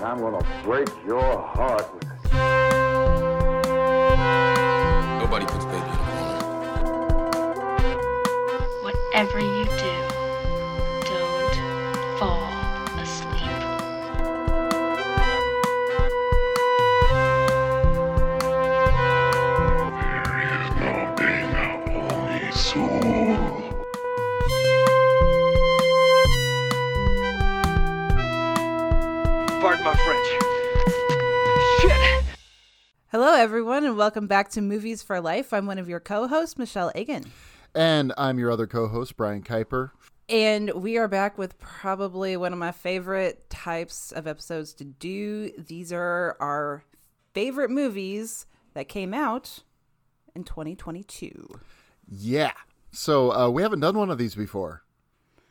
and I'm gonna break your heart with it. Nobody puts baby in a corner. Whatever you and welcome back to Movies for Life. I'm one of your co hosts, Michelle Egan. And I'm your other co host, Brian Kuiper. And we are back with probably one of my favorite types of episodes to do. These are our favorite movies that came out in 2022. Yeah. So uh, we haven't done one of these before.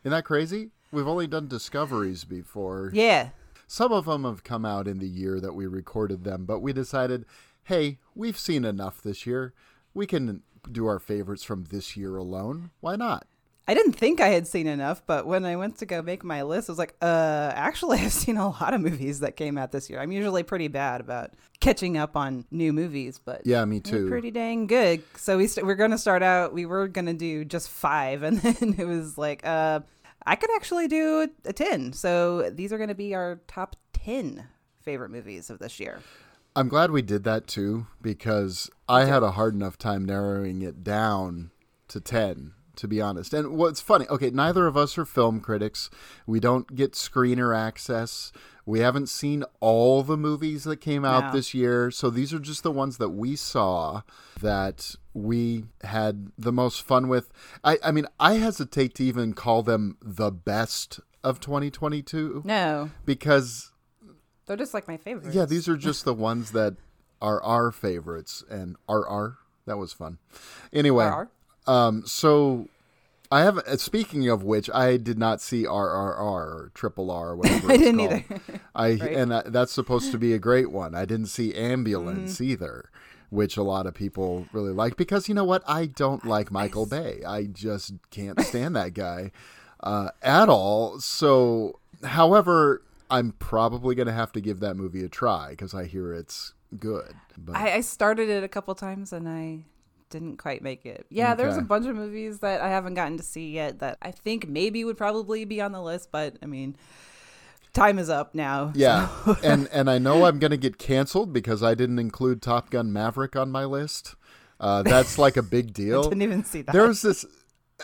Isn't that crazy? We've only done discoveries before. Yeah. Some of them have come out in the year that we recorded them, but we decided, hey, we've seen enough this year. We can do our favorites from this year alone. Why not? I didn't think I had seen enough, but when I went to go make my list, I was like, uh, actually, I've seen a lot of movies that came out this year. I'm usually pretty bad about catching up on new movies, but Yeah, me too. pretty dang good. So we st- we're going to start out, we were going to do just five, and then it was like, uh, I could actually do a 10. So these are going to be our top 10 favorite movies of this year. I'm glad we did that too because I had a hard enough time narrowing it down to 10 to be honest. And what's funny, okay, neither of us are film critics. We don't get screener access. We haven't seen all the movies that came out No. this year. So these are just the ones that we saw that we had the most fun with. I, I mean, I hesitate to even call them the best of 2022 No, because they're just like my favorites. yeah, these are just the ones that are our favorites and our. That was fun. Anyway, RR? um, so I have. uh, Speaking of which, I did not see RRR or Triple R, or whatever I it's didn't called. either. I Right. and that, that's supposed to be a great one. I didn't see Ambulance Mm-hmm. either, which a lot of people really like because you know what? I don't like Michael Bay. I just can't stand that guy uh, at all. So, however, I'm probably going to have to give that movie a try because I hear it's good. But I, I started it a couple times and I didn't quite make it. Yeah, there's a bunch of movies that I haven't gotten to see yet that I think maybe would probably be on the list, but I mean, time is up now. yeah, so- and and I know I'm going to get canceled because I didn't include Top Gun Maverick on my list. Uh, that's like a big deal. didn't even see that. There was this.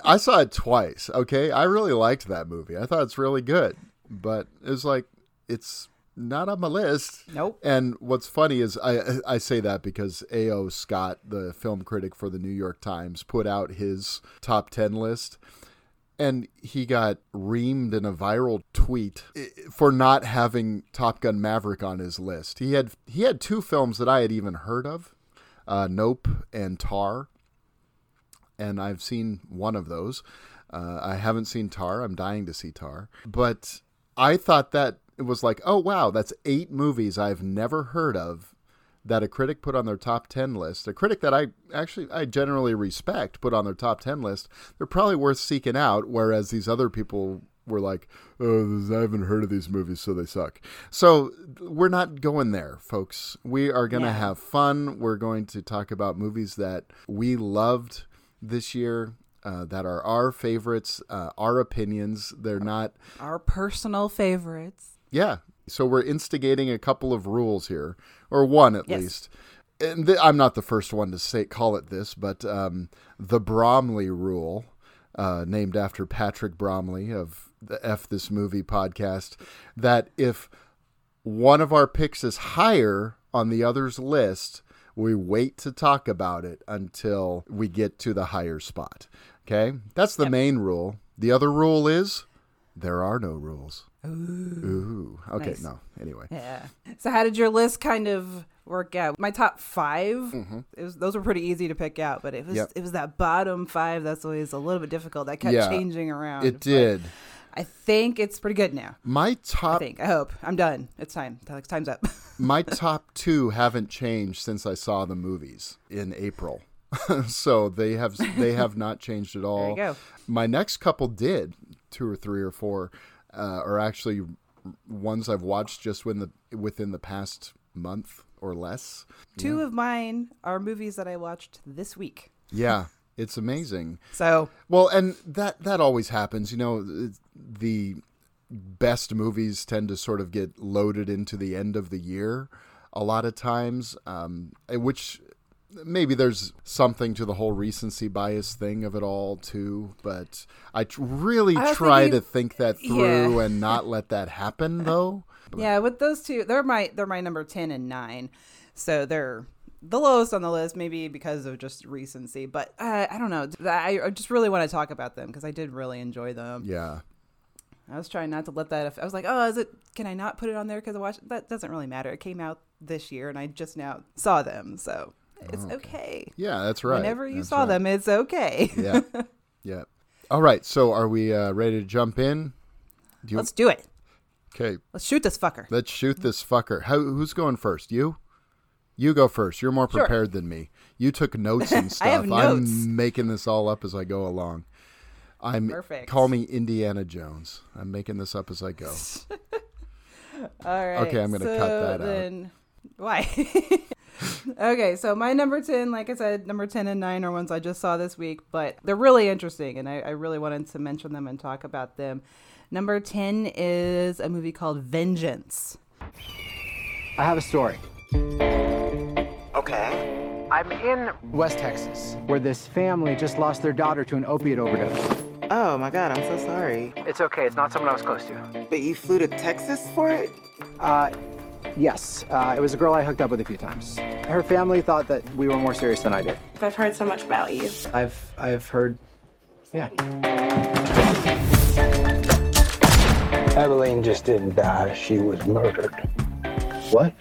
I saw it twice. Okay, I really liked that movie. I thought it's really good, but it was like it's not on my list. Nope. And what's funny is I I say that because A.O. Scott, the film critic for the New York Times, put out his top ten list. And he got reamed in a viral tweet for not having Top Gun Maverick on his list. He had he had two films that I had even heard of, uh, Nope and Tar and I've seen one of those. Uh, I haven't seen Tar. I'm dying to see Tar. But I thought that it was like, oh, wow, that's eight movies I've never heard of that a critic put on their top 10 list. A critic that I actually, I generally respect put on their top 10 list. They're probably worth seeking out, whereas these other people were like, oh, I haven't heard of these movies, so they suck. So we're not going there, folks. We are going to Yeah. have fun. We're going to talk about movies that we loved this year uh, that are our favorites, uh, our opinions. They're not, Our personal favorites. Yeah. So we're instigating a couple of rules here, or one at Yes. least. And th- I'm not the first one to say call it this, but um, the Bromley rule, uh, named after Patrick Bromley of the F This Movie podcast, that if one of our picks is higher on the other's list, we wait to talk about it until we get to the higher spot. Okay? That's the main rule. The other rule is there are no rules. Ooh. Okay. Nice. No. Anyway. Yeah. So how did your list kind of work out? My top 5 it was those were pretty easy to pick out, but it was Mm-hmm. Yep. it was that bottom five that's always a little bit difficult. That kept Yeah, changing around. It did. I think it's pretty good now. My top I think. I hope. I'm done. It's time. Time's up. my top two haven't changed since I saw the movies in April. so they have they have not changed at all. you go. My next couple did two or three or four uh, are actually ones I've watched just within the within the past month or less. Two of mine are movies that I watched this week. Yeah, it's amazing. So Well, and that that always happens. You know, the best movies tend to sort of get loaded into the end of the year a lot of times, um, which maybe there's something to the whole recency bias thing of it all too. But I tr- really I try to think that through Yeah. and not let that happen, though. yeah, with those two, they're my they're my number ten and nine. So they're the lowest on the list, maybe because of just recency. But uh, I don't know. I, just really want to talk about them because I did really enjoy them. Yeah. I was trying not to let that. I was like, oh, is it? Can I not put it on there because I watched? That doesn't really matter. It came out this year, and I just now saw them, so it's okay. Yeah, that's right. Whenever you That's saw right. them, it's okay. Yeah. yeah. All right. So are we uh, ready to jump in? Do Let's do it. okay. Let's shoot this fucker. Let's shoot this fucker. How, who's going first? You? You go first. You're more Sure. prepared than me. You took notes and stuff. I have notes. I'm making this all up as I go along. I'm Perfect. call me Indiana Jones. I'm making this up as I go. All right. Okay, I'm gonna cut so that out. Why? Okay, so my number 10, like I said, number 10 and 9 are ones I just saw this week, but they're really interesting, and I, I really wanted to mention them and talk about them. Number 10 is a movie called Vengeance. I have a story. Okay. I'm in West Texas, where this family just lost their daughter to an opiate overdose. Oh my god, I'm so sorry. It's okay, it's not someone I was close to. But you flew to Texas for it? Uh, yes, uh, it was a girl I hooked up with a few times. Her family thought that we were more serious than I did. I've heard so much about you. I've I've heard, yeah. Abilene just didn't die, she was murdered. What?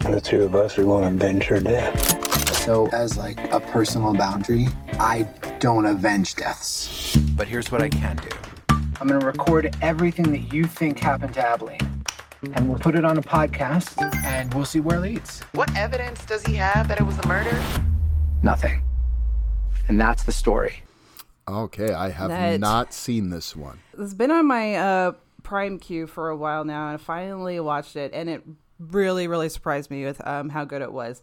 The two of us are going to avenge her death. So, as like a personal boundary, I don't avenge deaths. But here's what I can do. I'm gonna record everything that you think happened to Abilene, and we'll put it on a podcast, and we'll see where it leads. What evidence does he have that it was a murder? Nothing. And that's the story. Okay, I have That- not seen this one. It's been on my uh, Prime queue for a while now, and I finally watched it, and it really, really surprised me with um, how good it was.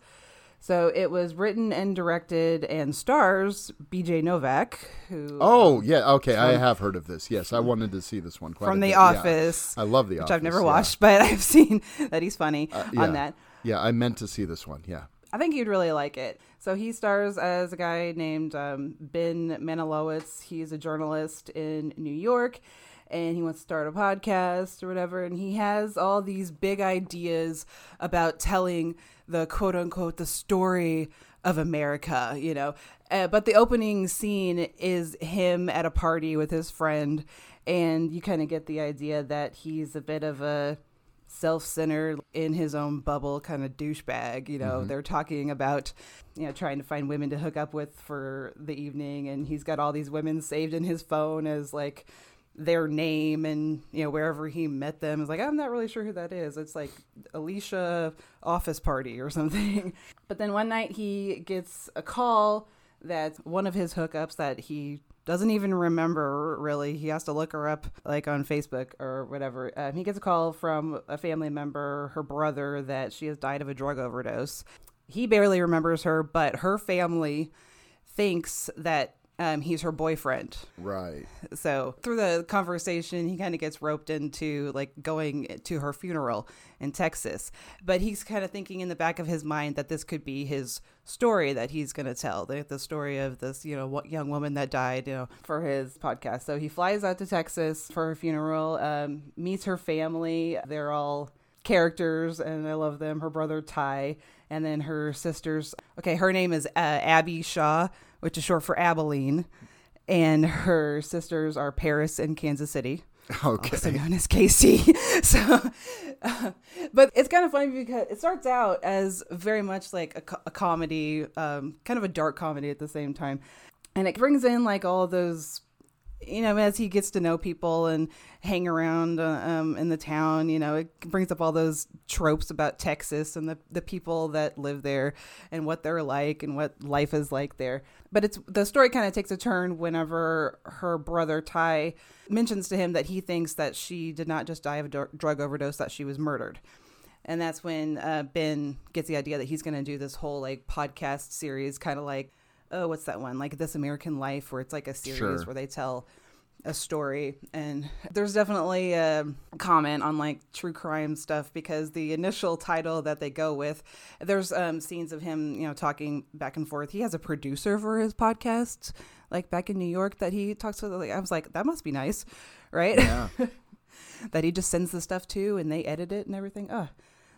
So it was written and directed and stars B.J. Novak, who Oh, yeah. Okay, I have heard of this. Yes, I wanted to see this one quite from a The bit. Yeah. Office, I love The which Office. I've never yeah. watched, but I've seen that he's funny Uh, yeah. on that. Yeah, I meant to see this one. Yeah. I think you'd really like it. So he stars as a guy named um, Ben Manalowitz. He's a journalist in New York, and he wants to start a podcast or whatever. And he has all these big ideas about telling the quote unquote the story of America, you know. Uh, but the opening scene is him at a party with his friend, and you kind of get the idea that he's a bit of a self-centered in his own bubble kind of douchebag you know Mhm. they're talking about you know trying to find women to hook up with for the evening and he's got all these women saved in his phone as like their name and you know wherever he met them is like i'm not really sure who that is it's like alicia office party or something but then one night he gets a call that one of his hookups that he doesn't even remember really. He has to look her up like on Facebook or whatever. Um, he gets a call from a family member, her brother, that she has died of a drug overdose. He barely remembers her, but her family thinks that um, he's her boyfriend. Right. So through the conversation, he kind of gets roped into like going to her funeral in Texas. But he's kind of thinking in the back of his mind that this could be his story that he's going to tell the, the story of this, you know, what young woman that died, you know, for his podcast. So he flies out to Texas for her funeral, um, meets her family. They're all characters and I love them. Her brother Ty and then her sisters. Okay, her name is uh, Abby Shaw, which is short for Abilene, and her sisters are Paris and Kansas City. Okay. also known as Casey. so, uh, but it's kind of funny because it starts out as very much like a, co- a comedy, um, kind of a dark comedy at the same time, and it brings in like all those you know, as he gets to know people and hang around uh, um, in the town, you know, it brings up all those tropes about Texas and the, the people that live there and what they're like and what life is like there. But it's the story kind of takes a turn whenever her brother Ty mentions to him that he thinks that she did not just die of a dr- drug overdose, that she was murdered. And that's when uh, Ben gets the idea that he's going to do this whole like podcast series, kind of like oh, what's that one? Like This American Life, where it's like a series Sure. where they tell a story. And there's definitely a comment on like true crime stuff because the initial title that they go with, there's um, scenes of him, you know, talking back and forth. He has a producer for his podcast, like back in New York, that he talks with. Like, I was like, that must be nice, right? Yeah. that he just sends the stuff to and they edit it and everything. Oh,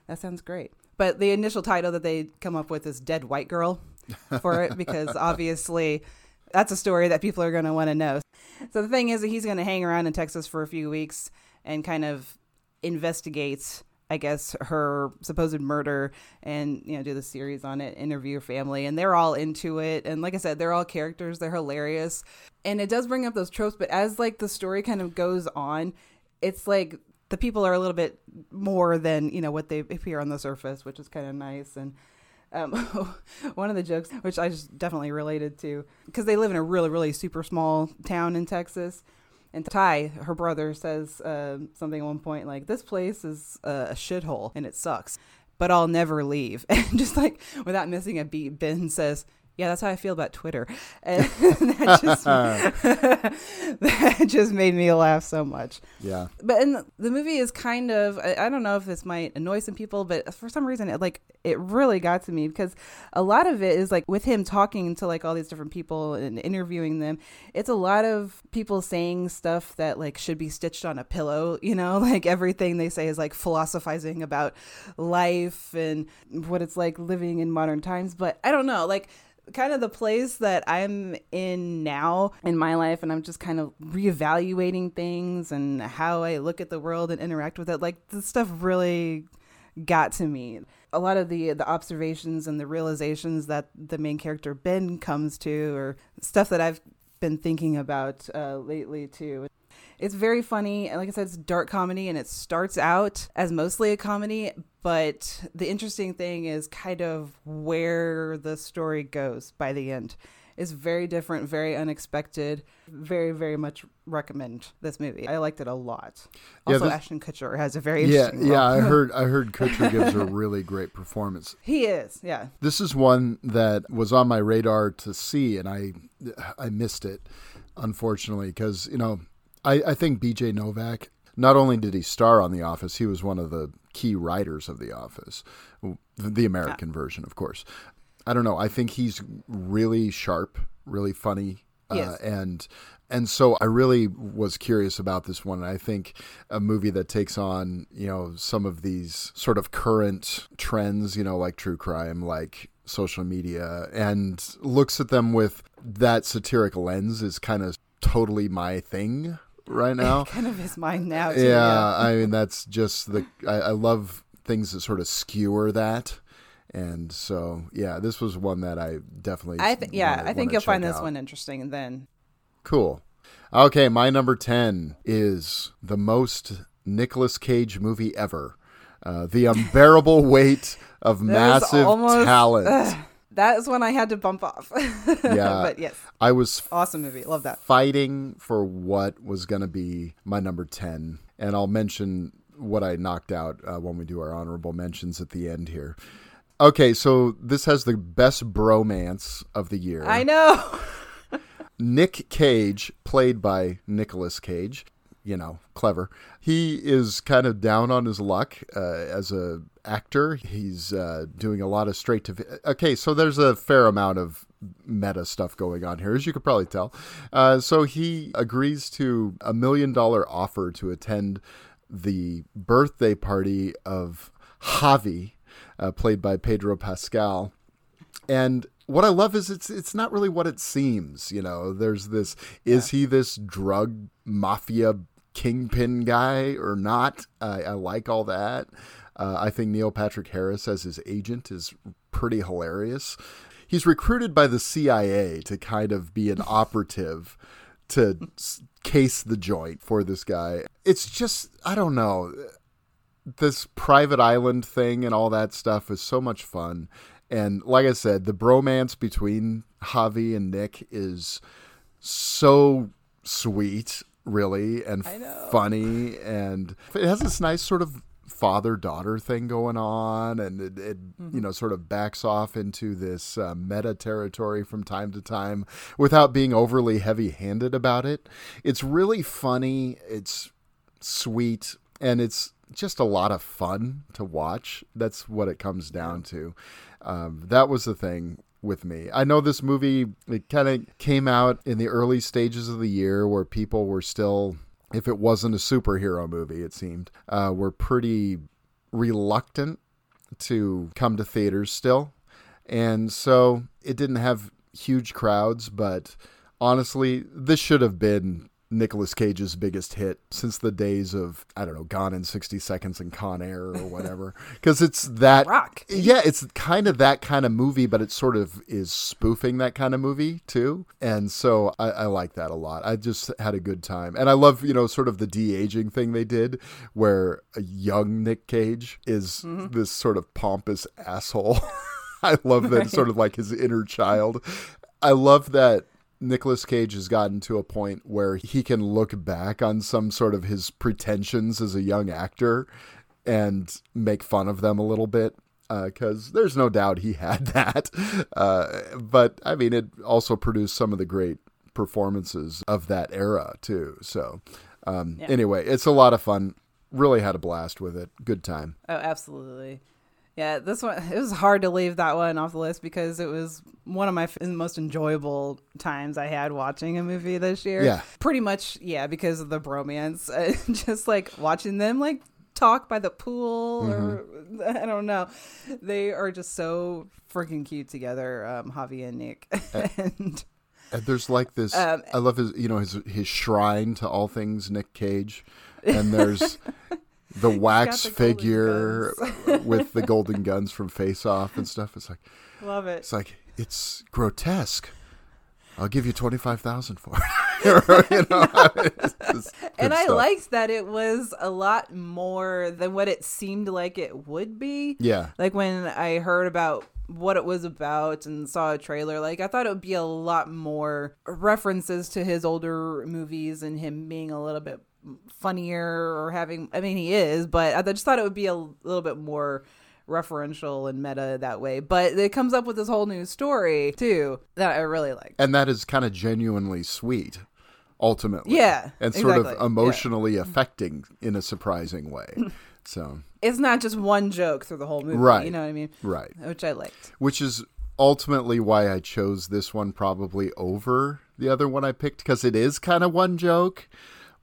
that sounds great. But the initial title that they come up with is Dead White Girl for it because obviously that's a story that people are going to want to know. So the thing is that he's going to hang around in Texas for a few weeks and kind of investigate I guess her supposed murder and you know do the series on it, interview her family, and they're all into it. And like I said, they're all characters, they're hilarious, and it does bring up those tropes. But as like the story kind of goes on, it's like the people are a little bit more than you know what they appear on the surface, which is kind of nice. And um, one of the jokes, which I just definitely related to, because they live in a really really super small town in Texas. And Ty, her brother, says uh, something at one point like, "This place is uh, a shithole and it sucks, but I'll never leave." And just like without missing a beat, Ben says, "Yeah, that's how I feel about Twitter," and that just that just made me laugh so much. Yeah. But the, the movie is kind of I, I don't know if this might annoy some people, but for some reason it like it really got to me because a lot of it is like with him talking to like all these different people and interviewing them. It's a lot of people saying stuff that like should be stitched on a pillow, you know, like everything they say is like philosophizing about life and what it's like living in modern times. But I don't know, like kind of the place that I'm in now in my life, and I'm just kind of reevaluating things and how I look at the world and interact with it. Like this stuff really got to me. A lot of the the observations and the realizations that the main character Ben comes to, or stuff that I've been thinking about uh, lately too. It's very funny. and Like I said, it's dark comedy and it starts out as mostly a comedy, but the interesting thing is kind of where the story goes by the end. It's very different, very unexpected. Very, very much recommend this movie. I liked it a lot. Yeah, Also, this- Ashton Kutcher has a very Yeah, yeah. I heard I heard Kutcher gives a really great performance. he is, yeah. This is one that was on my radar to see, and I I missed it, unfortunately, because you know I I think B.J. Novak. Not only did he star on The Office, he was one of the key writers of The Office, the American version, of course. I don't know. I think he's really sharp, really funny, Yes. uh, and and so I really was curious about this one. I think a movie that takes on you know some of these sort of current trends, you know, like true crime, like social media, and looks at them with that satirical lens is kind of totally my thing right now. kind of is mine now, too. Yeah, I mean that's just the I, I love things that sort of skewer that. And so, yeah, this was one that I definitely. I th- yeah, wanna- I think you'll find this out. one interesting then. Cool. Okay, my number 10 is the most Nicolas Cage movie ever. Uh, the unbearable weight of massive almost- talent. ugh, that is when I had to bump off. Yeah. but yes, I was awesome movie. Love that. fighting for what was going to be my number 10. And I'll mention what I knocked out uh, when we do our honorable mentions at the end here. Okay, so this has the best bromance of the year. I know. Nick Cage, played by Nicolas Cage, you know, clever. He is kind of down on his luck uh, as a actor. He's uh, doing a lot of straight to. Okay, so there's a fair amount of meta stuff going on here, as you could probably tell. Uh, so he agrees to a million dollar offer to attend the birthday party of Javi, uh, played by Pedro Pascal. And what I love is it's it's not really what it seems. You know, there's this is he this drug mafia kingpin guy or not. I, I like all that. Uh, I think Neil Patrick Harris as his agent is pretty hilarious. He's recruited by the CIA to kind of be an operative to case the joint for this guy. It's just, I don't know. This private island thing and all that stuff is so much fun. And like I said, the bromance between Javi and Nick is so sweet, really, and funny. And it has this nice sort of father daughter thing going on. And it, it you know, sort of backs off into this uh, meta territory from time to time without being overly heavy handed about it. It's really funny. It's sweet. And it's just a lot of fun to watch. That's what it comes down to. Um, that was the thing with me. I know this movie it kind of came out in the early stages of the year where people were still if it wasn't a superhero movie it seemed uh, were pretty reluctant to come to theaters still. And so it didn't have huge crowds, but honestly, this should have been Nicolas Cage's biggest hit since the days of I don't know, Gone in 60 Seconds and Con Air or whatever. Cuz it's that Rock. Yeah, it's kind of that kind of movie, but it sort of is spoofing that kind of movie too. And so I, I like that a lot. I just had a good time. And I love, you know, sort of the de-aging thing they did where a young Nick Cage is mm-hmm. this sort of pompous asshole. I love that sort of like his inner child. I love that Nicolas Cage has gotten to a point where he can look back on some sort of his pretensions as a young actor and make fun of them a little bit because there's no doubt he had that. Uh, but I mean, it also produced some of the great performances of that era too. So um, Yeah. anyway, it's a lot of fun. Really had a blast with it. Good time. Oh, absolutely. Yeah, this one it was hard to leave that one off the list because it was one of my f- most enjoyable times I had watching a movie this year. Yeah. pretty much. Yeah, because of the bromance, uh, just like watching them like talk by the pool or Mm-hmm. I don't know. They are just so freaking cute together, um, Javi and Nick. and And there's like this. Um, I love his, you know, his his shrine to all things Nick Cage, and there's the wax the figure with the golden guns from Face Off and stuff. It's like, love it. it's like it's grotesque. I'll give you twenty five thousand for it. you know, it's and I stuff. liked that it was a lot more than what it seemed like it would be. Yeah. Like when I heard about what it was about and saw a trailer, like I thought it would be a lot more references to his older movies and him being a little bit funnier or having I mean he is, but I just thought it would be a little bit more referential and meta that way. But it comes up with this whole new story too that I really like. and that is kind of genuinely sweet, ultimately. Yeah, and sort exactly, of yeah. emotionally affecting in a surprising way. So It's not just one joke through the whole movie. Right. You know what I mean? Right. Which I liked. which is ultimately why I chose this one probably over the other one I picked because it is kind of one joke,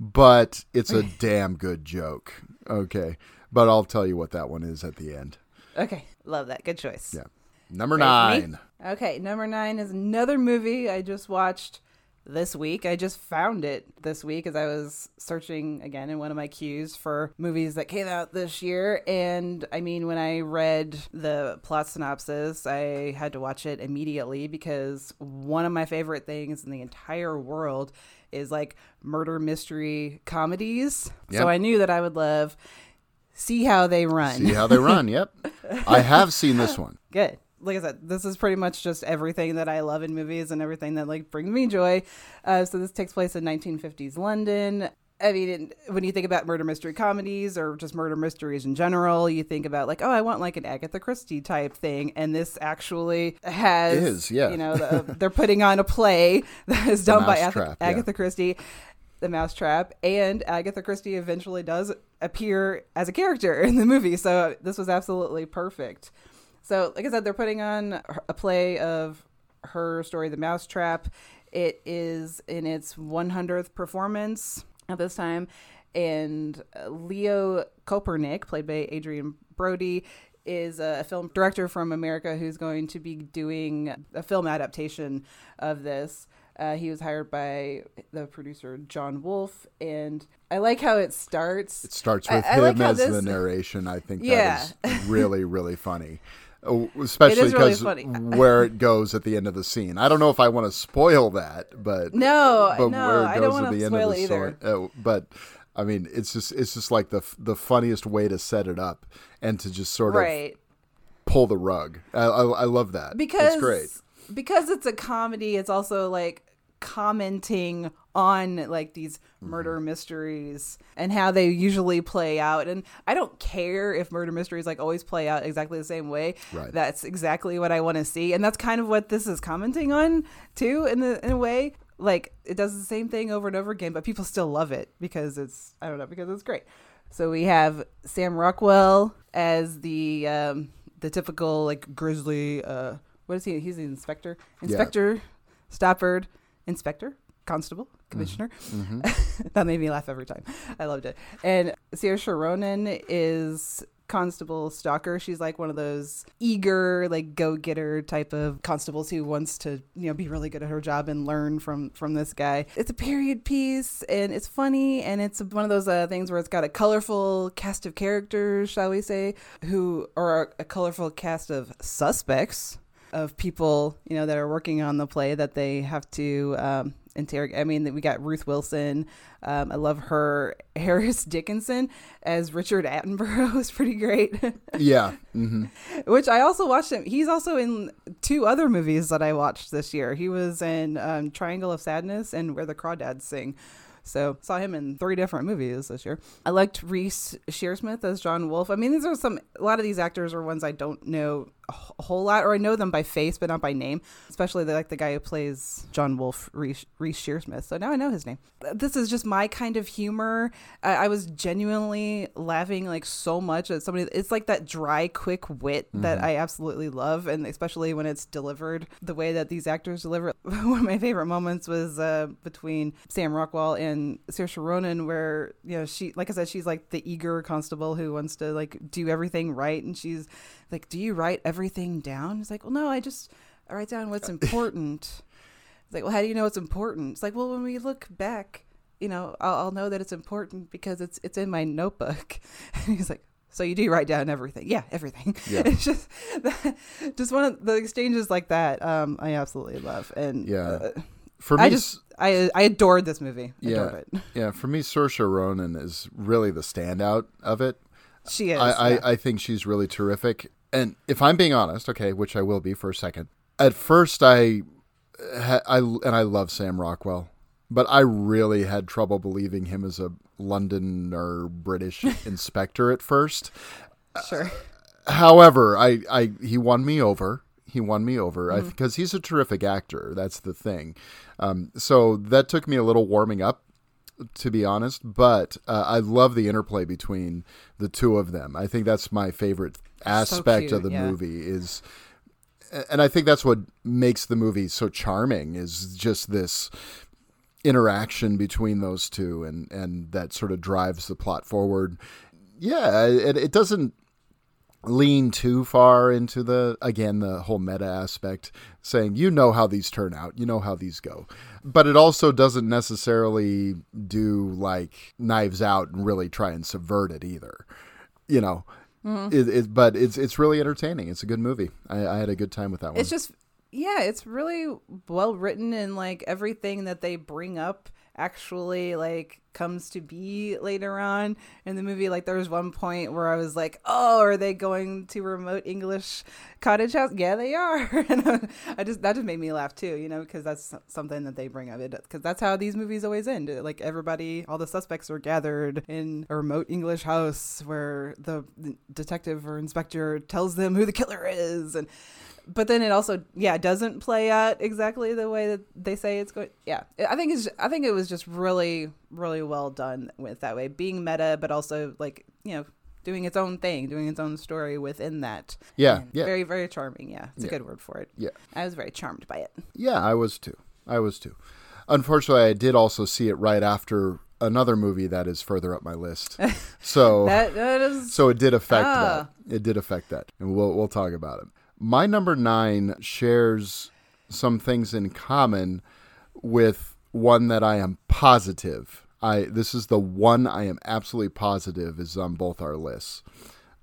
but it's a damn good joke. Okay, but I'll tell you what that one is at the end. Okay, love that. Good choice. Yeah, number Ready nine. Okay, number nine is another movie I just watched this week. I just found it this week as I was searching again in one of my queues for movies that came out this year. And I mean, when I read the plot synopsis, I had to watch it immediately because one of my favorite things in the entire world is like murder mystery comedies. Yep. So I knew that I would love See How They Run. See how they run. Yep, I have seen this one. good like i said this is pretty much just everything that i love in movies and everything that like brings me joy uh, so this takes place in 1950s london I mean, when you think about murder mystery comedies or just murder mysteries in general, you think about like, oh, I want like an Agatha Christie type thing, and this actually has, Is, yeah. you know, the, they're putting on a play that is done by Agatha, yeah. Agatha Christie, the Mousetrap, and Agatha Christie eventually does appear as a character in the movie, so this was absolutely perfect. So, like I said, they're putting on a play of her story, The Mousetrap. It is in its 100th performance at this time. And uh, Leo Kopernik, played by Adrien Brody, is a film director from America who's going to be doing a film adaptation of this. Uh, he was hired by the producer John Wolfe, and I like how it starts. It starts with I him like as this- the narration. I think Yeah. that is really, really funny. Oh, Especially is really because where it goes at the end of the scene. I don't know if I want to spoil that, but No, but no, where it I goes don't at the end spoil of the it story. Oh, but I mean, it's just it's just like the the funniest way to set it up and to just sort of pull the rug. I, I, I love that. because it's great. because it's a comedy it's also like commenting on like these Mm-hmm. murder mysteries and how they usually play out. And i don't care if murder mysteries like always play out exactly the same way. Right. that's exactly what i want to see. And that's kind of what this is commenting on too in, the, in a way. Like it does the same thing over and over again but people still love it because it's i don't know because it's great. So we have sam rockwell as the um the typical like grizzly uh what is he? He's the inspector? Inspector stoppard inspector constable commissioner. That made me laugh every time. I loved it. And saoirse ronan is constable stalker. She's like one of those eager like go-getter type of constables who wants to you know be really good at her job and learn from from this guy. It's a period piece and it's funny and it's one of those uh, things where it's got a colorful cast of characters shall we say who are a colorful cast of suspects of people you know that are working on the play that they have to um, interrogate. I mean, we got Ruth Wilson. Um, I love her. Harris Dickinson as Richard Attenborough is pretty great. Yeah. hmm Which I also watched him. He's also in two other movies that I watched this year. He was in um, Triangle of Sadness and Where the Crawdads Sing. So saw him in three different movies this year. I liked Reece Shearsmith as John Wolfe. I mean, these are some. A lot of these actors are ones I don't know a whole lot, or I know them by face but not by name. Especially the, like the guy who plays John Wolfe, Reece, Reece Shearsmith. So now I know his name. This is just my kind of humor. I, I was genuinely laughing like so much at somebody. It's like that dry, quick wit that I absolutely love, and especially when it's delivered the way that these actors deliver. One of my favorite moments was uh, between Sam Rockwell and Saoirse Ronan, where you know she, like I said, she's like the eager constable who wants to like do everything right, and she's like, "Do you write everything down?" It's like, "Well, no, I just I write down what's important." It's like, well, how do you know it's important? It's like, well, when we look back, you know, I'll, I'll know that it's important because it's it's in my notebook. And he's like, so you do write down everything? Yeah, everything. Yeah. It's just just one of the exchanges like that. Um, I absolutely love. And Yeah. uh, For me, I just I I adored this movie. yeah, it. yeah. For me, Saoirse Ronan is really the standout of it. She is. I, I. I think she's really terrific. And if I'm being honest, okay, which I will be for a second. At first, I, I and I love Sam Rockwell, but I really had trouble believing him as a London or British inspector at first. sure. However, I, I he won me over. He won me over Mm-hmm. because he's a terrific actor. That's the thing. Um, so that took me a little warming up, to be honest. But uh, I love the interplay between the two of them. I think that's my favorite aspect of cute, the yeah. movie is, and I think that's what makes the movie so charming is just this interaction between those two and and that sort of drives the plot forward. Yeah it, it doesn't lean too far into the again the whole meta aspect saying you know how these turn out you know how these go. But it also doesn't necessarily do like knives out and really try and subvert it either. You know Mm-hmm. it, it, but it's it's really entertaining. It's a good movie. I, I had a good time with that one. It's just yeah, it's really well written and like everything that they bring up actually like comes to be later on in the movie. Like there was one point where I was like, "Oh, are they going to remote English cottage house?" Yeah, they are. and I just that just made me laugh too, you know, because that's something that they bring up. Because that's how these movies always end. Like everybody, all the suspects are gathered in a remote English house where the detective or inspector tells them who the killer is and but then it also yeah doesn't play out exactly the way that they say it's going yeah i think it's i think it was just really really well done with that way being meta but also like you know doing its own thing doing its own story within that Yeah, And yeah. very very charming yeah it's Yeah. a good word for it Yeah. i was very charmed by it Yeah, I was too. I was too. Unfortunately, I did also see it right after another movie that is further up my list. So that that is so it did affect Ah. that. It did affect that, and we'll we'll talk about it. My number nine shares some things in common with one that I am positive. I this is the one I am absolutely positive is on both our lists.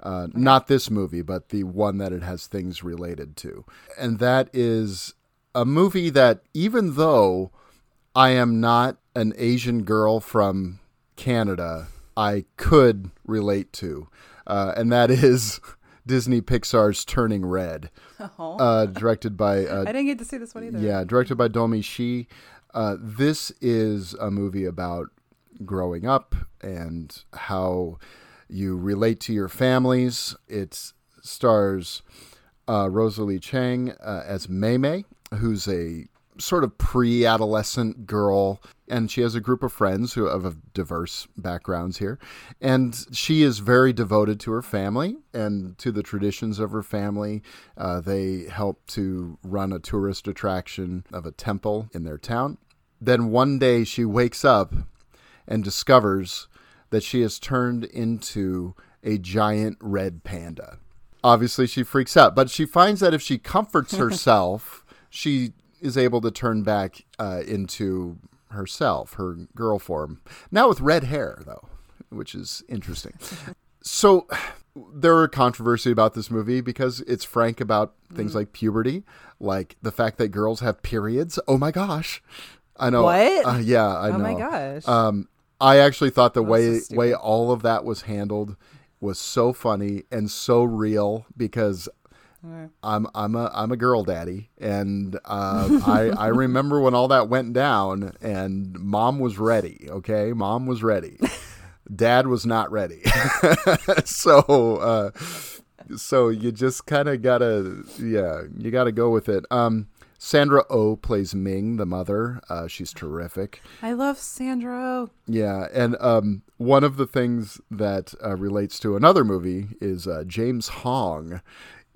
Uh, Not this movie, but the one that it has things related to, and that is a movie that even though I am not an Asian girl from Canada, I could relate to, uh, and that is Disney Pixar's Turning Red, Oh. uh, directed by uh, I didn't get to see this one either. yeah, directed by Domee Shi. Uh, this is a movie about growing up and how you relate to your families. It stars uh, Rosalie Chiang uh, as Mei Mei, who's a sort of pre-adolescent girl and she has a group of friends who have diverse backgrounds here and she is very devoted to her family and to the traditions of her family. Uh, they help to run a tourist attraction of a temple in their town. Then one day she wakes up and discovers that she has turned into a giant red panda. Obviously she freaks out but she finds that if she comforts herself she is able to turn back uh, into herself her girl form. Now with red hair though which is interesting. So there are controversy about this movie because it's frank about things Mm. like puberty like the fact that girls have periods. Oh my gosh. I know. What? uh, yeah i know Oh my gosh. um i actually thought the way so way all of that was handled was so funny and so real because I'm I'm a I'm a girl daddy, and uh, I I remember when all that went down, and mom was ready. Okay, mom was ready. Dad was not ready. so uh, so you just kind of gotta yeah you gotta go with it. Um, Sandra O oh plays Ming, the mother. Uh, she's terrific. I love Sandra. Yeah, and um, one of the things that uh, relates to another movie is uh, James Hong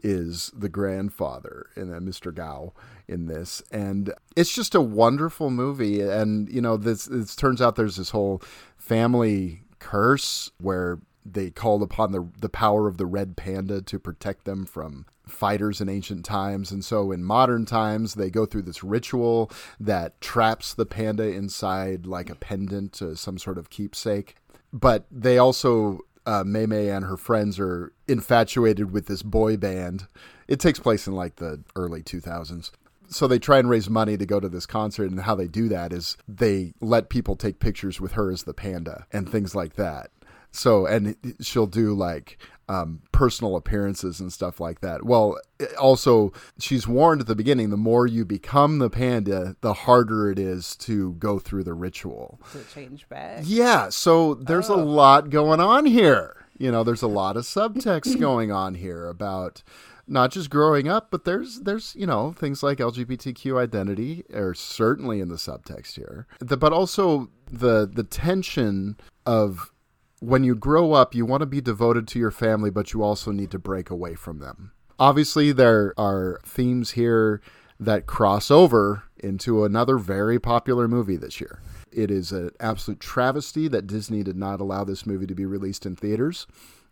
is the grandfather in uh, Mr. Gao in this, and it's just a wonderful movie. And you know, this it turns out there's this whole family curse where they called upon the the power of the red panda to protect them from fighters in ancient times and so in modern times they go through this ritual that traps the panda inside like a pendant uh, some sort of keepsake but they also uh, Mei and her friends are infatuated with this boy band. It takes place in like the early 2000s. So they try and raise money to go to this concert, and how they do that is they let people take pictures with her as the panda and things like that. So, and she'll do like um, personal appearances and stuff like that. Well, also, she's warned at the beginning the more you become the panda, the harder it is to go through the ritual. To change back. Yeah, so there's a lot going on here. You know, there's a lot of subtext going on here about not just growing up, but there's there's you know things like LGBTQ identity are certainly in the subtext here, the, but also the the tension of when you grow up, you want to be devoted to your family, but you also need to break away from them. Obviously, there are themes here that cross over into another very popular movie this year. It is an absolute travesty that Disney did not allow this movie to be released in theaters.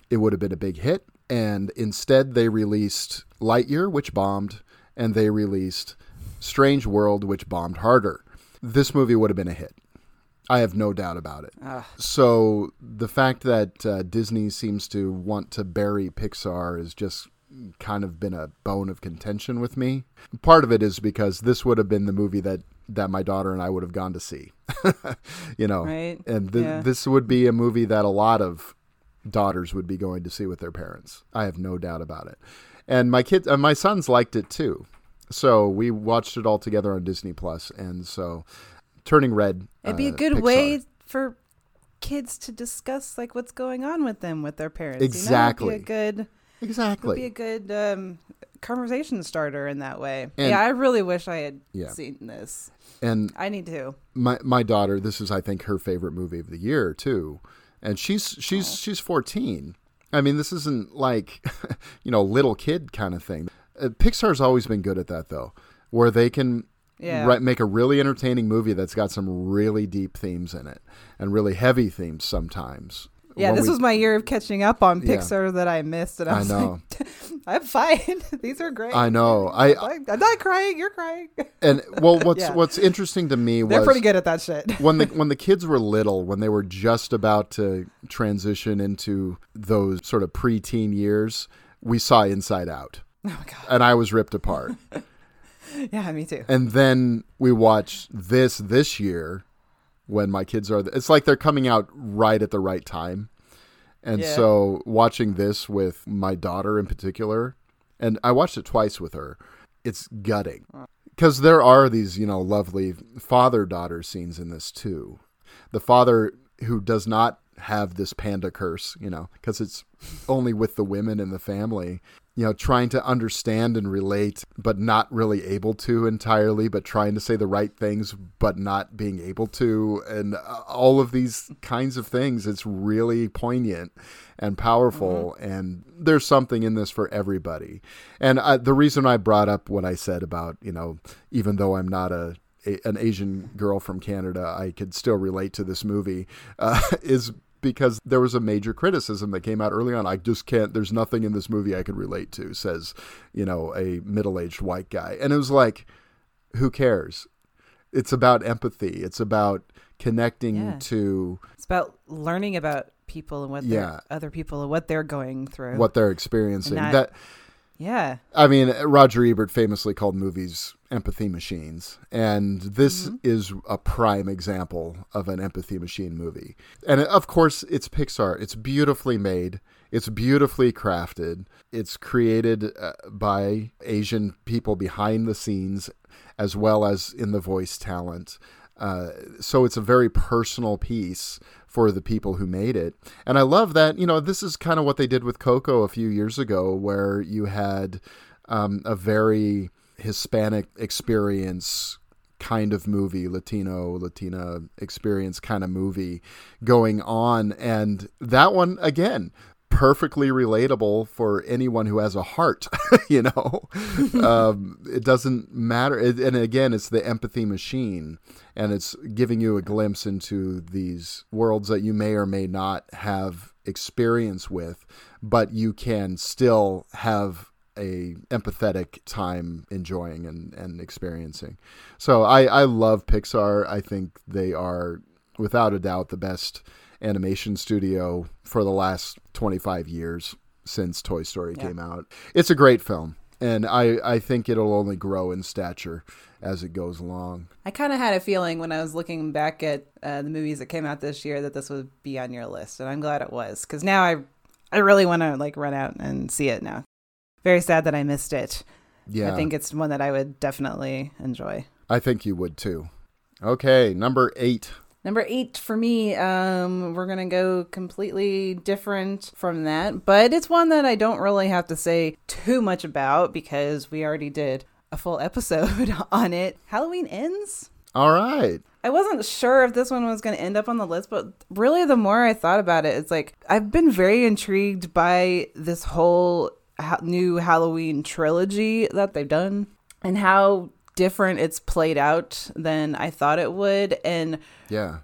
It would have been a big hit, and instead they released Lightyear, which bombed, and they released Strange World, which bombed harder. This movie would have been a hit. I have no doubt about it. So the fact that uh, Disney seems to want to bury Pixar has just kind of been a bone of contention with me. Part of it is because this would have been the movie that that my daughter and I would have gone to see. you know, Right. and th- Yeah. this would be a movie that a lot of daughters would be going to see with their parents. I have no doubt about it. And my kids, uh, my sons liked it too. So we watched it all together on Disney Plus, and so Turning Red. It'd be a uh, good Pixar. way for kids to discuss like what's going on with them with their parents. Exactly. You know? It'd be a good Exactly. Be a good um, conversation starter in that way. And- yeah, I really wish I had Yeah. seen this. And I need to. my my daughter, this is I think her favorite movie of the year too, and she's she's she's fourteen. I mean, this isn't like you know little kid kind of thing. Uh, Pixar's always been good at that though, where they can Yeah. make a really entertaining movie that's got some really deep themes in it and really heavy themes sometimes. Yeah, when this we- was my year of catching up on Yeah. Pixar that I missed, and I I was know. like, "I'm fine. These are great." I know. I I'm not crying. You're crying. and well, what's Yeah. what's interesting to me was They're pretty good at that shit. when the when the kids were little, when they were just about to transition into those sort of preteen years, we saw Inside Out. Oh my god. And I was ripped apart. yeah, me too. and then we watch this this year when my kids are it's like they're coming out right at the right time. And Yeah. so watching this with my daughter in particular, and I watched it twice with her, it's gutting. Because there are these, you know, lovely father daughter scenes in this too. The father who does not have this panda curse, you know, because it's only with the women in the family, you know, trying to understand and relate, but not really able to entirely, but trying to say the right things, but not being able to, and uh, all of these kinds of things. It's really poignant and powerful, and there's something in this for everybody. And uh, the reason I brought up what I said about, you know, even though I'm not a a, an Asian girl from Canada, I could still relate to this movie, uh, is because there was a major criticism that came out early on. I just can't, there's nothing in this movie I could relate to, says, you know, a middle aged white guy. And it was like, who cares? It's about empathy, it's about connecting Yeah. to It's about learning about people and what Yeah. other people and what they're going through. what they're experiencing. That yeah. I mean, Roger Ebert famously called movies empathy machines, and this is a prime example of an empathy machine movie. And of course, it's Pixar. It's beautifully made. It's beautifully crafted. It's created uh, by Asian people behind the scenes, as well as in the voice talent. Uh, so it's a very personal piece for the people who made it. And I love that, you know, this is kind of what they did with Coco a few years ago, where you had um, a very Hispanic experience kind of movie, Latino, Latina experience kind of movie going on. And that one, again, perfectly relatable for anyone who has a heart, you know. um, it doesn't matter. It, and again, it's the empathy machine, and it's giving you a glimpse into these worlds that you may or may not have experience with, but you can still have a empathetic time enjoying and, and experiencing. So I, I love Pixar. I think they are without a doubt the best animation studio for the last 25 years since Toy Story Yeah. came out. It's a great film, and I, I think it'll only grow in stature as it goes along. I kind of had a feeling when I was looking back at uh, the movies that came out this year that this would be on your list, and I'm glad it was because now I, I really want to like run out and see it now. Very sad that I missed it. Yeah. I think it's one that I would definitely enjoy. I think you would too. Okay, number eight. Number eight for me, um, we're gonna go completely different from that, but it's one that I don't really have to say too much about because we already did a full episode on it. Halloween ends. All right. I wasn't sure if this one was going to end up on the list, but really, the more I thought about it, it's like I've been very intrigued by this whole ha- new Halloween trilogy that they've done and how different it's played out than I thought it would. And Yeah.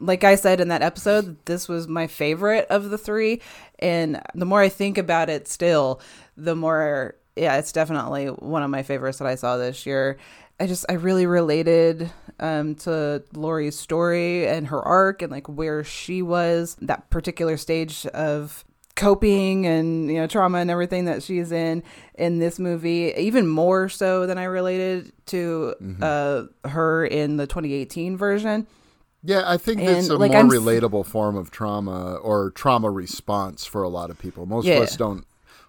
like I said in that episode, this was my favorite of the three. And the more I think about it still, the more, yeah, it's definitely one of my favorites that I saw this year. I just, I really related um, to Laurie's story and her arc and like where she was, that particular stage of coping and you know trauma and everything that she's in in this movie even more so than i related to uh her in the 2018 version Yeah, I think it's a like, more I'm relatable form of trauma or trauma response for a lot of people. Most Yeah. of us don't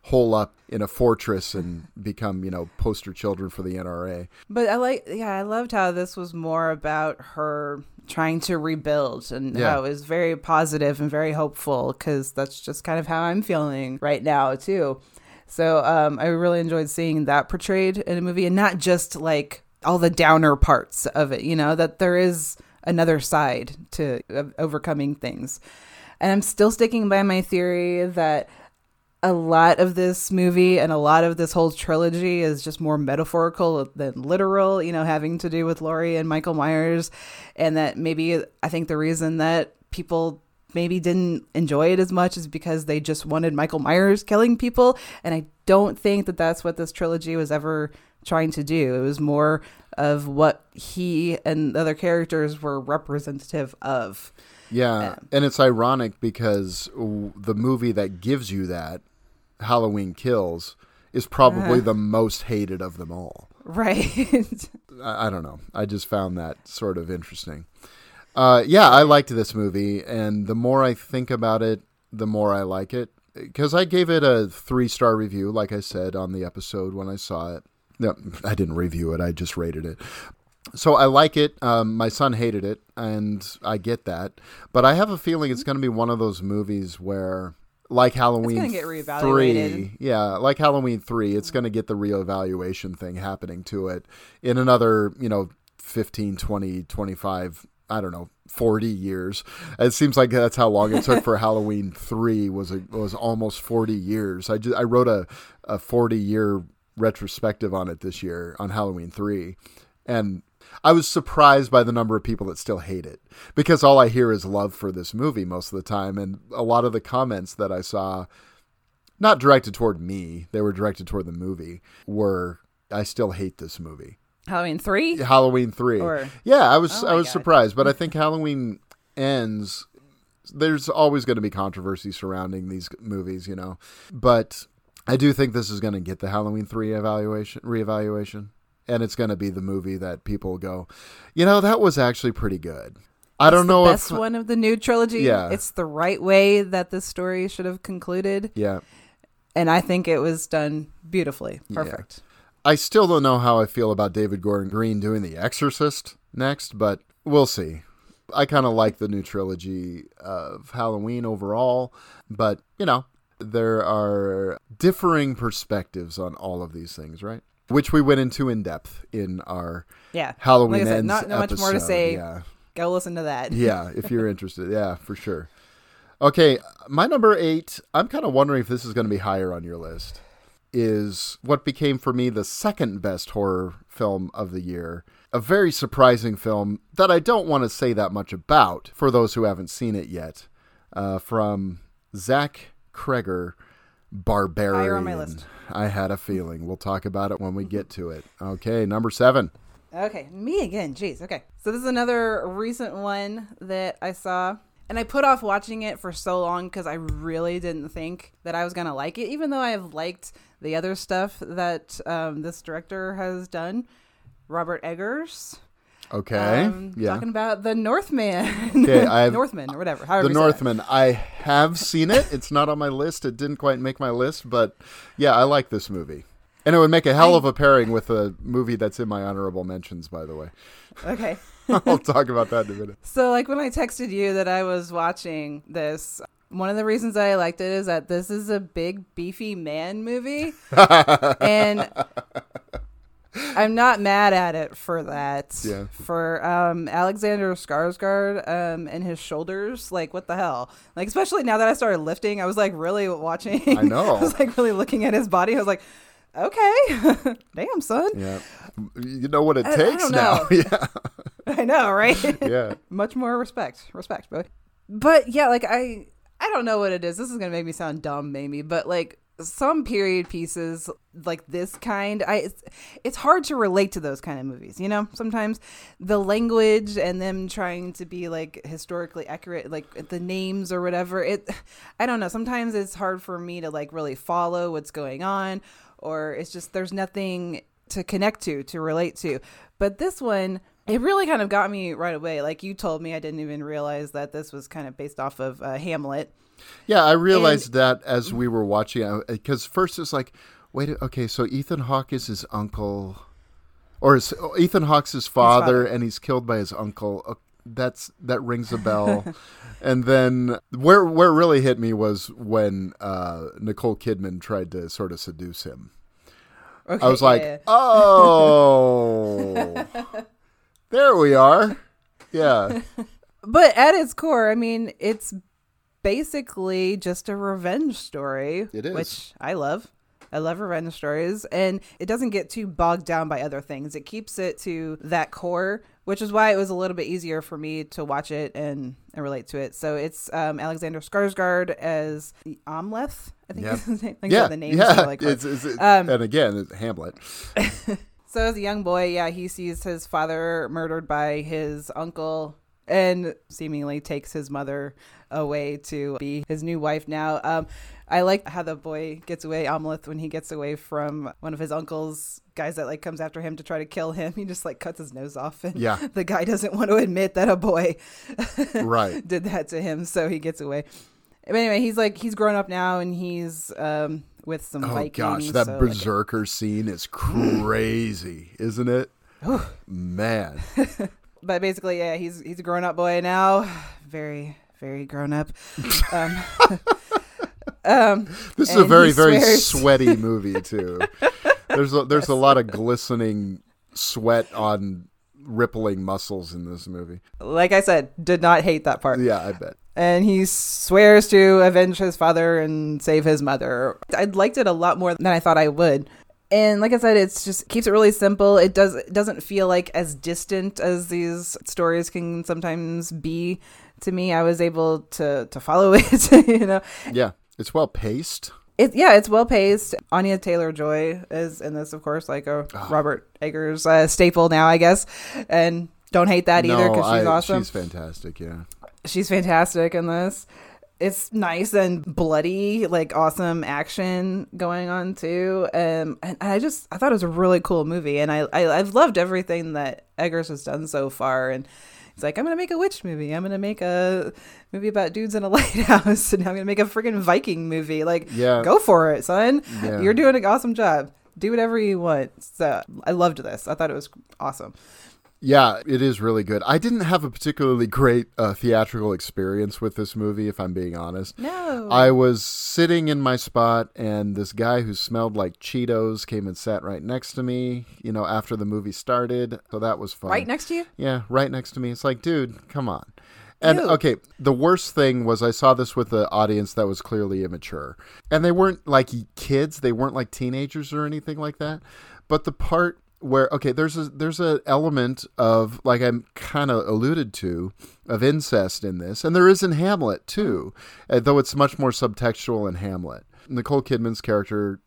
hole up in a fortress and become, you know, poster children for the NRA. But I like, yeah, I loved how this was more about her trying to rebuild and Yeah. how it was very positive and very hopeful because that's just kind of how I'm feeling right now, too. So um, I really enjoyed seeing that portrayed in a movie and not just like all the downer parts of it, you know, that there is another side to of overcoming things. And I'm still sticking by my theory that a lot of this movie and a lot of this whole trilogy is just more metaphorical than literal, you know, having to do with Laurie and Michael Myers. And that maybe I think the reason that people maybe didn't enjoy it as much is because they just wanted Michael Myers killing people. And I don't think that that's what this trilogy was ever trying to do. It was more of what he and the other characters were representative of. Yeah, um, and it's ironic because w- the movie that gives you that, Halloween Kills, is probably Uh. the most hated of them all. Right. I, I don't know. I just found that sort of interesting. Uh, yeah, I liked this movie, and the more I think about it, the more I like it. Because I gave it a three star review, like I said on the episode when I saw it. No, I didn't review it. I just rated it. So I like it. Um, my son hated it, and I get that. But I have a feeling it's going to be one of those movies where, like Halloween get three, yeah, like Halloween three, it's going to get the reevaluation thing happening to it in another, you know, 15, 20, 25, I don't know, 40 years. It seems like that's how long it took for Halloween 3 was a, was almost 40 years. I just, I wrote a a 40 year retrospective on it this year on Halloween 3 and I was surprised by the number of people that still hate it because all I hear is love for this movie most of the time and a lot of the comments that I saw not directed toward me, they were directed toward the movie were I still hate this movie. Halloween 3? Halloween three. Or- yeah, I was Oh I was God. surprised, but I think Halloween ends. There's always going to be controversy surrounding these movies, you know, but I do think this is going to get the Halloween three evaluation reevaluation, and it's going to be the movie that people go, you know, that was actually pretty good. I don't know the if best one of the new trilogy. Yeah. It's the right way that this story should have concluded. yeah. And I think it was done beautifully. Yeah. Perfect. I still don't know how I feel about David Gordon Green doing The Exorcist next, but we'll see. I kind of like the new trilogy of Halloween overall, but you know, there are differing perspectives on all of these things, right? Which we went into in depth in our Yeah. Halloween Like I said, ends not, not much more to say. Yeah. Go listen to that. yeah, if you're interested. Yeah, for sure. Okay, my number eight, I'm kind of wondering if this is going to be higher on your list, is what became for me the second best horror film of the year. A very surprising film that I don't want to say that much about for those who haven't seen it yet. Uh, from Zach Cregger, Barbarian. Higher on my list. I had a feeling. We'll talk about it when we get to it. Okay, number seven. Okay, me again. Jeez. Okay. So this is another recent one that I saw. And I put off watching it for so long because I really didn't think that I was going to like it, even though I have liked the other stuff that um, this director has done. Robert Eggers. Okay. Um, yeah. Talking about The Northman. Okay, I have Northman or whatever. However the. Northman. I have seen it. It's not on my list. It didn't quite make my list, but yeah, I like this movie. And it would make a hell of a pairing with a movie that's in my honorable mentions, by the way. Okay. I'll talk about that in a minute. So, like when I texted you that I was watching this, one of the reasons I liked it is that this is a big, beefy man movie. and I'm not mad at it for that. Yeah. For um, Alexander Skarsgård um, and his shoulders, like what the hell? Like especially now that I started lifting, I was like really watching. I know. I was like really looking at his body. I was like, okay, damn son. Yeah. You know what it I- I takes don't now. yeah. I know, right? Yeah. Much more respect. Respect, boy. But yeah, like I I don't know what it is. This is gonna make me sound dumb, maybe, but like some period pieces like this kind i it's, it's hard to relate to those kind of movies you know? Sometimes the language and them trying to be like historically accurate like the names or whatever it i don't know. Sometimes it's hard for me to like really follow what's going on or it's just there's nothing to connect to to relate to. But this one it really kind of got me right away. Like you told me i didn't even realize that this was kind of based off of uh, hamlet Yeah, I realized that as we were watching, because first it's like, wait, okay, so Ethan Hawke is his uncle, or is, Ethan Hawke's his father, father. and he's killed by his uncle. Uh, That's that rings a bell. and then where where it really hit me was when uh, Nicole Kidman tried to sort of seduce him. Okay, I was like, yeah. oh, there we are. Yeah. But at its core, I mean, it's basically just a revenge story. It is. Which I love. I love revenge stories, and it doesn't get too bogged down by other things. It keeps it to that core, which is why it was a little bit easier for me to watch it and, and relate to it. So it's um, Alexander Skarsgård as Amleth, I think Yep. is his name. Like yeah, the names yeah. like hard. it's, it's, Um, and again, it's Hamlet. So as a young boy, yeah, he sees his father murdered by his uncle and seemingly takes his mother away to be his new wife now. Um, I like how the boy gets away, Amleth, when he gets away from one of his uncle's guys that like comes after him to try to kill him. He just like cuts his nose off, and Yeah. the guy doesn't want to admit that a boy Right. did that to him, so he gets away. But anyway, he's like he's grown up now, and he's um, with some Vikings. Oh Vikings. gosh, that so, like, berserker scene is crazy, isn't it? Man, but basically, yeah, he's he's a grown up boy now, very very grown up. Um, um, this is a very very sweaty movie too. There's a, there's a lot of glistening sweat on rippling muscles in this movie. Like I said, did not hate that part. Yeah, I bet. And he swears to avenge his father and save his mother. I liked it a lot more than I thought I would. And like I said, it's just keeps it really simple. It does it doesn't feel like as distant as these stories can sometimes be to me. I was able to to follow it, you know. Yeah, it's well paced. It, yeah, it's well paced. Anya Taylor Joy is in this, of course, like a Ah. Robert Eggers uh, staple now, I guess. And don't hate that either because she's I- awesome. She's fantastic. Yeah. She's fantastic in this. It's nice and bloody, like awesome action going on too. Um, and I just I thought it was a really cool movie, and I, I I've loved everything that Eggers has done so far. And it's like I'm gonna make a witch movie. I'm gonna make a movie about dudes in a lighthouse, and I'm gonna make a freaking Viking movie. Like, Yeah. go for it, son. Yeah. You're doing an awesome job. Do whatever you want. So I loved this. I thought it was awesome. Yeah, it is really good. I didn't have a particularly great uh, theatrical experience with this movie, if I'm being honest. No. I was sitting in my spot, and this guy who smelled like Cheetos came and sat right next to me, you know, after the movie started. So that was fun. Right next to you? Yeah, right next to me. It's like, dude, come on. And Ew. okay, the worst thing was I saw this with an audience that was clearly immature. And they weren't like kids, they weren't like teenagers or anything like that. But the part where okay, there's a there's an element of like I'm kind of alluded to of incest in this, and there is in Hamlet too, uh, though it's much more subtextual in Hamlet. Nicole Kidman's character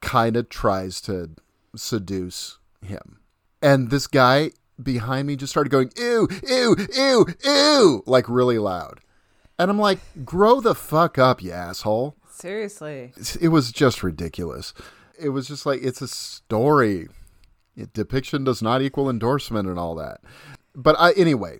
kind of tries to seduce him. And this guy behind me just started going, ew, ew, ew, ew, like really loud. And I'm like, grow the fuck up, you asshole. Seriously. It was just ridiculous. It was just like, it's a story. Depiction does not equal endorsement and all that. But I, anyway,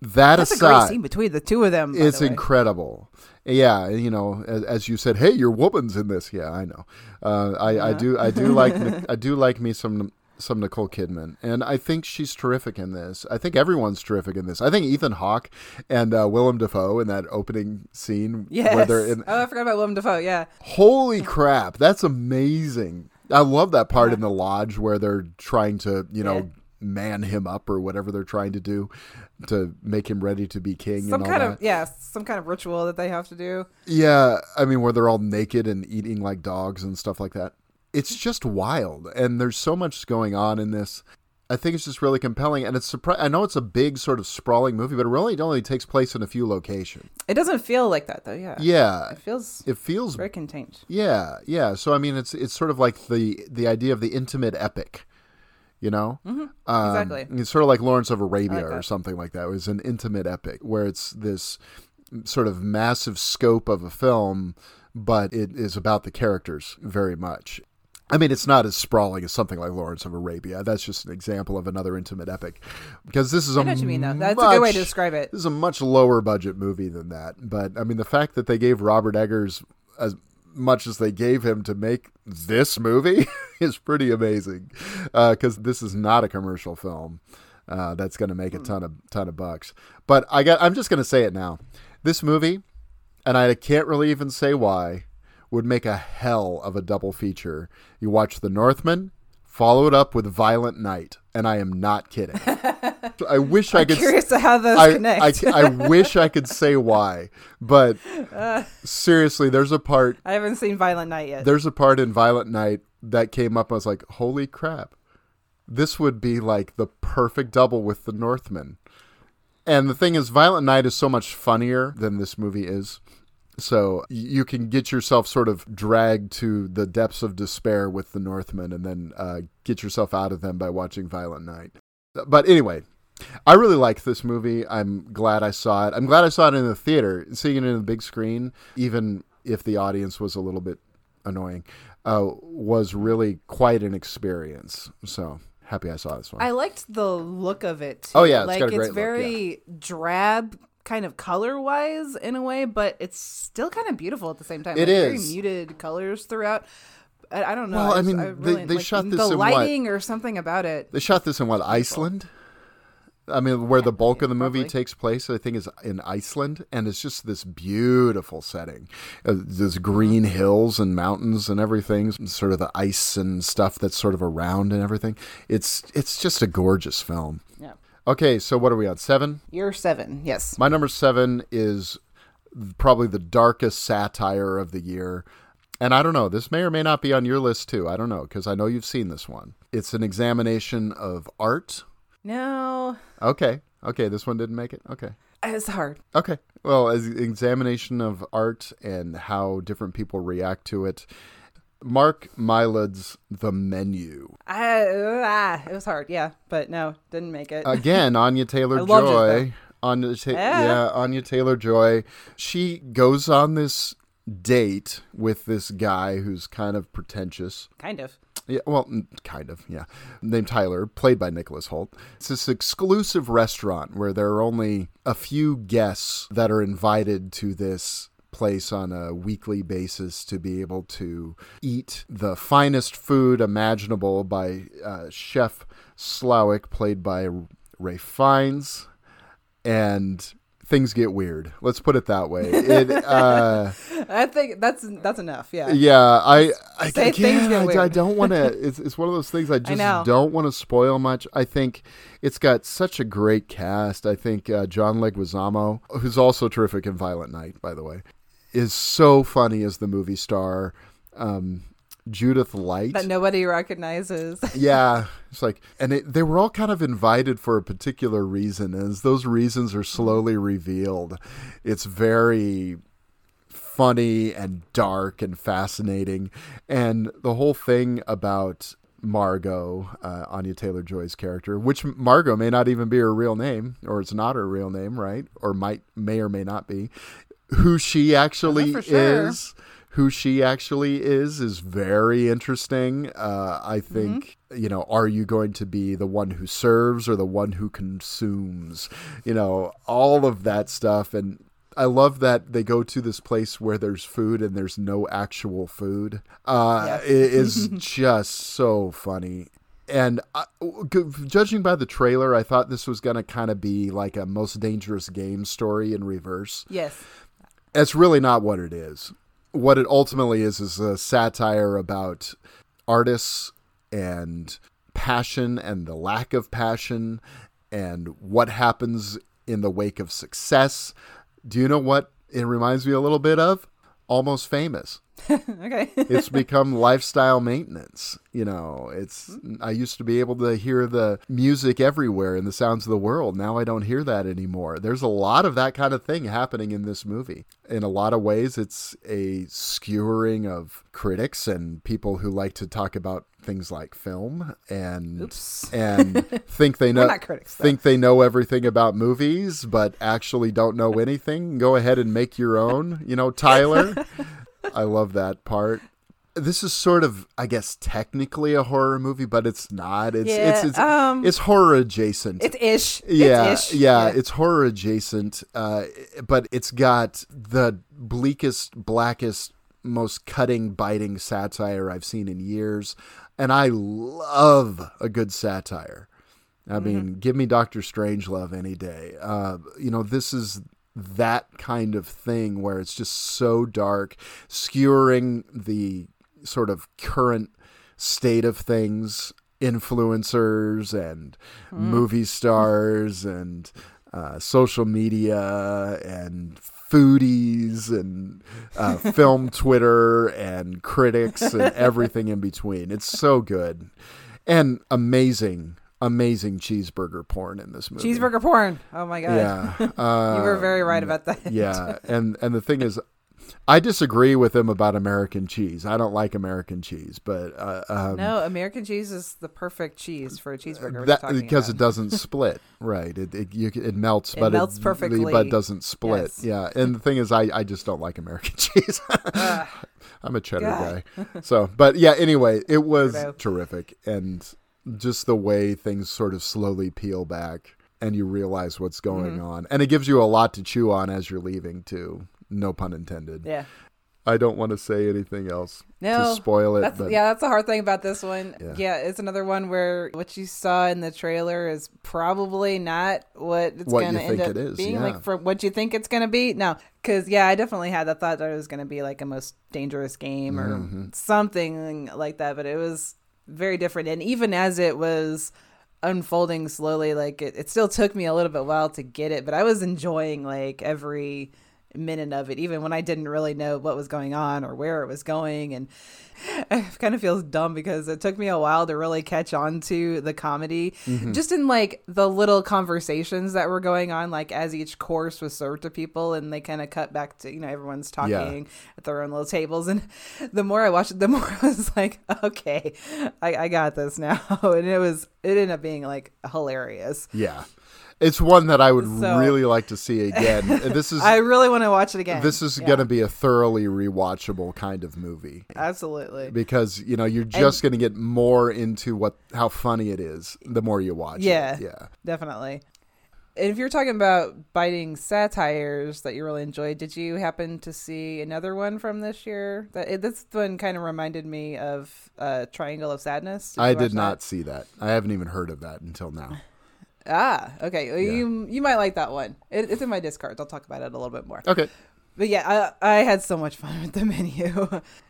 that That's a aside, great scene between the two of them. It's the incredible. Yeah, you know, as, as you said, hey, your woman's in this. Yeah, I know. Uh, I, I Uh-huh. do, I do like, I do like me some some Nicole Kidman, and I think she's terrific in this. I think everyone's terrific in this. I think Ethan Hawke and uh, Willem Dafoe in that opening scene Yes. where they're in. oh, I forgot about Willem Dafoe. Yeah. Holy crap, that's amazing! I love that part in the lodge where they're trying to, you know. Yeah. Man him up, or whatever they're trying to do to make him ready to be king. Some and all kind that. of yeah, some kind of ritual that they have to do. Yeah, I mean, where they're all naked and eating like dogs and stuff like that. It's just wild, and there's so much going on in this. I think it's just really compelling, and it's surpri- I know it's a big sort of sprawling movie, but it really only takes place in a few locations. It doesn't feel like that though. Yeah. Yeah, It feels it feels very contained. yeah, yeah. So I mean, it's it's sort of like the the idea of the intimate epic, you know. Mhm, Um, exactly. It's sort of like Lawrence of Arabia like or something like that. It was an intimate epic where it's this sort of massive scope of a film, but it is about the characters very much. I mean, it's not as sprawling as something like Lawrence of Arabia. That's just an example of another intimate epic, because this is a I know what you mean, though. That's a good way to much- describe it. This is a much lower budget movie than that. But I mean, the fact that they gave Robert Eggers as much as they gave him to make this movie is pretty amazing, because this is not a commercial film uh, that's going to make a ton of ton of bucks. But I got, I'm just going to say it now. This movie, and I can't really even say why, would make a hell of a double feature. You watch The Northman Follow it up with Violent Night, and I am not kidding. I wish I I'm could. curious to how those I, connect. I, I wish I could say why, but Uh. seriously, there's a part. I haven't seen Violent Night yet. There's a part in Violent Night that came up. I was like, holy crap. This would be like the perfect double with the Northman. And the thing is, Violent Night is so much funnier than this movie is. So you can get yourself sort of dragged to the depths of despair with the Northman and then uh, get yourself out of them by watching Violent Night. But anyway, I really like this movie. I'm glad I saw it. I'm glad I saw it in the theater. Seeing it in the big screen, even if the audience was a little bit annoying, uh, was really quite an experience. So happy I saw this one. I liked the look of it. Too. Oh, yeah, it's like got a great it's look, yeah. very drab, kind of color wise in a way, but it's still kind of beautiful at the same time. It like, very muted colors throughout. I, I don't know. Well, I just- mean, they- really, they like, shot this the in what? lighting or something about it. They shot this in what Iceland? I mean, where the bulk of the movie probably. takes place, I think, is in Iceland, and it's just this beautiful setting. Uh, there's green hills and mountains and everything, sort of the ice and stuff that's sort of around and everything. It's it's just a gorgeous film. Yeah. Okay, so what are we on? Seven. You're seven. Yes. My number seven is probably the darkest satire of the year. And I don't know, this may or may not be on your list too. I don't know, because I know you've seen this one. It's an examination of art. No, Okay. Okay, this one didn't make it. Okay. it's hard. Okay. Well, as an examination of art and how different people react to it. Mark Mylod's The Menu. I, ah, it was hard. Yeah, but no, didn't make it. Again, Anya Taylor Joy. Anya Ta- Yeah. yeah, Anya Taylor Joy. She goes on this date with this guy who's kind of pretentious. kind of. Yeah, well, kind of, yeah. Named Tyler, played by Nicholas Hoult. It's this exclusive restaurant where there are only a few guests that are invited to this place on a weekly basis to be able to eat the finest food imaginable by uh, Chef Slowik, played by Ralph Fiennes. And things get weird. Let's put it that way. It, uh, I think that's that's enough. Yeah. yeah, I I, Say I, things get I- I, don't want to. It's it's one of those things I just know. don't want to spoil much. I think it's got such a great cast. I think uh, John Leguizamo, who's also terrific in Violent Night, by the way, is so funny as the movie star. Um, Judith Light. That nobody recognizes. yeah, it's like, and it, they were all kind of invited for a particular reason. And as those reasons are slowly revealed, it's very funny and dark and fascinating. And the whole thing about Margot, uh, Anya Taylor Joy's character, which Margot may not even be her real name, or it's not her real name, right? Or might may or may not be. Who she actually sure. is who she actually is is very interesting. Uh, I think you know, are you going to be the one who serves or the one who consumes? You know, all of that stuff, and I love that they go to this place where there's food and there's no actual food. Uh, It is just so funny. And I, g- judging by the trailer, I thought this was going to kind of be like a most dangerous game story in reverse yes. It's really not what it is. What it ultimately is is a satire about artists and passion and the lack of passion and what happens in the wake of success. Do you know what it reminds me a little bit of? Almost famous. okay. It's become lifestyle maintenance. You know, it's I used to be able to hear the music everywhere in the sounds of the world. Now I don't hear that anymore. There's a lot of that kind of thing happening in this movie. In a lot of ways, it's a skewering of critics and people who like to talk about things like film and Oops. and think they know critics, think they know everything about movies but actually don't know anything. Go ahead and make your own, you know, Tyler. I love that part. This is sort of, I guess, technically a horror movie, but it's not. It's Yeah, it's it's, um, it's horror adjacent. It's ish. yeah, It's ish. yeah, it's horror adjacent, uh, but it's got the bleakest, blackest, most cutting, biting satire I've seen in years, and I love a good satire. I mean, give me Doctor Strangelove any day. Uh, you know, this is that kind of thing where it's just so dark, skewering the sort of current state of things influencers and movie stars and uh, social media and foodies and uh, film Twitter and critics and everything in between. It's so good and amazing, amazing cheeseburger porn in this movie. Cheeseburger porn. Oh my god. Yeah, you were very right um, about that. yeah, and and the thing is, I disagree with him about American cheese. I don't like American cheese, but uh, um, no, American cheese is the perfect cheese for a cheeseburger. That are you talking because it doesn't split, right? It it, you, it melts, It but melts it, perfectly. but doesn't split. Yes. Yeah, and the thing is, I, I just don't like American cheese. I'm a cheddar God. guy, so but yeah. Anyway, it was Weirdo. terrific, and just the way things sort of slowly peel back, and you realize what's going Mm-hmm. on, and it gives you a lot to chew on as you're leaving too. No pun intended. Yeah. I don't want to say anything else No, to spoil it, That's, but yeah, that's the hard thing about this one. Yeah. Yeah. it's another one where what you saw in the trailer is probably not what it's going to end up it is, being. yeah. Like for what you think it's going to be. No, because yeah, I definitely had the thought that it was going to be like a most dangerous game or Mm-hmm. something like that, but it was very different. And even as it was unfolding slowly, like it, it still took me a little bit while to get it, but I was enjoying like every minute of it, even when I didn't really know what was going on or where it was going. And it kind of feels dumb because it took me a while to really catch on to the comedy, mm-hmm. just in like the little conversations that were going on, like as each course was served to people, and they kind of cut back to, you know, everyone's talking at their own little tables. And the more I watched it, the more I was like, okay, I, I got this now. And it was, it ended up being like hilarious. yeah, it's one that I would So- really like to see again. this is I really want to watch it again. this is Yeah, going to be a thoroughly rewatchable kind of movie absolutely. because you know you're just going to get more into what how funny it is the more you watch Yeah. it. Yeah. Definitely. And if you're talking about biting satires that you really enjoyed, did you happen to see another one from this year? That it, this one kind of reminded me of uh, Triangle of Sadness. I you watch did that? not see that. I haven't even heard of that until now. Ah, okay. Well, Yeah. You you might like that one. It, it's in my Discards. I'll talk about it a little bit more. Okay. But yeah, I, I had so much fun with the menu.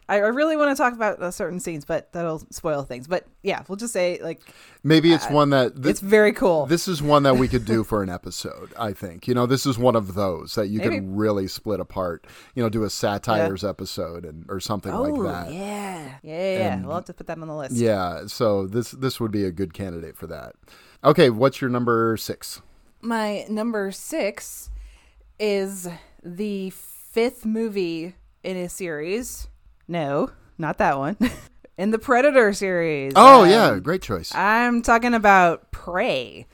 I, I really want to talk about uh, certain scenes, but that'll spoil things. But yeah, we'll just say like Maybe it's Uh, one that thi- it's very cool. This is one that we could do for an episode, I think. You know, this is one of those that you Maybe. can really split apart. You know, do a satires episode and or something oh like that. yeah, yeah, yeah. yeah. And- We'll have to put that on the list. Yeah, so this this would be a good candidate for that. Okay, what's your number 6? My number six is the fifth movie in a series. No, not that one. in the Predator series. Oh Um, yeah, great choice. I'm talking about Prey,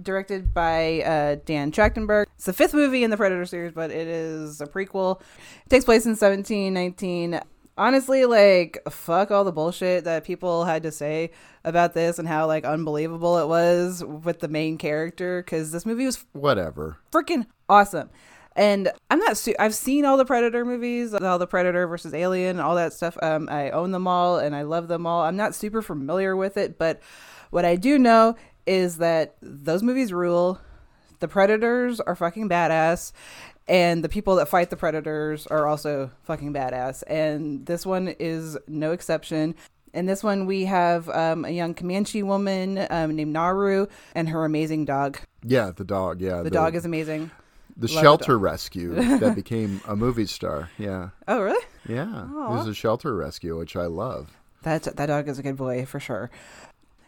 directed by uh, Dan Trachtenberg. It's the fifth movie in the Predator series, but it is a prequel. It takes place in 1719. Honestly, like, fuck all the bullshit that people had to say about this and how, like, unbelievable it was with the main character, because this movie was Whatever. freaking awesome. And I'm not. Su- I've seen all the Predator movies, all the Predator versus Alien, all that stuff. Um, I own them all and I love them all. I'm not super familiar with it, but what I do know is that those movies rule. The Predators are fucking badass, and the people that fight the Predators are also fucking badass. And this one is no exception. In this one, we have um, a young Comanche woman um, named Naru and her amazing dog. Yeah, the dog. Yeah, The dog is amazing. the love shelter rescue that became a movie star. Yeah, Oh, really? yeah. It Aw. was a shelter rescue, which I love. That that dog is a good boy for sure.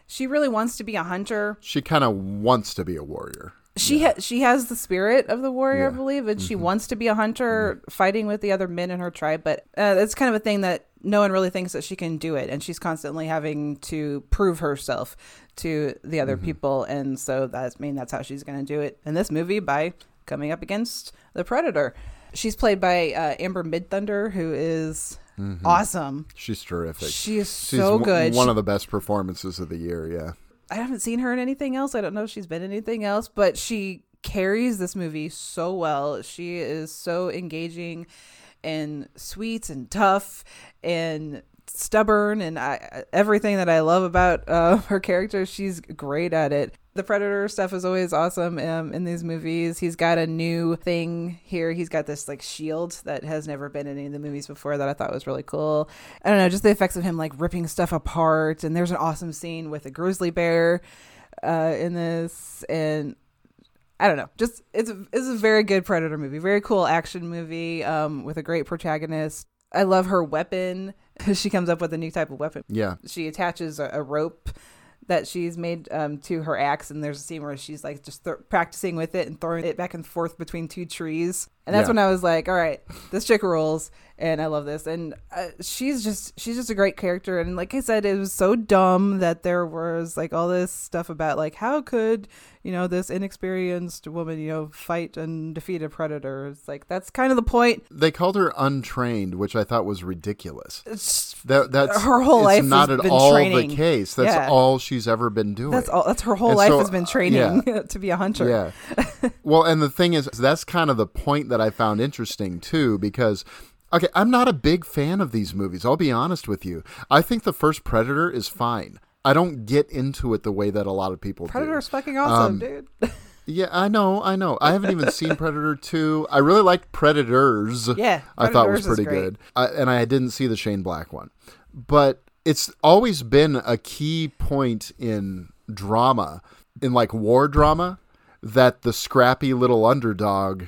She really wants to be a hunter. She kind of wants to be a warrior. She ha- she has the spirit of the warrior, I Yeah. Mm-hmm. believe, and she wants to be a hunter, fighting with the other men in her tribe. But uh, it's kind of a thing that no one really thinks that she can do it, and she's constantly having to prove herself to the other Mm-hmm. people, and so that's I mean that's how she's going to do it in this movie by coming up against the predator. She's played by uh, Amber Midthunder, who is awesome. She's terrific. She is Mm-hmm. She's so good. One She- of the best performances of the year. Yeah. I haven't seen her in anything else. I don't know if she's been in anything else, but she carries this movie so well. She is so engaging and sweet and tough and stubborn and I, everything that I love about uh, her character. She's great at it. The Predator stuff is always awesome um, in these movies. He's got a new thing here. He's got this like shield that has never been in any of the movies before that I thought was really cool. I don't know, just the effects of him like ripping stuff apart. And there's an awesome scene with a grizzly bear uh, in this, and I don't know. Just it's a, it's a very good Predator movie, very cool action movie um, with a great protagonist. I love her weapon. She comes up with a new type of weapon. Yeah. She attaches a, a rope that she's made um, to her axe, and there's a scene where she's like just th- practicing with it and throwing it back and forth between two trees. And that's Yeah. when I was like, all right, this chick rules, and I love this. And uh, she's just she's just a great character. And like I said, it was so dumb that there was like all this stuff about like how could you know this inexperienced woman you know fight and defeat a predator? It's like that's kind of the point. They called her untrained, which I thought was ridiculous. It's- That that's her whole life has not at been all training. the case. That's Yeah. all she's ever been doing. That's all. That's her whole And life so, has been uh, training yeah. to be a hunter. Yeah. well, and the thing is, that's kind of the point that I found interesting too, because. Okay, I'm not a big fan of these movies. I'll be honest with you. I think the first Predator is fine. I don't get into it the way that a lot of people do. Predator's fucking awesome, Um, dude. Yeah, I know, I know. I haven't even seen Predator 2. I really liked Predators. Yeah, I thought was pretty good. I, and I didn't see the Shane Black one. But it's always been a key point in drama, in like war drama, that the scrappy little underdog,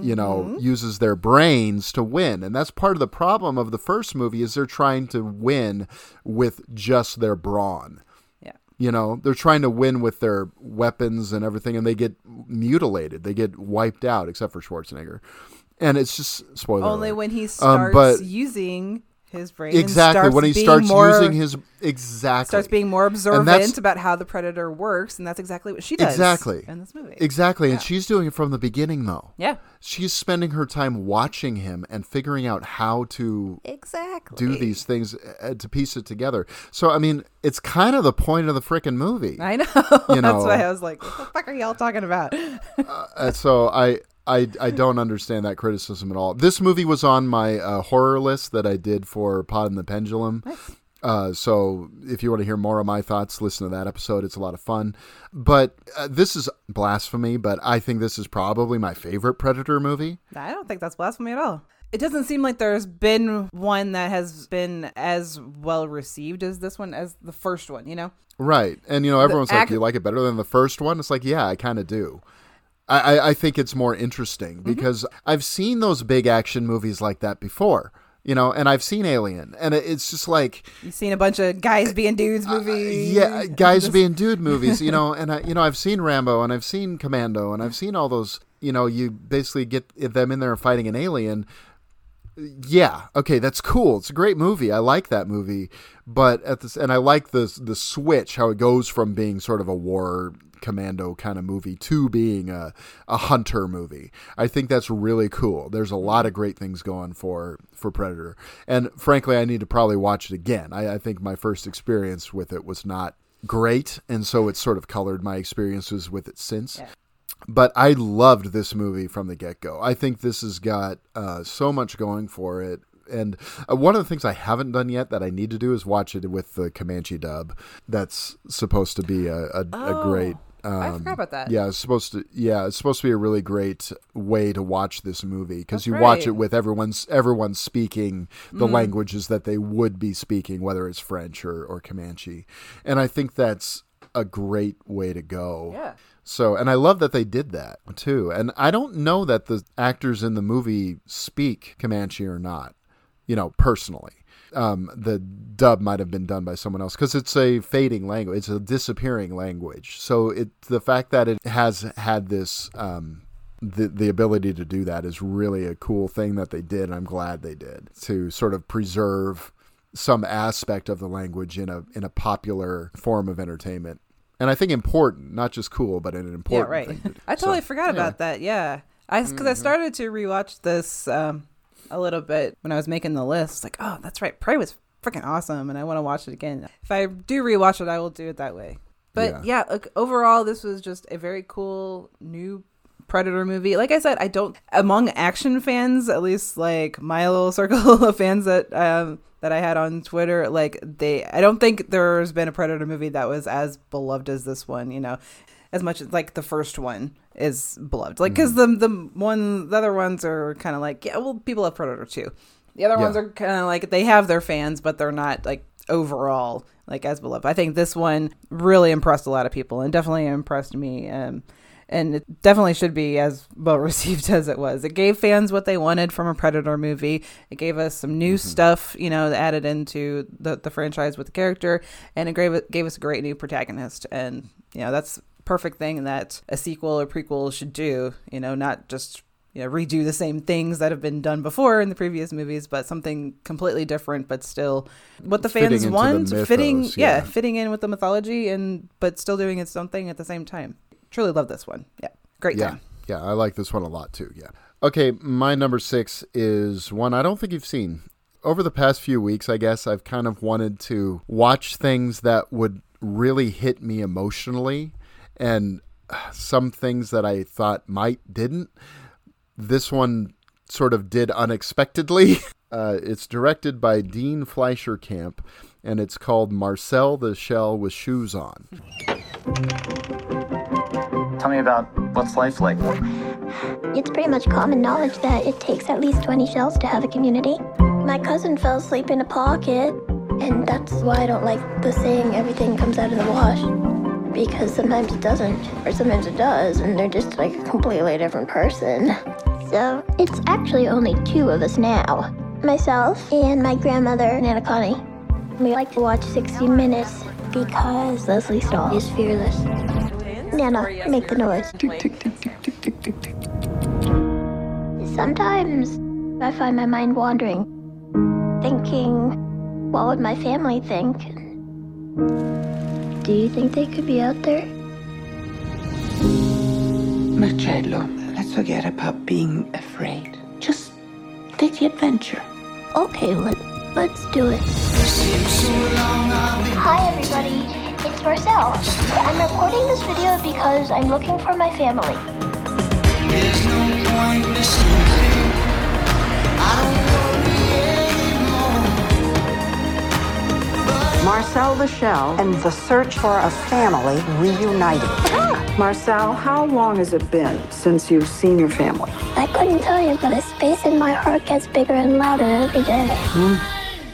you know, Mm-hmm. uses their brains to win. And that's part of the problem of the first movie is they're trying to win with just their brawn. Yeah. You know, they're trying to win with their weapons and everything, and they get mutilated. They get wiped out, except for Schwarzenegger. And it's just spoiler. Only alert. when he Um, starts but using his brain. exactly starts when he being starts more- using his exactly starts being more observant about how the predator works, and that's exactly what she does. exactly in this movie. Exactly, Yeah. and she's doing it from the beginning, though. Yeah. she's spending her time watching him and figuring out how to exactly do these things uh, to piece it together. So, I mean, it's kind of the point of the freaking movie. I know. You know, that's why I was like, "What the fuck are y'all talking about?" Uh, so I, I I don't understand that criticism at all. This movie was on my uh, horror list that I did for Pod and the Pendulum. Uh, so if you want to hear more of my thoughts, listen to that episode. It's a lot of fun. But uh, this is blasphemy. But I think this is probably my favorite Predator movie. I don't think that's blasphemy at all. It doesn't seem like there's been one that has been as well received as this one as the first one. You know. Right. And you know, everyone's like, "You like it better than the first one?" It's like, yeah, I kind of do. I, I think it's more interesting Mm-hmm. because I've seen those big action movies like that before. You know, and I've seen Alien, and it's just like, You've seen a bunch of guys being dudes movies. Uh, yeah, guys being dude movies. You know, and I, you know, I've seen Rambo, and I've seen Commando, and I've seen all those. You know, you basically get them in there fighting an alien. Yeah, okay, that's cool. It's a great movie. I like that movie, but at this, and I like the the switch how it goes from being sort of a war commando kind of movie to being a, a hunter movie. I think that's really cool. There's a lot of great things going for for Predator, and frankly, I need to probably watch it again. I, I think my first experience with it was not great, and so it's sort of colored my experiences with it since but I loved this movie from the get go. I think this has got uh, so much going for it. And uh, one of the things I haven't done yet that I need to do is watch it with the Comanche dub. That's supposed to be a, a, a Oh, great. Um, I forgot about that. Yeah, it's supposed to. Yeah, it's supposed to be a really great way to watch this movie because you watch it with everyone's everyone speaking the Mhm. languages that they would be speaking, whether it's French or, or Comanche. And I think that's a great way to go. Yeah. So, and I love that they did that too. And I don't know that the actors in the movie speak Comanche or not, you know, personally. Um, the dub might have been done by someone else because it's a fading language. It's a disappearing language. So it the fact that it has had this um, the the ability to do that is really a cool thing that they did. And I'm glad they did to sort of preserve some aspect of the language in a in a popular form of entertainment. And I think important, not just cool, but an Yeah, important right. thing. to do. I totally So, forgot anyway. about that. Yeah, I because I Mm-hmm. started to rewatch this um, a little bit when I was making the list. Like, oh, that's right, Prey was freaking awesome, and I want to watch it again. If I do rewatch it, I will do it that way. But yeah, look, overall, this was just a very cool new Predator movie. Like I said, I don't among action fans, at least like my little circle of fans that um that I had on Twitter, like they I don't think there's been a Predator movie that was as beloved as this one, you know. As much as like the first one is beloved. Like cuz the the one the other ones are kind of like, yeah, well people love Predator too. The other ones are kind of like they have their fans, but they're not like overall like as beloved. I think this one really impressed a lot of people and definitely impressed me. Um, and it definitely should be as well received as it was. It gave fans what they wanted from a Predator movie. It gave us some new stuff, you know, added into the, the franchise with the character, and it gave gave us a great new protagonist. And you know, that's perfect thing that a sequel or prequel should do. You know, not just you know redo the same things that have been done before in the previous movies, but something completely different, but still what the Fitting fans the want, fitting yeah, yeah. fitting in with the mythology, and but still doing its own thing at the same time. Truly love this one. Yeah, great Yeah. time. Yeah, I like this one a lot too. Yeah. Okay, my number six is one I don't think you've seen. Over the past few weeks, I guess I've kind of wanted to watch things that would really hit me emotionally, and uh, some things that I thought might didn't. This one sort of did unexpectedly. Uh, it's directed by Dean Fleischer Camp, and it's called Marcel the Shell with Shoes On. Tell me about what's life like. It's pretty much common knowledge that it takes at least 20 shells to have a community. My cousin fell asleep in a pocket, and that's why I don't like the saying everything comes out of the wash. Because sometimes it doesn't, or sometimes it does, and they're just like a completely different person. So it's actually only two of us now myself and my grandmother, Nana Connie. We like to watch 60 Minutes because Lesley Stahl is fearless. Nana, make the noise. Sometimes I find my mind wandering, thinking, what would my family think? Do you think they could be out there? Marcello, let's forget about being afraid. Just take the adventure. Okay, let, let's do it. Hi, everybody. It's Marcel. I'm recording this video because I'm looking for my family. Marcel the Shell and the search for a family reunited. Marcel, how long has it been since you've seen your family? I couldn't tell you, but the space in my heart gets bigger and louder every day. Hmm.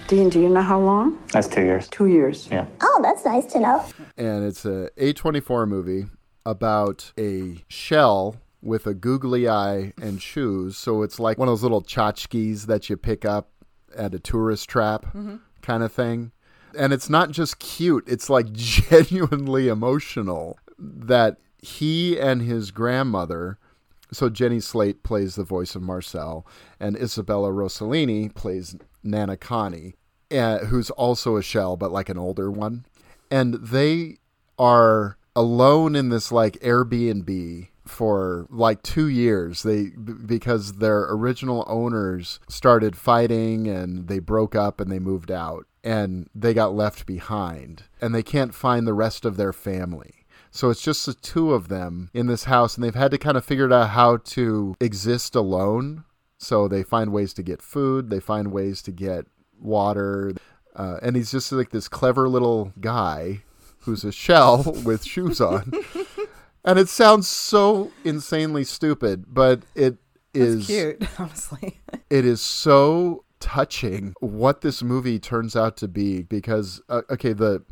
Dean, do you know how long? That's two years. Two years. Yeah. Oh, that's nice to know. and it's a A24 movie about a shell with a googly eye and shoes. So it's like one of those little tchotchkes that you pick up at a tourist trap Mhm. kind of thing. And it's not just cute, it's like genuinely emotional that he and his grandmother. So Jenny Slate plays the voice of Marcel, and Isabella Rossellini plays Nana Connie, uh, who's also a shell, but like an older one. And they are alone in this like Airbnb for like two years. They because their original owners started fighting and they broke up and they moved out and they got left behind and they can't find the rest of their family. So it's just the two of them in this house, and they've had to kind of figure out how to exist alone. So they find ways to get food, they find ways to get water, uh, and he's just like this clever little guy who's a shell with shoes on. and it sounds so insanely stupid, but it is It's cute, honestly. it is so touching what this movie turns out to be because uh, okay the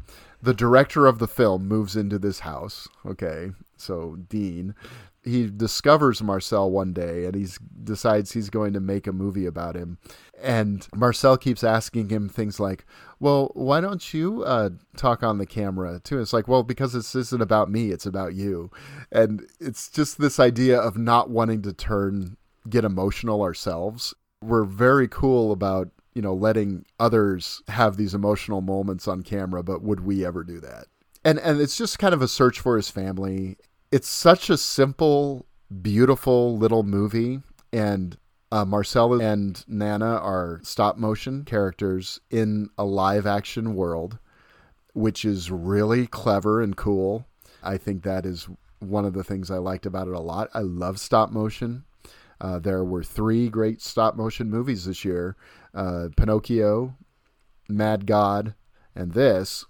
the director of the film moves into this house okay so dean. He discovers marcel one day and he decides he's going to make a movie about him. And marcel keeps asking him things like well why don't you uh, talk on the camera too? It's like well because this isn't about me it's about you. And it's just this idea of not wanting to turn get emotional ourselves we're very cool about you know letting others have these emotional moments on camera but would we ever do that and and it's just kind of a search for his family it's such a simple beautiful little movie and uh, Marcella and Nana are stop motion characters in a live action world, which is really clever and cool. I think that is one of the things I liked about it a lot. I love stop motion. Uh, there were three great stop motion movies this year uh, Pinocchio, Mad God, and this.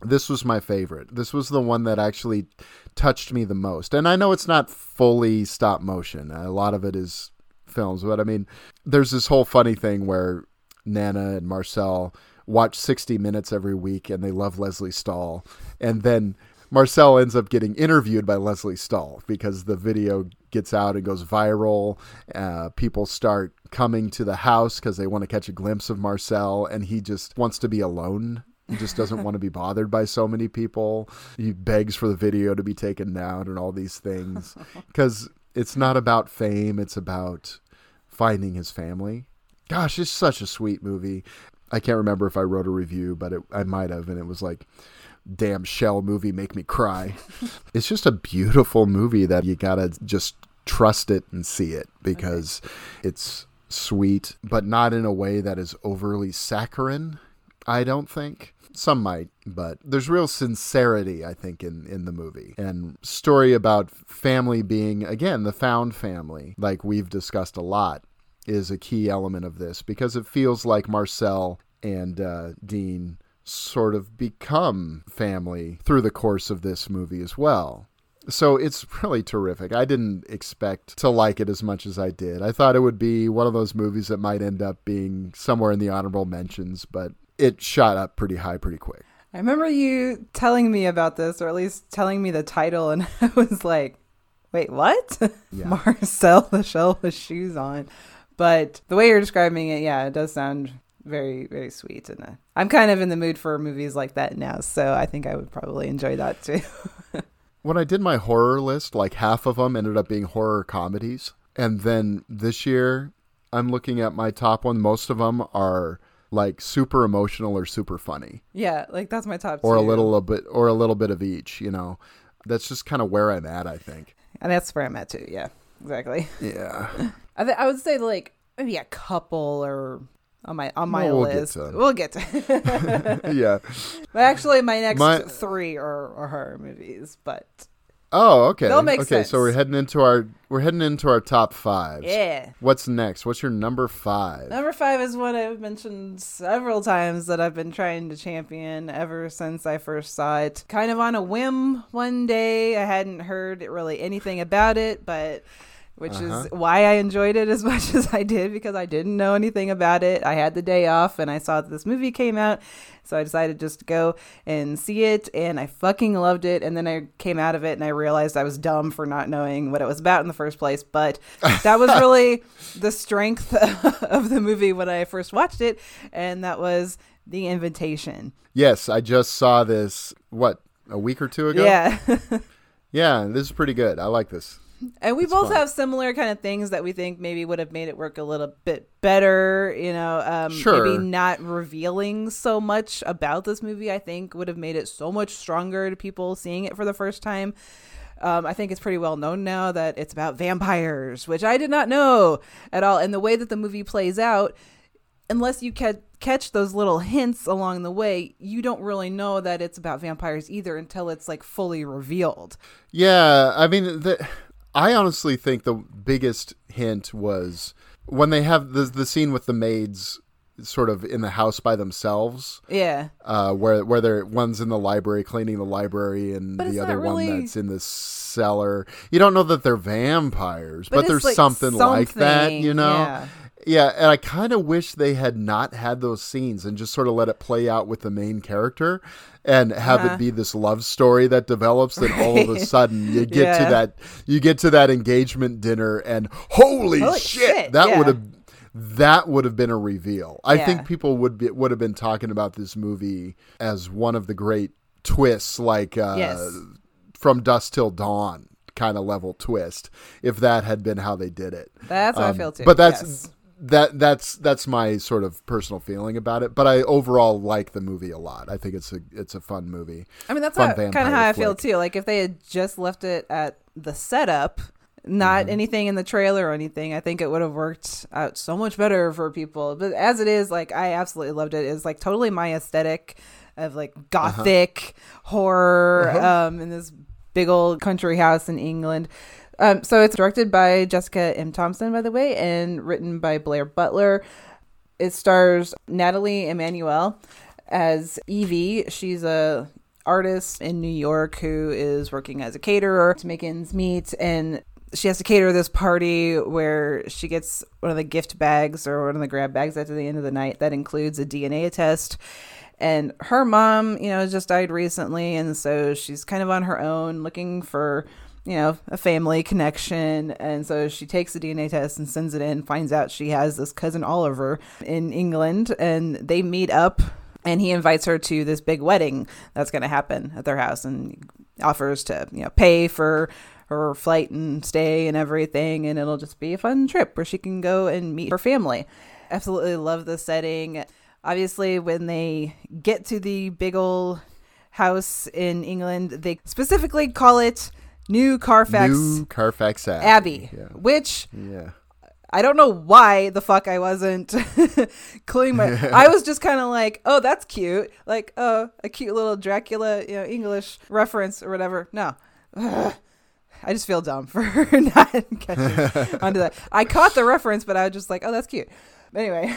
This was my favorite. This was the one that actually touched me the most. And I know it's not fully stop motion, a lot of it is films, but I mean, there's this whole funny thing where Nana and Marcel watch 60 Minutes every week and they love Lesley Stahl. And then Marcel ends up getting interviewed by Lesley Stahl because the video gets out and goes viral. Uh, people start coming to the house because they want to catch a glimpse of Marcel, and he just wants to be alone. He just doesn't want to be bothered by so many people. He begs for the video to be taken down and all these things because it's not about fame, it's about finding his family. Gosh, it's such a sweet movie. I can't remember if I wrote a review, but it, I might have, and it was like, damn shell movie make me cry. it's just a beautiful movie that you gotta just trust it and see it because okay. it's sweet, but not in a way that is overly saccharine, I don't think. Some might, but there's real sincerity, I think, in, in the movie. And story about family being, again, the found family, like we've discussed a lot, is a key element of this because it feels like Marcel and uh, Dean sort of become family through the course of this movie as well. So it's really terrific. I didn't expect to like it as much as I did. I thought it would be one of those movies that might end up being somewhere in the honorable mentions, but it shot up pretty high pretty quick. I remember you telling me about this, or at least telling me the title, and I was like, wait, what? Yeah. Marcel the Shell with shoes on. But the way you're describing it, yeah, it does sound very very sweet and uh, i'm kind of in the mood for movies like that now so i think i would probably enjoy that too. When i did my horror list like half of them ended up being horror comedies. And then this year i'm looking at my top one. Most of them are like super emotional or super funny. Yeah like that's my top or two. a little a bit or a little bit of each you know? That's just kind of where i'm at i think. And that's where i'm at too yeah exactly. Yeah. I, th- I would say like maybe a couple or on my on my well, we'll list. Get we'll get to. yeah. But actually, my next my... three are, are horror movies, but. Oh, okay. They'll make okay, sense. so we're heading into our we're heading into our top five. Yeah. What's next? What's your number five? Number five is one I've mentioned several times that I've been trying to champion ever since I first saw it. Kind of on a whim one day. I hadn't heard really anything about it, but which uh-huh. is why I enjoyed it as much as I did because I didn't know anything about it. I had the day off and I saw that this movie came out. So I decided just to go and see it and I fucking loved it. And then I came out of it and I realized I was dumb for not knowing what it was about in the first place. But that was really the strength of the movie when I first watched it. And that was The Invitation. Yes, I just saw this, what, a week or two ago? Yeah. yeah, this is pretty good. I like this. And we it's both fun. have similar kind of things that we think maybe would have made it work a little bit better. You know, um, sure. maybe not revealing so much about this movie. I think would have made it so much stronger to people seeing it for the first time. Um, I think it's pretty well known now that it's about vampires, which I did not know at all. And the way that the movie plays out, unless you ca- catch those little hints along the way, you don't really know that it's about vampires either until it's like fully revealed. Yeah, I mean the I honestly think the biggest hint was when they have the the scene with the maids sort of in the house by themselves. Yeah. Uh, where where they're one's in the library cleaning the library and but the other really... one that's in the cellar. You don't know that they're vampires, but, but there's like something, something, like that, you know. Yeah. Yeah, and I kind of wish they had not had those scenes and just sort of let it play out with the main character and have uh-huh. it be this love story that develops then all of a sudden you get yeah. to that you get to that engagement dinner and holy, holy shit, shit, that yeah. would have that would have been a reveal. I Yeah. think people would be would have been talking about this movie as one of the great twists like uh Yes. from dusk till dawn kind of level twist if that had been how they did it. That's how I Um, feel too. But that's yes. That that's that's my sort of personal feeling about it. But I overall like the movie a lot. I think it's a it's a fun movie. I mean, that's kind of how I feel too. Like if they had just left it at the setup, not Mm-hmm. anything in the trailer or anything, I think it would have worked out so much better for people. But as it is, like I absolutely loved it. It's like totally my aesthetic of like gothic horror Uh-huh. um in this big old country house in England. Um, so it's directed by Jessica M. Thompson, by the way, and written by Blair Butler. It stars Nathalie Emmanuel as Evie. She's a artist in New York who is working as a caterer to make ends meet and she has to cater this party where she gets one of the gift bags or one of the grab bags at the end of the night that includes a DNA test. And her mom, you know, just died recently, and so she's kind of on her own looking for, you know, a family connection. And so she takes the DNA test and sends it in, finds out she has this cousin Oliver in England, and they meet up and he invites her to this big wedding that's going to happen at their house and offers to you know pay for her flight and stay and everything. And it'll just be a fun trip where she can go and meet her family. Absolutely love the setting. Obviously when they get to the big old house in england they specifically call it new carfax New Carfax Abbey. abbey Yeah. which Yeah. I don't know why the fuck I wasn't cluing my. I was just kind of like, oh, that's cute, like, oh, a cute little Dracula, you know, English reference or whatever. No, Ugh. I just feel dumb for not catching onto that. I caught the reference, but I was just like, oh, that's cute. But anyway,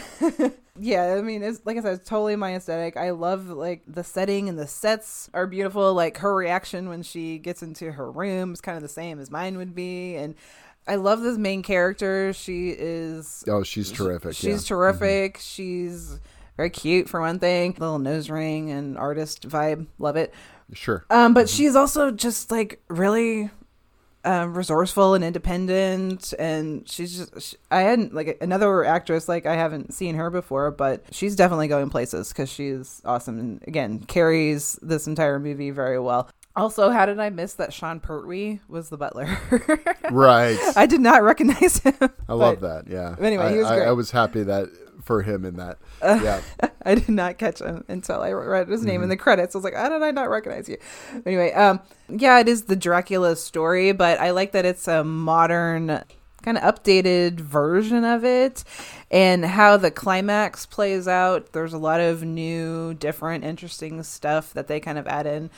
yeah, I mean, it's like I said, it's totally my aesthetic. I love like the setting and the sets are beautiful. Like her reaction when she gets into her room is kind of the same as mine would be, and I love this main character. She is Oh, she's terrific. She's yeah. Mm-hmm. terrific. She's very cute for one thing. Little nose ring and artist vibe. Love it. Sure. Um, but she's also just like really um, resourceful and independent, and she's just. She, I hadn't like another actress like I haven't seen her before, but she's definitely going places because she's awesome and again carries this entire movie very well. Also, how did I miss that Sean Pertwee was the butler? Right. I did not recognize him. I love that. Yeah. Anyway, I, he was I- great. I, was happy that for him in that. Uh, yeah. I did not catch him until I read his name in Mhm. the credits. I was like, how did I not recognize you? Anyway, um, yeah, it is the Dracula story, but I like that it's a modern, kind of updated version of it, and how the climax plays out. There's a lot of new, different, interesting stuff that they kind of add in.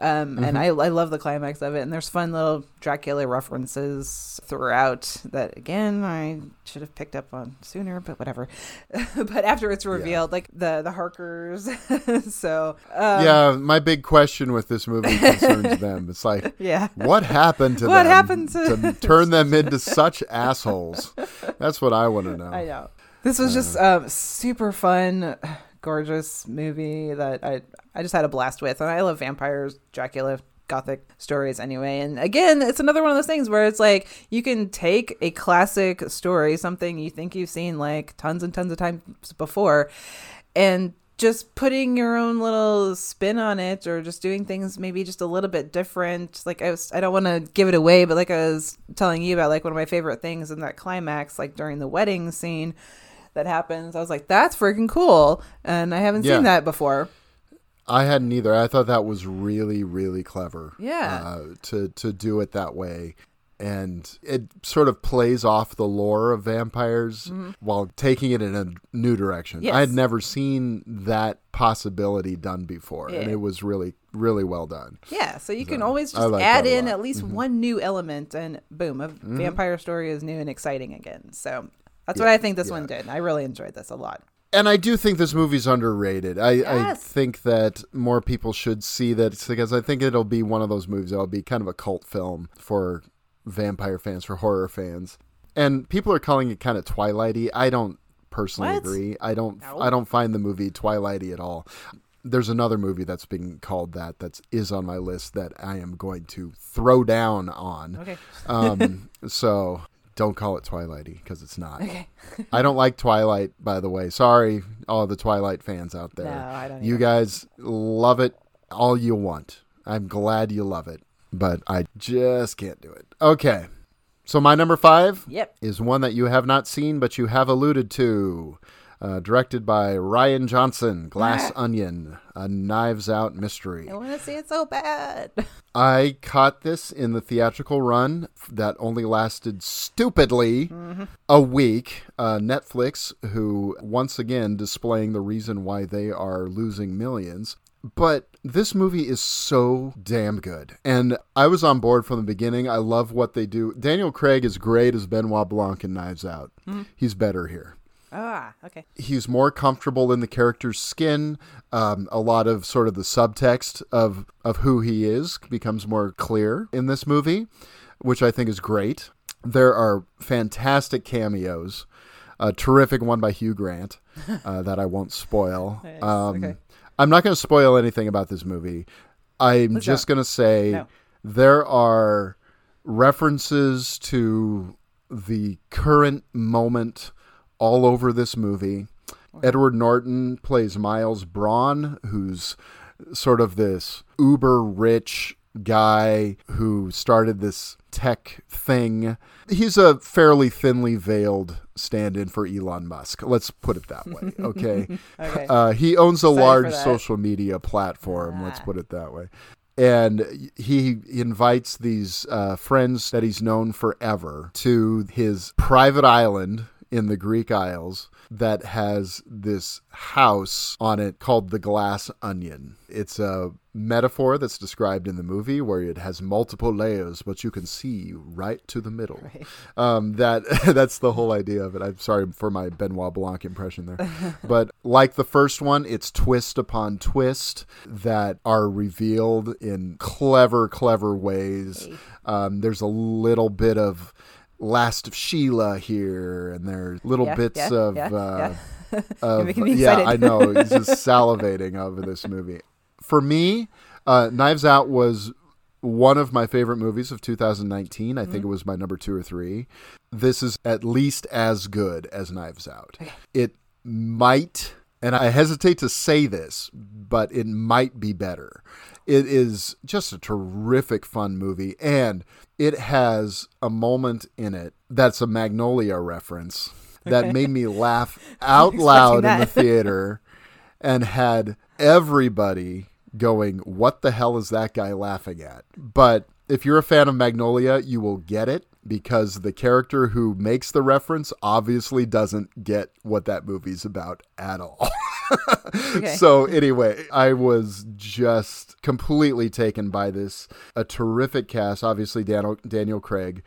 Um, and Mhm. I, I love the climax of it, and there's fun little Dracula references throughout that again I should have picked up on sooner, but whatever. but after it's revealed, like the the Harkers, so um, yeah, my big question with this movie concerns them. It's like, Yeah. what happened to What them happened to- turn them into such assholes? That's what I want to know. I know. This was just um, super fun, gorgeous movie that I I just had a blast with, and I love vampires, Dracula, gothic stories anyway. And again, it's another one of those things where it's like you can take a classic story, something you think you've seen like tons and tons of times before, and just putting your own little spin on it or just doing things maybe just a little bit different like i was i don't want to give it away but like i was telling you about like one of my favorite things in that climax like during the wedding scene that happens i was like that's freaking cool and i haven't Yeah. seen that before I hadn't either. I thought that was really, really clever. Yeah. Uh, to to do it that way, and it sort of plays off the lore of vampires Mhm. while taking it in a new direction. Yes. I had never seen that possibility done before, and it was really, really well done. yeah so you can always just like add in at least Mhm. one new element and boom a Mhm. vampire story is new and exciting again so that's Yeah, what i think this yeah. one did i really enjoyed this a lot And I do think this movie's underrated. I, I think that more people should see that because I think it'll be one of those movies that'll be kind of a cult film for vampire fans, for horror fans. And people are calling it kind of Twilighty. I don't personally What? agree. I don't No. I don't find the movie Twilighty at all. There's another movie that's being called that that is on my list that I am going to throw down on. Okay. um so don't call it Twilighty because it's not. Okay. I don't like Twilight, by the way. Sorry, all the Twilight fans out there. No, I don't You either. guys love it all you want. I'm glad you love it, but I just can't do it. Okay. So my number five Yep. is one that you have not seen, but you have alluded to. Uh, directed by Rian Johnson, Glass Onion, a Knives Out mystery. i want to see it so bad I caught this in the theatrical run that only lasted stupidly a week. Uh, Netflix, who once again displaying the reason why they are losing millions, But this movie is so damn good. And I was on board from the beginning. I love what they do. Daniel Craig is great as Benoit Blanc in Knives Out. Mhm. He's better here. Ah, okay. He's more comfortable in the character's skin. Um, a lot of sort of the subtext of, of who he is becomes more clear in this movie, which I think is great. There are fantastic cameos. A terrific one by Hugh Grant uh, that I won't spoil. Nice, Um, okay. I'm not going to spoil anything about this movie. I'm Please just going to say No. there are references to the current moment all over this movie. Edward Norton plays Miles Bron, who's sort of this uber rich guy who started this tech thing. He's a fairly thinly veiled stand in for Elon Musk. Let's put it that way. Okay. Okay. Uh, he owns a for large social media platform. Ah. Let's put it that way. And he invites these uh, friends that he's known forever to his private island in the Greek Isles that has this house on it called the Glass Onion. It's a metaphor that's described in the movie where it has multiple layers, but you can see right to the middle. Um, that that's the whole idea of it. I'm sorry for my Benoit Blanc impression there, but like the first one, it's twist upon twist that are revealed in clever, clever ways. Um, there's a little bit of Last of Sheila here, and there are little Yeah, bits yeah, of. yeah, uh, yeah. of- yeah. I know. He's just salivating over this movie. For me, uh, Knives Out was one of my favorite movies of 2019. I think Mhm. it was my number two or three. This is at least as good as Knives Out. It might, and I hesitate to say this, but it might be better. It is just a terrific, fun movie, and it has a moment in it that's a Magnolia reference that made me laugh out loud in the theater and had everybody going, What the hell is that guy laughing at? But if you're a fan of Magnolia, you will get it because the character who makes the reference obviously doesn't get what that movie's about at all. Okay. So, anyway, I was just completely taken by this. A terrific cast, obviously, Daniel, Daniel Craig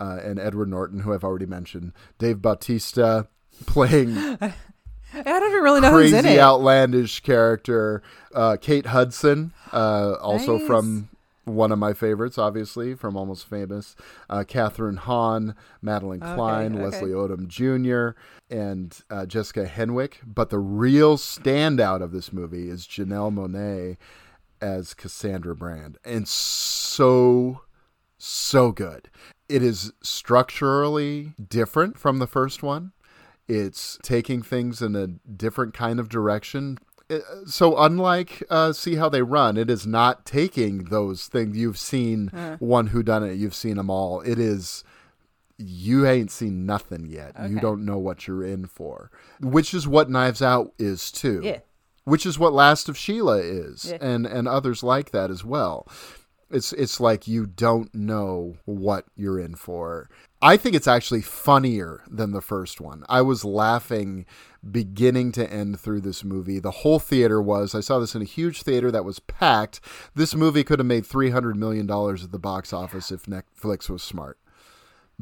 uh, and Edward Norton, who I've already mentioned, Dave Bautista playing I don't even really know who's in crazy it. outlandish character. Uh, Kate Hudson, uh, also Nice. from one of my favorites, obviously from Almost Famous. Uh, Kathryn Hahn, Madelyn Okay, Cline, okay. Leslie Odom Jr., and uh, Jessica Henwick. But the real standout of this movie is Janelle Monáe as Cassandra Brand, and so so good. It is structurally different from the first one. It's taking things in a different kind of direction. Uh, So unlike uh, see how they run, it is not taking those things you've seen. Uh. One who done it, you've seen them all. It is you ain't seen nothing yet. You don't know what you're in for, which is what Knives Out is too. Yeah. Which is what Last of Sheila is, Yeah. and and others like that as well. It's it's like you don't know what you're in for. I think it's actually funnier than the first one. I was laughing beginning to end through this movie. The whole theater was. I saw this in a huge theater that was packed. This movie could have made 300 million dollars at the box office if Netflix was smart.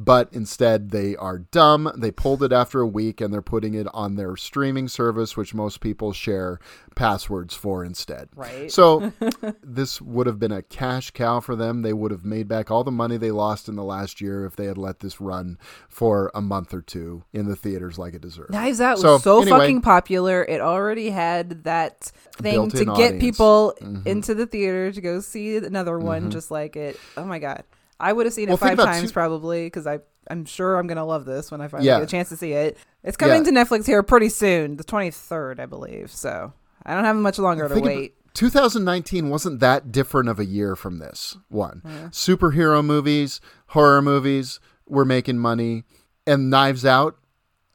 But instead, they are dumb. They pulled it after a week and they're putting it on their streaming service, which most people share passwords for instead. Right. So, this would have been a cash cow for them. They would have made back all the money they lost in the last year if they had let this run for a month or two in the theaters like it deserved. Knives Out was so, anyway, fucking popular. It already had that thing to get audience. people Mhm. into the theater to go see another one Mhm. just like it. Oh my god. I would have seen it five times two- probably because I I'm sure I'm gonna love this when I finally Yeah. get a chance to see it. It's coming Yeah. to Netflix here pretty soon, the 23rd, I believe. So I don't have much longer to wait. 2019 wasn't that different of a year from this one. Yeah. Superhero movies, horror movies were making money, and Knives Out,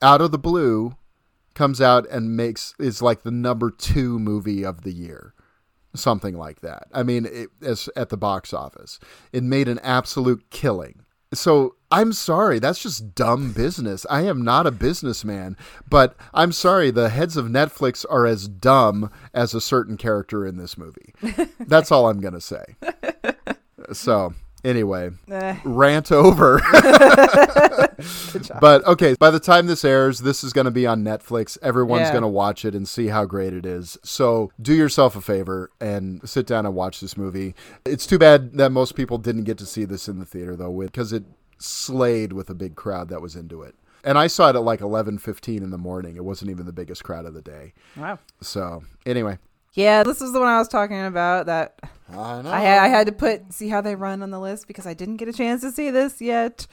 out of the blue, comes out and makes is like the number two movie of the year, something like that. I mean, it, as at the box office, it made an absolute killing. So I'm sorry, that's just dumb business. I am not a businessman, but I'm sorry, the heads of Netflix are as dumb as a certain character in this movie. That's all I'm going to say. So, anyway, Eh. rant over. but okay, by the time this airs, this is going to be on Netflix. Everyone's Yeah. going to watch it and see how great it is. So, do yourself a favor and sit down and watch this movie. It's too bad that most people didn't get to see this in the theater though, because it slayed with a big crowd that was into it. And I saw it at like 11:15 in the morning. It wasn't even the biggest crowd of the day. Wow. So, anyway, Yeah, this is the one I was talking about that I know. I had, I had to put see how they run on the list because I didn't get a chance to see this yet.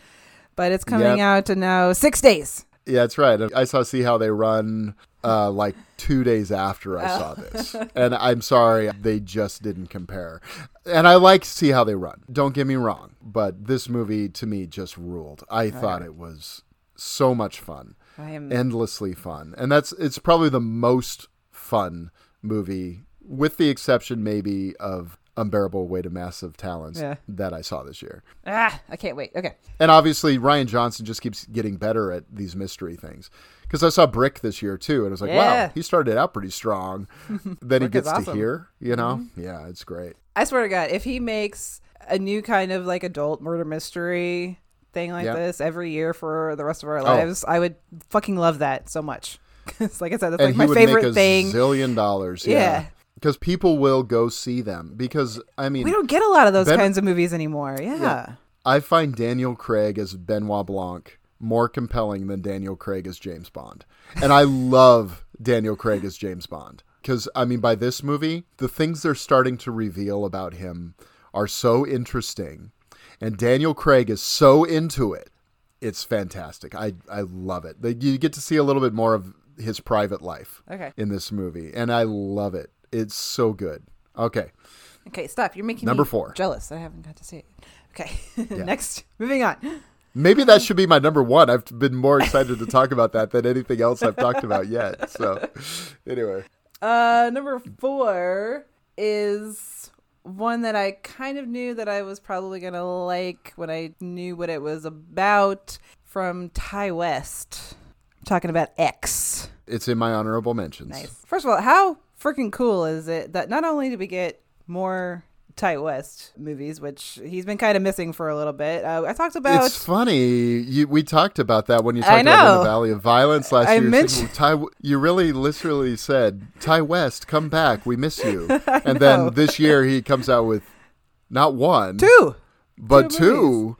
But it's coming Yep. out in now six days. Yeah, that's right. I saw See How They Run uh, like two days after I saw Oh. this. And I'm sorry, they just didn't compare. And I like See How They Run. Don't get me wrong. But this movie to me just ruled. I thought it was so much fun. I am- Endlessly fun. And that's it's probably the most fun movie, with the exception maybe of Unbearable Weight of Massive Talents Yeah. that I saw this year. Ah, I can't wait. Okay. And obviously, Rian Johnson just keeps getting better at these mystery things. Because I saw Brick this year too, and I was like, Yeah. wow, he started out pretty strong. then he gets to here, you know? Mhm. Yeah, it's great. I swear to God, if he makes a new kind of like adult murder mystery thing like Yep. this every year for the rest of our Oh. lives, I would fucking love that so much. 'Cause like I said, that's and like my would favorite make a thing. zillion dollars. Yeah. Yeah. Because people will go see them. Because, I mean, we don't get a lot of those Ben- kinds of movies anymore. Yeah. I find Daniel Craig as Benoit Blanc more compelling than Daniel Craig as James Bond. And I love Daniel Craig as James Bond. Because, I mean, by this movie, the things they're starting to reveal about him are so interesting. And Daniel Craig is so into it. It's fantastic. I, I love it. You get to see a little bit more of his private life Okay. in this movie. And I love it. It's so good. Okay. Okay, stop. You're making Number me four. jealous. I haven't got to see it. Okay. Next. Moving on. Maybe that should be my number one. I've been more excited to talk about that than anything else I've talked about yet. So, anyway, Uh, number four is one that I kind of knew that I was probably gonna like when I knew what it was about from Ti West. I'm talking about X. it's in my honorable mentions. Nice. First of all, how freaking cool is it that not only do we get more Ti West movies, which he's been kind of missing for a little bit. Uh, I talked about It's funny. You, we talked about that when you talked about the Valley of Violence last I year. Mentioned- Ty, you really literally said, Ti West, come back. We miss you. And then this year he comes out with not one, two, but Two two,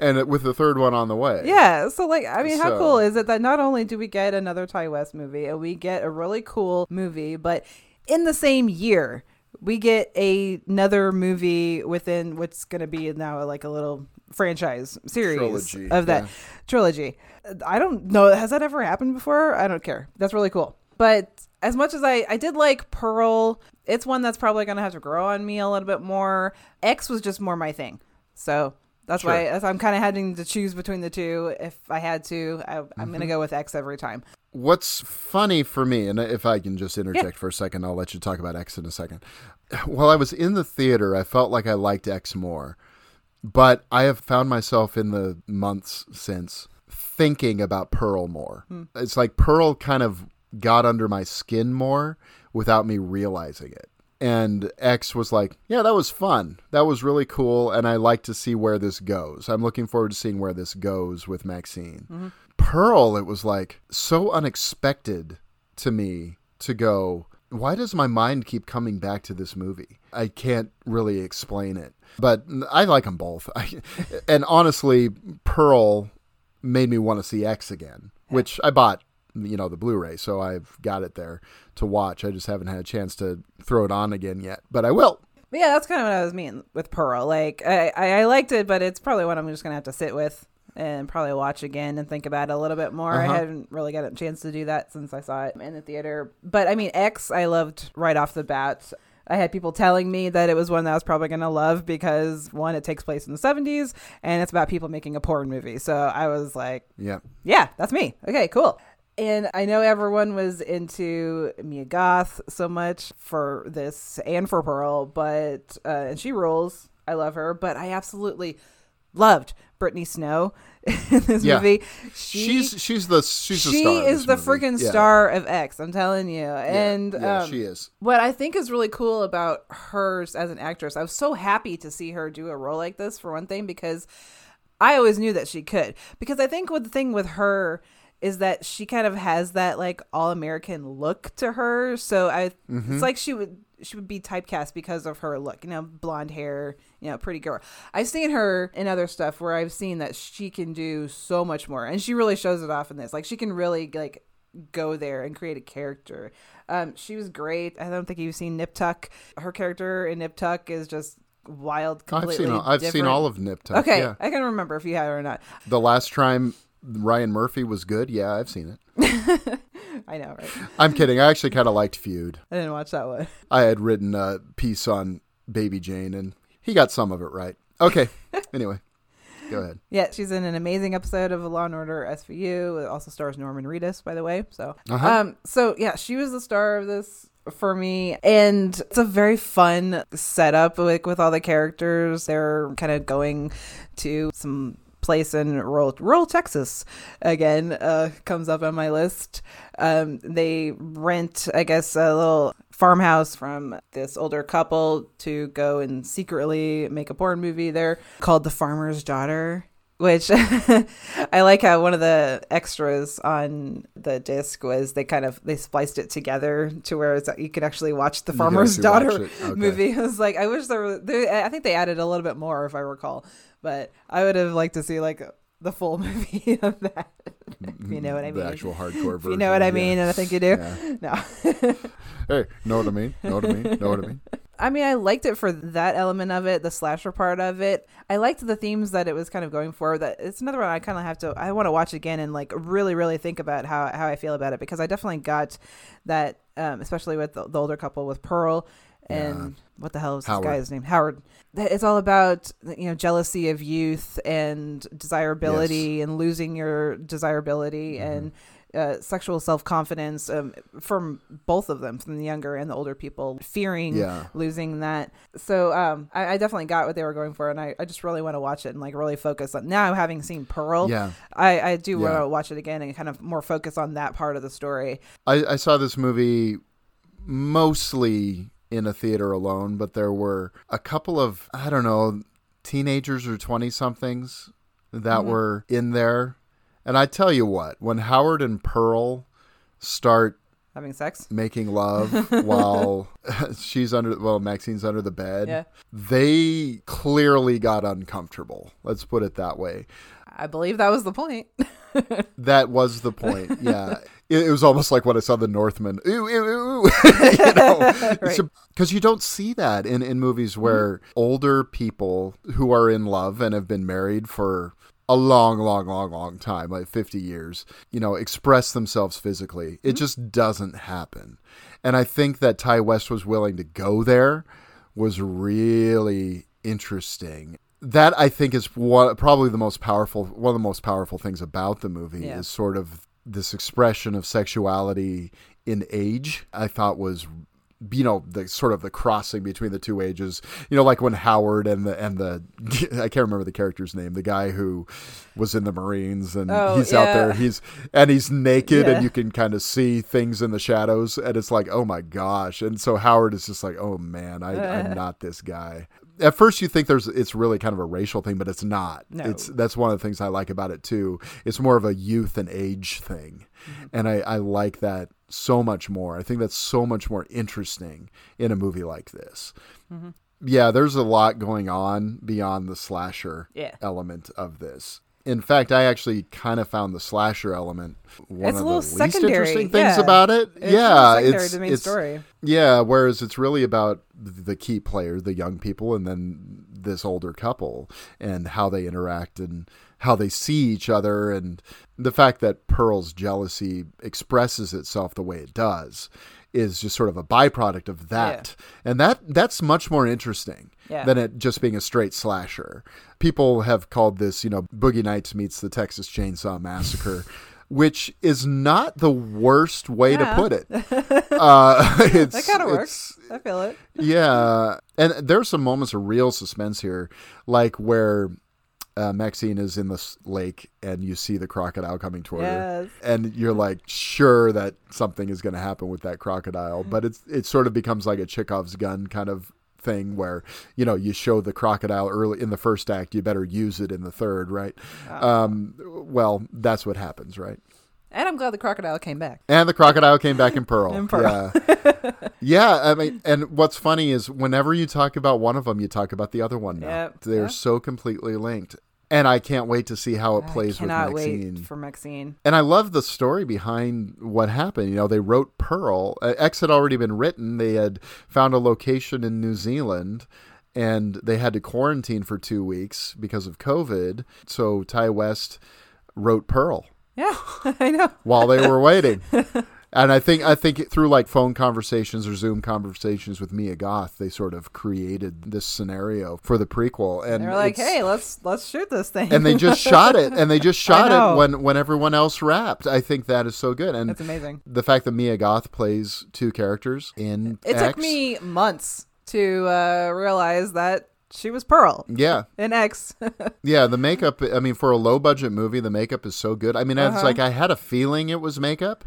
and with the third one on the way. Yeah, so like I mean, how So- cool is it that not only do we get another Ti West movie, and we get a really cool movie, but in the same year we get a, another movie within what's going to be now like a little franchise series Trilogy, of that yeah. trilogy. I don't know, has that ever happened before? I don't care. That's really cool. But as much as I, I did like Pearl, it's one that's probably going to have to grow on me a little bit more. X was just more my thing. So that's why Sure. as I'm kind of having to choose between the two. If I had to, I, I'm going to go with X every time. What's funny for me, and if I can just interject for a second, I'll let you talk about X in a second. While I was in the theater, I felt like I liked X more, but I have found myself in the months since thinking about Pearl more. Hmm. It's like Pearl kind of got under my skin more without me realizing it. And X was like, yeah, that was fun. That was really cool. And I like to see where this goes. I'm looking forward to seeing where this goes with Maxine. Mhm. Pearl, it was like so unexpected to me to go, why does my mind keep coming back to this movie? I can't really explain it, but I like them both. I, and honestly, Pearl made me want to see X again, which I bought, you know, the Blu-ray, so I've got it there to watch. I just haven't had a chance to throw it on again yet, but I will. But yeah, that's kind of what I was meaning with Pearl. Like I, I, I liked it, but it's probably one I'm just to have to sit with and probably watch again and think about it a little bit more. Uh-huh. I haven't really got a chance to do that since I saw it in the theater. But I mean, X, I loved right off the bat. I had people telling me that it was one that I was probably going to love because one, it takes place in the 70s and it's about people making a porn movie. So I was like, Yeah. yeah, that's me. Okay, cool. And I know everyone was into Mia Goth so much for this and for Pearl, but uh, and she rules. I love her, but I absolutely loved Brittany Snow in this Yeah. movie. She, she's she's the she's the she star. of is the freaking Yeah. star of X. I'm telling you. And yeah, um, she is. What I think is really cool about her as an actress, I was so happy to see her do a role like this for one thing because I always knew that she could. Because I think what the thing with her is that she kind of has that like all American look to her. So I Mhm. it's like she would she would be typecast because of her look, you know, blonde hair, you know, pretty girl. I've seen her in other stuff where I've seen that she can do so much more and she really shows it off in this. Like she can really like go there and create a character. Um, she was great. I don't think you've seen Nip Tuck. Her character in Nip Tuck is just wild. I've seen all- I've seen all of Nip Tuck, Okay, yeah. I can remember if you had or not. The last time Ryan Murphy was good, yeah, I've seen it. I know, right? I'm kidding. I actually kind of liked Feud. I didn't watch that one. I had written a piece on Baby Jane, and he got some of it right. Okay. anyway, go ahead. Yeah, she's in an amazing episode of Law and Order SVU. It also stars Norman Reedus, by the way. So, Uh-huh. um, so yeah, she was the star of this for me, and it's a very fun setup like with all the characters. They're kind of going to some place in rural, rural Texas again uh, comes up on my list. Um, they rent, I guess, a little farmhouse from this older couple to go and secretly make a porn movie there called The Farmer's Daughter. Which I like how one of the extras on the disc was they kind of they spliced it together to where it's, you could actually watch the farmer's watch daughter it. Okay. movie. I was like, I wish there were. They, I think they added a little bit more, if I recall. But I would have liked to see like the full movie of that. if you know what I The mean. actual hardcore If you know what I mean, yeah. and I think you do. Yeah. No. Hey, know what I mean? Know what I mean? Know what I mean? I mean, I liked it for that element of it, the slasher part of it. I liked the themes that it was kind of going for. That it's another one I kind of have to. I want to watch again and like really, really think about how how I feel about it because I definitely got that, um, especially with the, the older couple with Pearl and what the hell is Howard. this guy's name? Howard. It's all about you know jealousy of youth and desirability and losing your desirability Mm-hmm. and uh, sexual self confidence um, from both of them, from the younger and the older people, fearing Yeah. losing that. So um, I, I definitely got what they were going for, and I, I just really want to watch it and like really focus on. Now having seen Pearl, Yeah. I, I do want to watch it again and kind of more focus on that part of the story. I, I saw this movie mostly in a theater alone, but there were a couple of, I don't know, teenagers or 20 somethings that Mhm. were in there. And I tell you what, when Howard and Pearl start Having sex, making love while she's under, well, Maxine's under the bed, Yeah. they clearly got uncomfortable. Let's put it that way. I believe that was the point. That was the point. Yeah. It, was almost like when I saw the Northman. Ooh, ooh, ooh, you know, because you don't see that in, in movies mm-hmm. where older people who are in love and have been married for a long, long, long, long time, like 50 years, you know, express themselves physically. It mm-hmm. just doesn't happen. And I think that Ti West was willing to go there was really interesting. That I think is one, probably the most powerful, one of the most powerful things about the movie Yeah. is sort of this expression of sexuality in age. I thought was, you know, the sort of the crossing between the two ages. You know, like when Howard and the and the I can't remember the character's name, the guy who was in the Marines and Oh, he's out there, he's and he's naked Yeah. and you can kind of see things in the shadows and it's like, oh my gosh. And so Howard is just like, oh man, I, I'm not this guy. At first you think there's it's really kind of a racial thing, but it's not. No. It's that's one of the things I like about it too. It's more of a youth and age thing. And I, I like that so much more. I think that's so much more interesting in a movie like this. Mhm. Yeah, there's a lot going on beyond the slasher Yeah. element of this. In fact, I actually kind of found the slasher element one It's a of little the least secondary, interesting things yeah. about it. It's yeah, it's the main it's- story. Yeah, whereas it's really about the key player, the young people, and then this older couple and how they interact and how they see each other, and the fact that Pearl's jealousy expresses itself the way it does is just sort of a byproduct of that, and that that's much more interesting Yeah. than it just being a straight slasher. People have called this, you know, Boogie Nights meets the Texas Chainsaw Massacre. Which is not the worst way Yeah. to put it. Uh, it's, that kind of works. I feel it. yeah, and there's some moments of real suspense here, like where uh, Maxine is in this lake and you see the crocodile coming toward her, and you're like sure that something is going to happen with that crocodile, but it's it sort of becomes like a Chekhov's gun kind of thing where you know you show the crocodile early in the first act you better use it in the third right um well that's what happens right And I'm glad the crocodile came back. and the crocodile came back in Pearl. In Pearl. Yeah. yeah. I mean, and what's funny is whenever you talk about one of them, you talk about the other one now. Yep. They're Yep. so completely linked. And I can't wait to see how it plays with Cannot Maxine. wait for Maxine. And I love the story behind what happened. You know, they wrote Pearl. Uh, X had already been written. They had found a location in New Zealand and they had to quarantine for two weeks because of COVID. So Ti West wrote Pearl Yeah, I know. while they were waiting. And I think I think through like phone conversations or Zoom conversations with Mia Goth, they sort of created this scenario for the prequel. And They're like, hey, let's let's shoot this thing. and they just shot it, and they just shot it when when everyone else wrapped. I think that is so good, and it's amazing. The fact that Mia Goth plays two characters in It X, took me months to uh, realize that she was Pearl. Yeah. In X. Yeah, the makeup. I mean, for a low budget movie, the makeup is so good. I mean, it's Uh-huh. like I had a feeling it was makeup,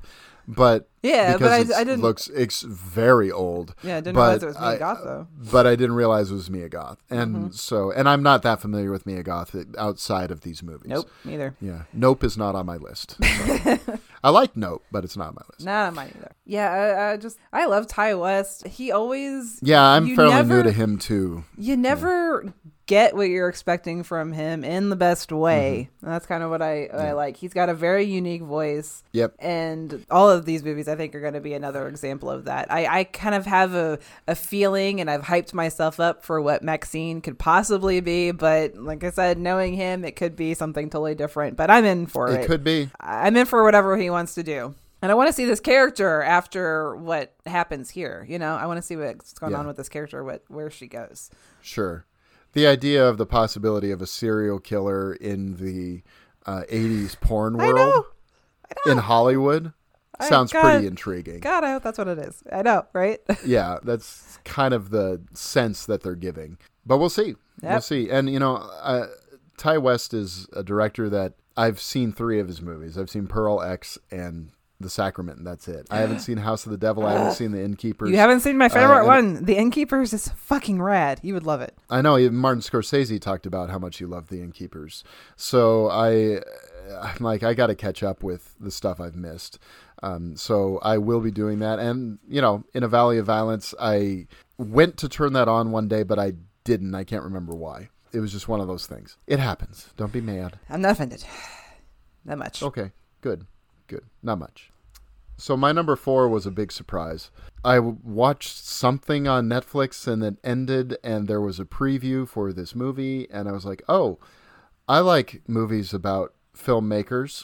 but Yeah, but because I- I didn't- looks it's very old. Yeah, I didn't but realize it was Mia Goth, though. But I didn't realize it was Mia Goth, and Mhm. so and I'm not that familiar with Mia Goth outside of these movies. Nope, neither. Yeah, Nope is not on my list. So. I like Nope, but it's not on my list. Not on mine either. Yeah, I, I just I love Ti West. He always Yeah, I'm fairly never- new to him too. You never get what you're expecting from him in the best way. Mm-hmm. That's kind of what I what I like. He's got a very unique voice. Yep. And all of these movies I think are going to be another example of that. I, I kind of have a, a feeling and I've hyped myself up for what Maxine could possibly be, but like I said, knowing him, it could be something totally different. But I'm in for it. It could be. I'm in for whatever he wants to do. And I want to see this character after what happens here. You know, I want to see what's going Yeah. on with this character, what where she goes. Sure. The idea of the possibility of a serial killer in the uh, 80s porn I world know. in Hollywood I- sounds pretty intriguing. God, I hope that's what it is. I know, right? yeah, that's kind of the sense that they're giving. But we'll see. We'll see. And, you know, uh, Ti West is a director that I've seen three of his movies. I've seen Pearl X and The Sacrament, and that's it. I haven't seen House of the Devil. I haven't seen The Innkeepers. you haven't seen my Uh, favorite and- one, The Innkeepers is fucking rad. You would love it. I know even Martin Scorsese talked about how much he loved The Innkeepers. So I, I'm like, I got to catch up with the stuff I've missed. Um, so I will be doing that. And you know, in a Valley of Violence, I went to turn that on one day, but I didn't. I can't remember why. It was just one of those things. It happens. Don't be mad. I'm not offended. Not much. Okay, good, good. Not much. So my number four was a big surprise. I watched something on Netflix and it ended, and there was a preview for this movie, and I was like, oh, I like movies about filmmakers,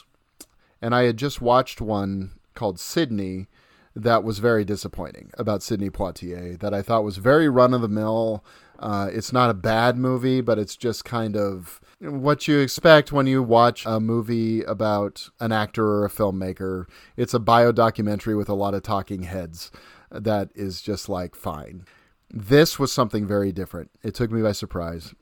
and I had just watched one called Sidney that was very disappointing about Sidney Poitier that I thought was very run of the mill. Uh, it's not a bad movie, but it's just kind of what you expect when you watch a movie about an actor or a filmmaker. It's a bio documentary with a lot of talking heads that is just like fine. This was something very different. It took me by surprise.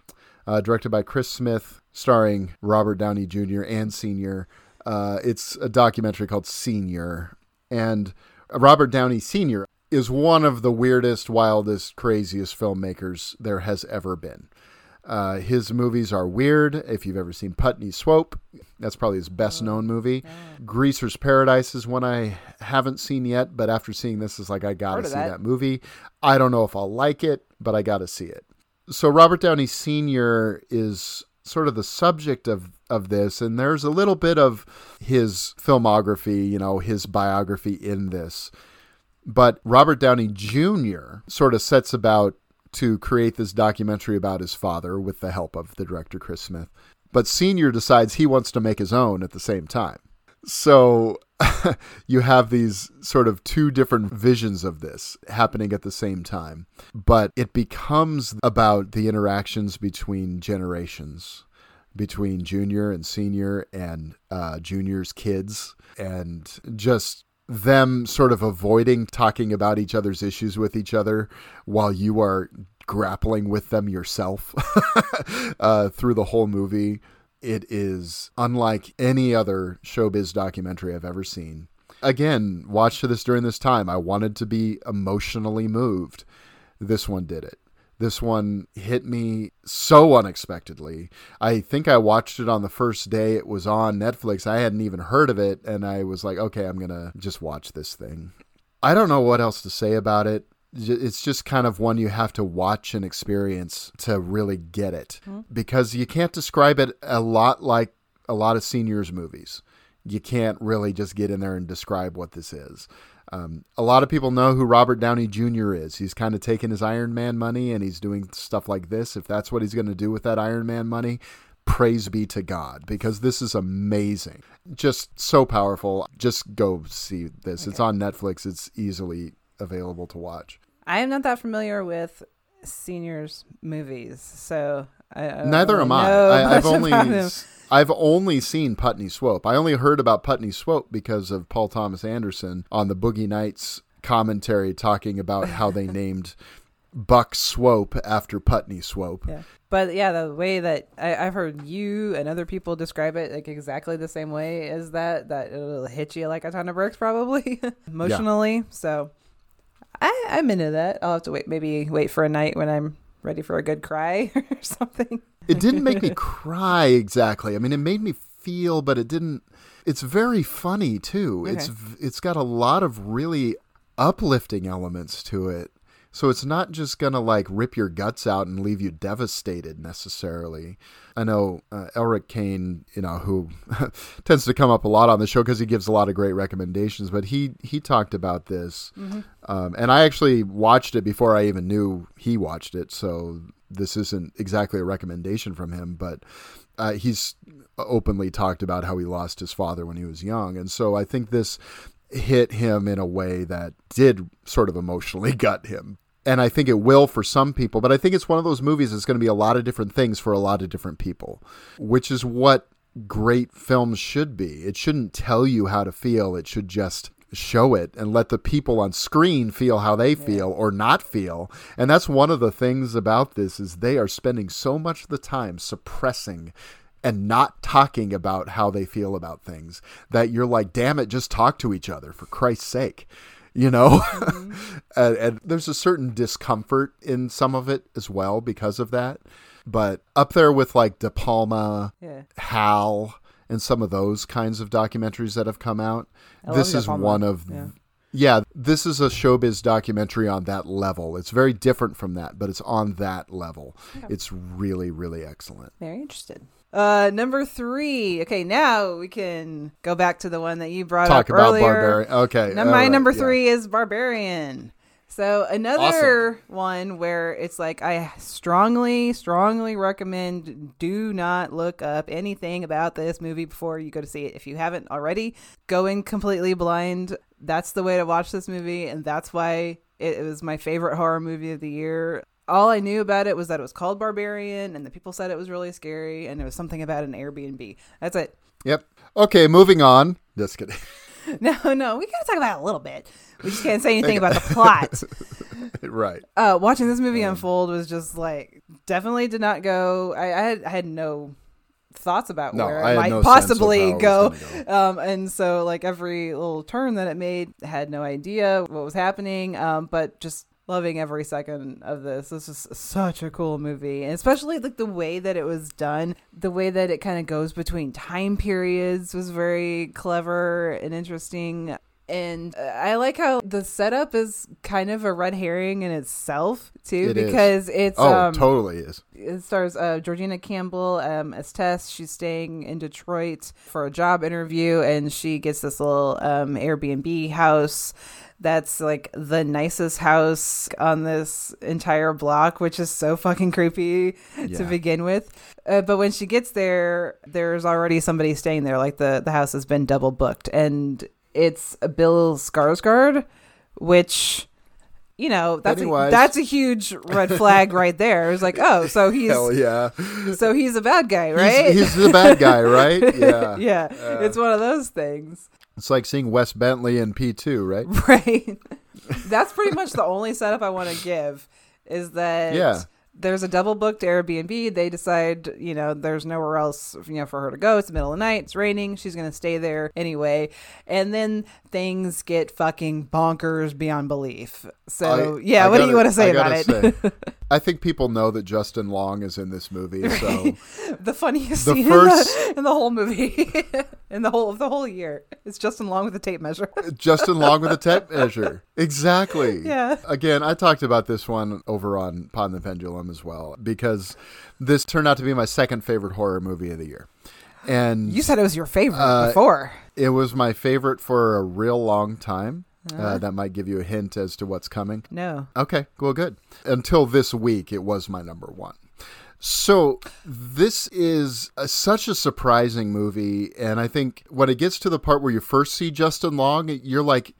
Uh, directed by Chris Smith, starring Robert Downey Jr. and Sr. Uh, it's a documentary called Senior. And Robert Downey Sr. is one of the weirdest, wildest, craziest filmmakers there has ever been. Uh, his movies are weird. If you've ever seen Putney Swope, that's probably his best known movie. Greaser's Paradise is one I haven't seen yet, but after seeing this, is like I gotta see that. that movie. I don't know if I'll like it, but I gotta see it. So Robert Downey Sr. is sort of the subject of of this, and there's a little bit of his filmography, you know, his biography in this. But Robert Downey Jr. sort of sets about to create this documentary about his father with the help of the director Chris Smith. But Senior decides he wants to make his own at the same time. So you have these sort of two different visions of this happening at the same time. But it becomes about the interactions between generations, between Junior and Senior and uh, Junior's kids, and just them sort of avoiding talking about each other's issues with each other while you are grappling with them yourself uh, through the whole movie. It is unlike any other showbiz documentary I've ever seen. Again, watched this during this time. I wanted to be emotionally moved. This one did it. This one hit me so unexpectedly. I think I watched it on the first day it was on Netflix. I hadn't even heard of it, and I was like, okay, I'm going to just watch this thing. I don't know what else to say about it. It's just kind of one you have to watch and experience to really get it hmm. because you can't describe it a lot like a lot of seniors movies. You can't really just get in there and describe what this is. Um, a lot of people know who Robert Downey Jr. is. He's kind of taken his Iron Man money and he's doing stuff like this. If that's what he's going to do with that Iron Man money, praise be to God because this is amazing. Just so powerful. Just go see this. It's on Netflix. It's easily available to watch. I am not that familiar with seniors movies, so I, I Neither really am I. I I've only. I've only seen Putney Swope. I only heard about Putney Swope because of Paul Thomas Anderson on the Boogie Nights commentary talking about how they named Buck Swope after Putney Swope. Yeah. But yeah, the way that I, I've heard you and other people describe it like exactly the same way as that, that it'll hit you like a ton of bricks probably emotionally. So I, I'm into that. I'll have to wait, maybe wait for a night when I'm ready for a good cry or something. It didn't make me cry exactly. I mean, it made me feel, but it didn't. It's very funny too. It's it's got a lot of really uplifting elements to it. So it's not just gonna like rip your guts out and leave you devastated necessarily. I know uh, Elric Kane, you know, who tends to come up a lot on the show because he gives a lot of great recommendations. But he he talked about this, Mhm. um, and I actually watched it before I even knew he watched it. So this isn't exactly a recommendation from him, but uh, he's openly talked about how he lost his father when he was young, and so I think this hit him in a way that did sort of emotionally gut him. And I think it will for some people, but I think it's one of those movies that's going to be a lot of different things for a lot of different people, which is what great films should be. It shouldn't tell you how to feel, it should just show it and let the people on screen feel how they feel or not feel. And that's one of the things about this is they are spending so much of the time suppressing and not talking about how they feel about things that you're like, damn it, just talk to each other for Christ's sake. You know, mm-hmm. and, and there's a certain discomfort in some of it as well because of that. But up there with like De Palma, Yeah. Hal, and some of those kinds of documentaries that have come out, I this is one of Yeah. yeah, this is a showbiz documentary on that level. It's very different from that, but it's on that level. It's really, really excellent. Very interested. Uh, number three. Okay, now we can go back to the one that you brought Talk up about earlier. Barbarian. Okay, Now, my right, number yeah. three is Barbarian. So another one where it's like I strongly, strongly recommend do not look up anything about this movie before you go to see it. If you haven't already, go in completely blind. That's the way to watch this movie, and that's why it, it was my favorite horror movie of the year. All I knew about it was that it was called Barbarian, and the people said it was really scary, and it was something about an Airbnb. That's it. Yep. Okay, moving on. Just kidding. No, no, we gotta talk about it a little bit. We just can't say anything about the plot. right. uh, watching this movie unfold was just like definitely did not go. I, I had I had no thoughts about No, where I it might no possibly it go. Um, and so like every little turn that it made, had no idea what was happening. Um, but just loving every second of this. This is such a cool movie, and especially like the way that it was done, the way that it kind of goes between time periods was very clever and interesting. And uh, I like how the setup is kind of a red herring in itself too, It is. because it's Oh, um, totally is. It stars uh, Georgina Campbell um, as Tess. She's staying in Detroit for a job interview, and she gets this little um, Airbnb house that's like the nicest house on this entire block, which is so fucking creepy to begin with. Uh, but when she gets there, there's already somebody staying there. Like the the house has been double booked, and it's Bill Skarsgård, which. You know that's a, that's a huge red flag right there. It's like, oh, so he's Hell yeah. so he's a bad guy, right? He's, he's the bad guy, right? Yeah. yeah, Uh, it's one of those things, It's like seeing Wes Bentley in P2, right? right? That's pretty much the only setup I want to give is that Yeah. There's a double booked Airbnb. They decide, you know, there's nowhere else, you know, for her to go. It's the middle of the night. It's raining. She's going to stay there anyway. And then things get fucking bonkers beyond belief. So, I- yeah, I what do gotta- you want to say I about it? say, I think people know that Justin Long is in this movie, so the funniest The scene first- in, the, in the whole movie, in the whole of the whole year, it's Justin Long with a tape measure. Justin Long with a tape measure. Exactly. Yeah. Again, I talked about this one over on Pond the Pendulum as well because this turned out to be my second favorite horror movie of the year. And You said it was your favorite uh, before. It was my favorite for a real long time. Uh. Uh, that might give you a hint as to what's coming. No. Okay, well, good. Until this week, it was my number one. So this is a, such a surprising movie, and I think when it gets to the part where you first see Justin Long, you're like,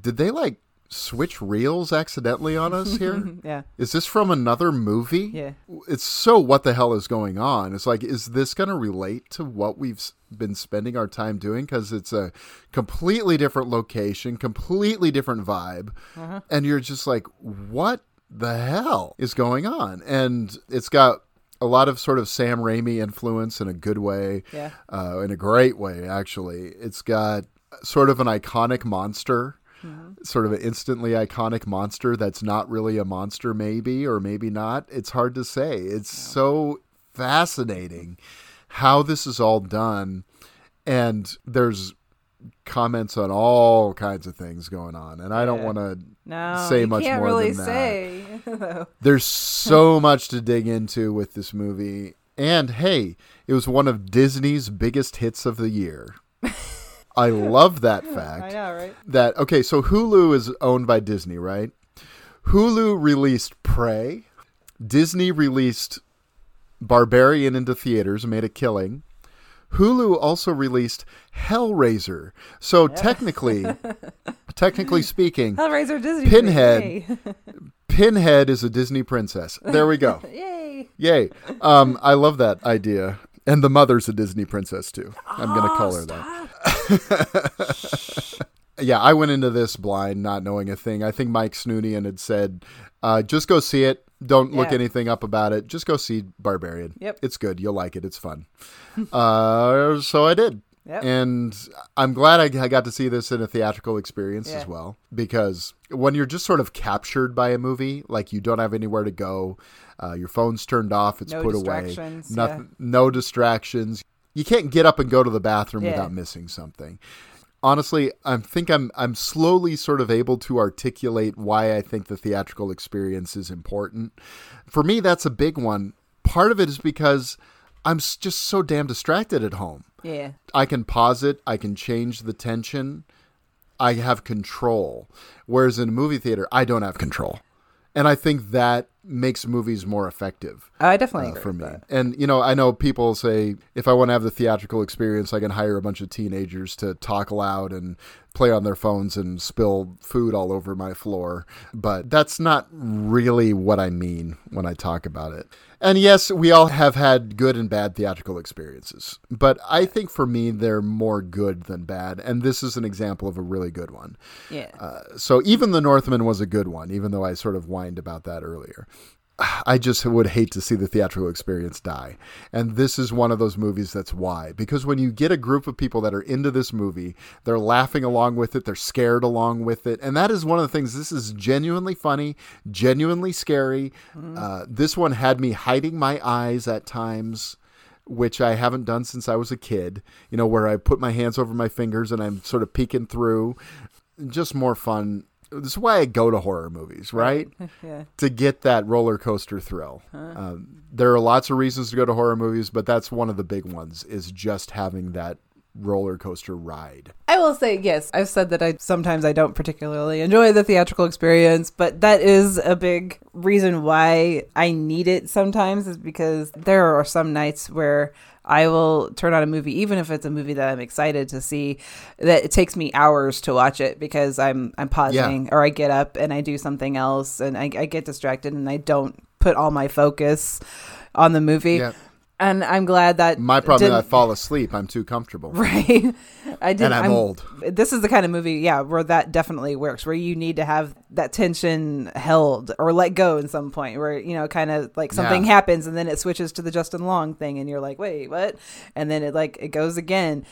did they like switch reels accidentally on us here? Yeah. Is this from another movie? Yeah. It's so what the hell is going on? It's like, is this going to relate to what we've been spending our time doing? Because it's a completely different location, completely different vibe. Uh-huh. And you're just like, what the hell is going on? And it's got a lot of sort of Sam Raimi influence in a good way, Yeah. uh, in a great way, actually. It's got sort of an iconic monster sort of an instantly iconic monster that's not really a monster, maybe, or maybe not. It's hard to say. It's so fascinating how this is all done. And there's comments on all kinds of things going on. And I don't Yeah. want to No, say much more really than that. There's so much to dig into with this movie. And hey, it was one of Disney's biggest hits of the year. I love that fact. I know, right? That okay, so Hulu is owned by Disney, right? Hulu released Prey. Disney released Barbarian into theaters and made a killing. Hulu also released Hellraiser. So technically, technically speaking, Hellraiser Disney. Pinhead Pinhead is a Disney princess. There we go. Yay. Yay. Um, I love that idea. And the mother's a Disney princess too. I'm Oh, going to call her that. yeah, I went into this blind, not knowing a thing. I think Mike Snoonian had said, uh, just go see it. Don't look anything up about it. Just go see Barbarian. Yep. It's good. You'll like it. It's fun. uh, so I did. Yep. And I'm glad I, I got to see this in a theatrical experience Yeah. as well. Because when you're just sort of captured by a movie, like you don't have anywhere to go, uh, your phone's turned off, it's No put away, distractions, nothing, no distractions. You can't get up and go to the bathroom Yeah. without missing something. Honestly, I think I'm I'm slowly sort of able to articulate why I think the theatrical experience is important. For me, that's a big one. Part of it is because I'm just so damn distracted at home. Yeah. I can pause it, I can change the tension, I have control. Whereas in a movie theater, I don't have control. And I think that makes movies more effective. I definitely uh, agree for with me. that. And you know, I know people say if I want to have the theatrical experience, I can hire a bunch of teenagers to talk loud and play on their phones and spill food all over my floor. But that's not really what I mean when I talk about it. And yes, we all have had good and bad theatrical experiences. But I think for me, they're more good than bad. And this is an example of a really good one. Yeah. Uh, so even The Northman was a good one, even though I sort of whined about that earlier. I just would hate to see the theatrical experience die. And this is one of those movies that's why. Because when you get a group of people that are into this movie, they're laughing along with it, they're scared along with it. And that is one of the things. This is genuinely funny, genuinely scary. Uh, this one had me hiding my eyes at times which I haven't done since I was a kid, you know, where I put my hands over my fingers and I'm sort of peeking through. Just more fun. This is why I go to horror movies, right? Yeah. To get that roller coaster thrill. Um, there are lots of reasons to go to horror movies, but that's one of the big ones is just having that roller coaster ride. I will say yes. I've said that I sometimes I don't particularly enjoy the theatrical experience, but that is a big reason why I need it sometimes is because there are some nights where I will turn on a movie even if it's a movie that I'm excited to see that it takes me hours to watch it because I'm I'm pausing or I get up and I do something else and I, I get distracted and I don't put all my focus on the movie. Yeah. And I'm glad that My problem is I fall asleep. I'm too comfortable. Right. I did. And I'm old. This is the kind of movie, yeah, where that definitely works, where you need to have that tension held or let go in some point, where you know, kind of like something Yeah. happens and then it switches to the Justin Long thing, and you're like, wait, what? And then it like it goes again.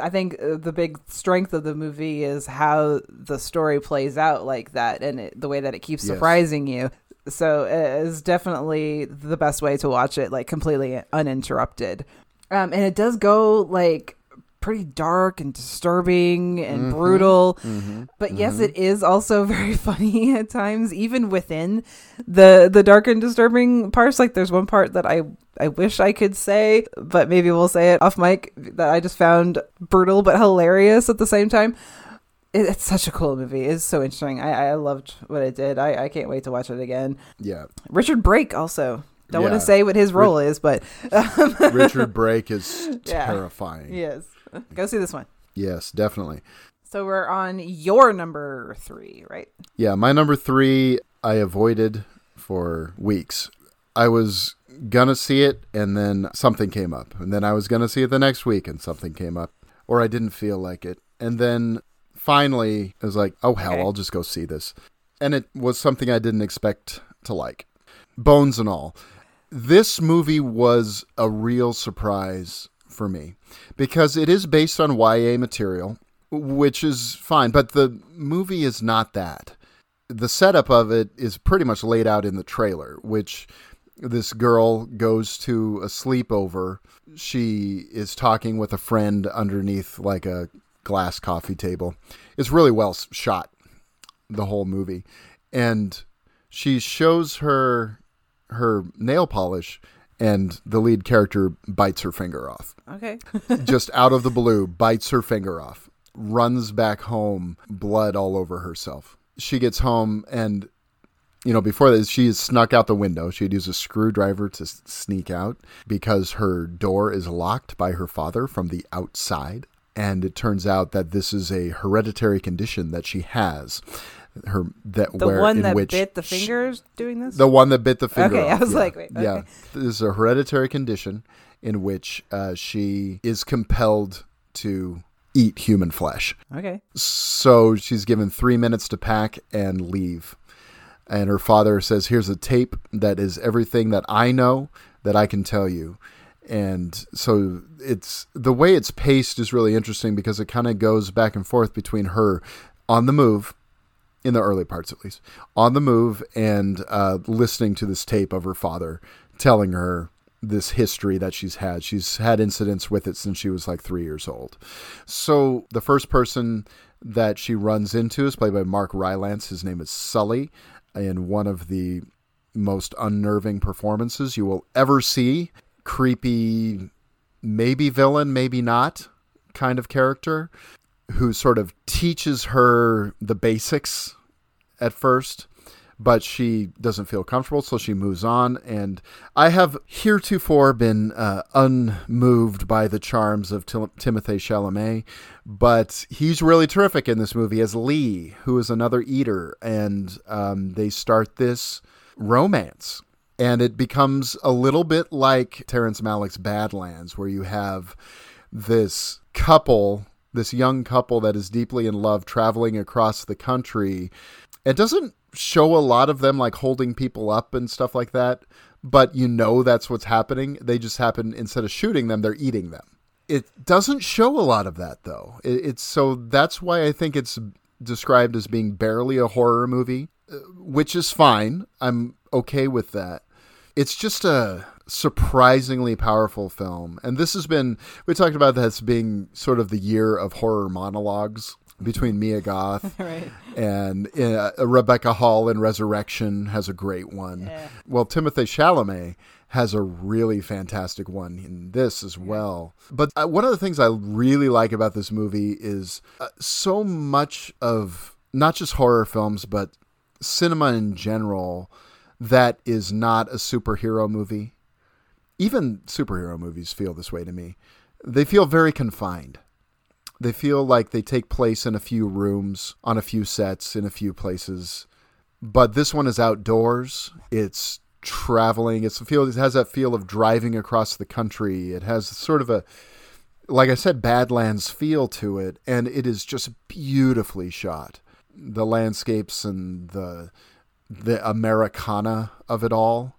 I think uh, the big strength of the movie is how the story plays out like that, and it, the way that it keeps Yes. surprising you. So it is definitely the best way to watch it, like completely uninterrupted. Um, and it does go like pretty dark and disturbing and Mhm. brutal. Mhm. But yes, Mhm. it is also very funny at times, even within the the dark and disturbing parts. Like there's one part that I I wish I could say, but maybe we'll say it off mic that I just found brutal but hilarious at the same time. It, it's such a cool movie. It's so interesting. I, I loved what it did. I, I can't wait to watch it again. Yeah. Richard Brake also. Don't want to say what his role is, but um, Richard Brake is Yeah. terrifying. Yes. Go see this one. Yes, definitely. So we're on your number three, right? Yeah, my number three I avoided for weeks. I was gonna see it and then something came up. And then I was gonna see it the next week and something came up. Or I didn't feel like it. And then finally I was like, oh hell, Okay. I'll just go see this. And it was something I didn't expect to like. Bones and all. This movie was a real surprise for me because it is based on YA material, which is fine, but the movie is not that. The setup of it is pretty much laid out in the trailer, which this girl goes to a sleepover. She is talking with a friend underneath like a glass coffee table. It's really well shot, the whole movie. And she shows her her nail polish and the lead character bites her finger off Okay. just out of the blue, bites her finger off, runs back home, blood all over herself. She gets home and, you know, before this, she snuck out the window. She'd use a screwdriver to sneak out because her door is locked by her father from the outside. And it turns out that this is a hereditary condition that she has. Her that The where one that bit the fingers doing this? the one that bit the finger. Okay, I was yeah. like, wait, yeah, this is a hereditary condition in which uh, she is compelled to eat human flesh. Okay. So she's given three minutes to pack and leave. And her father says, Here's a tape that is everything that I know that I can tell you. And so it's the way it's paced is really interesting because it kind of goes back and forth between her on the move, in the early parts at least, on the move and uh, listening to this tape of her father telling her this history that she's had. She's had incidents with it since she was like three years old. So the first person that she runs into is played by Mark Rylance. His name is Sully, in one of the most unnerving performances you will ever see. Creepy, maybe villain, maybe not kind of character who sort of teaches her the basics at first, but she doesn't feel comfortable, so she moves on. And I have heretofore been uh, unmoved by the charms of Tim- Timothée Chalamet, but he's really terrific in this movie as Lee, who is another eater, and um, they start this romance. And it becomes a little bit like Terrence Malick's Badlands, where you have this couple, this young couple that is deeply in love, traveling across the country. It doesn't show a lot of them like holding people up and stuff like that, but you know that's what's happening. They just happen instead of shooting them, they're eating them. It doesn't show a lot of that though. It, it's so that's why I think it's described as being barely a horror movie, uh, which is fine. I'm okay with that. It's just a surprisingly powerful film. And this has been, we talked about this being sort of the year of horror monologues between Mia Goth Right. and uh, Rebecca Hall in Resurrection has a great one. Well, Timothée Chalamet has a really fantastic one in this as well. But uh, one of the things I really like about this movie is uh, so much of not just horror films, but cinema in general that is not a superhero movie. Even superhero movies feel this way to me. They feel very confined. They feel like they take place in a few rooms, on a few sets, in a few places. But this one is outdoors. It's traveling. It's feel. It has that feel of driving across the country. It has sort of a, like I said, Badlands feel to it, and it is just beautifully shot. The landscapes and the the Americana of it all.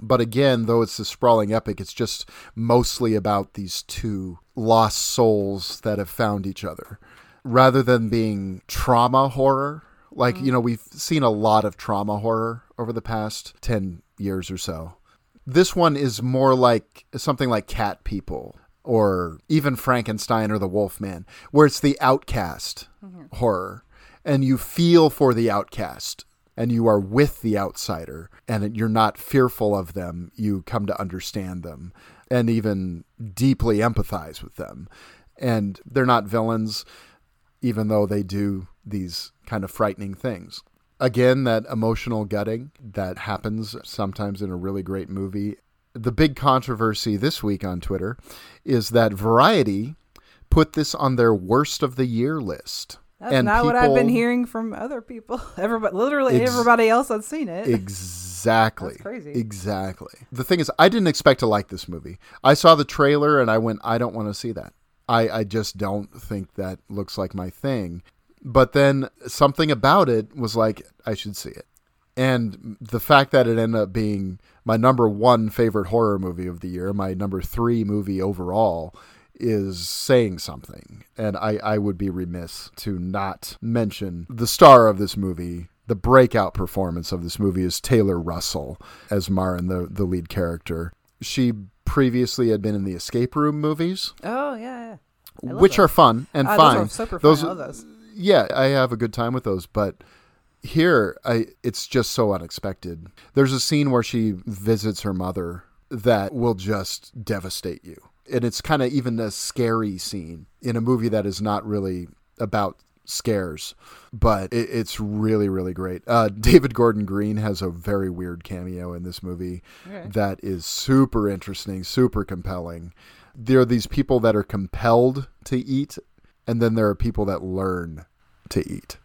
But again, though it's a sprawling epic, it's just mostly about these two lost souls that have found each other. Rather than being trauma horror, like, you know, we've seen a lot of trauma horror over the past 10 years or so. This one is more like something like Cat People or even Frankenstein or the Wolfman, where it's the outcast mm-hmm. horror. And you feel for the outcast and you are with the outsider and you're not fearful of them. You come to understand them and even deeply empathize with them. And they're not villains, even though they do these kind of frightening things. Again, that emotional gutting that happens sometimes in a really great movie. The big controversy this week on Twitter is that Variety put this on their worst of the year list. That's not what I've been hearing from other people. Everybody, literally Ex- everybody else that's seen it. Exactly. That's crazy. Exactly. The thing is, I didn't expect to like this movie. I saw the trailer and I went, I don't want to see that. I, I just don't think that looks like my thing. But then something about it was like, I should see it. And the fact that it ended up being my number one favorite horror movie of the year, my number three movie overall, is saying something. And I, I would be remiss to not mention the star of this movie. The breakout performance of this movie is Taylor Russell as Marin, the, the lead character. She previously had been in the escape room movies, Oh yeah, yeah. Which those. are fun and Ah, fine. Those are super fun. I those. Yeah, I have a good time with those, but here I it's just so unexpected. There's a scene where she visits her mother that will just devastate you. And it's kind of even a scary scene in a movie that is not really about scares, but it, it's really, really great. Uh, David Gordon Green has a very weird cameo in this movie Okay. that is super interesting, super compelling. There are these people that are compelled to eat, and then there are people that learn to eat.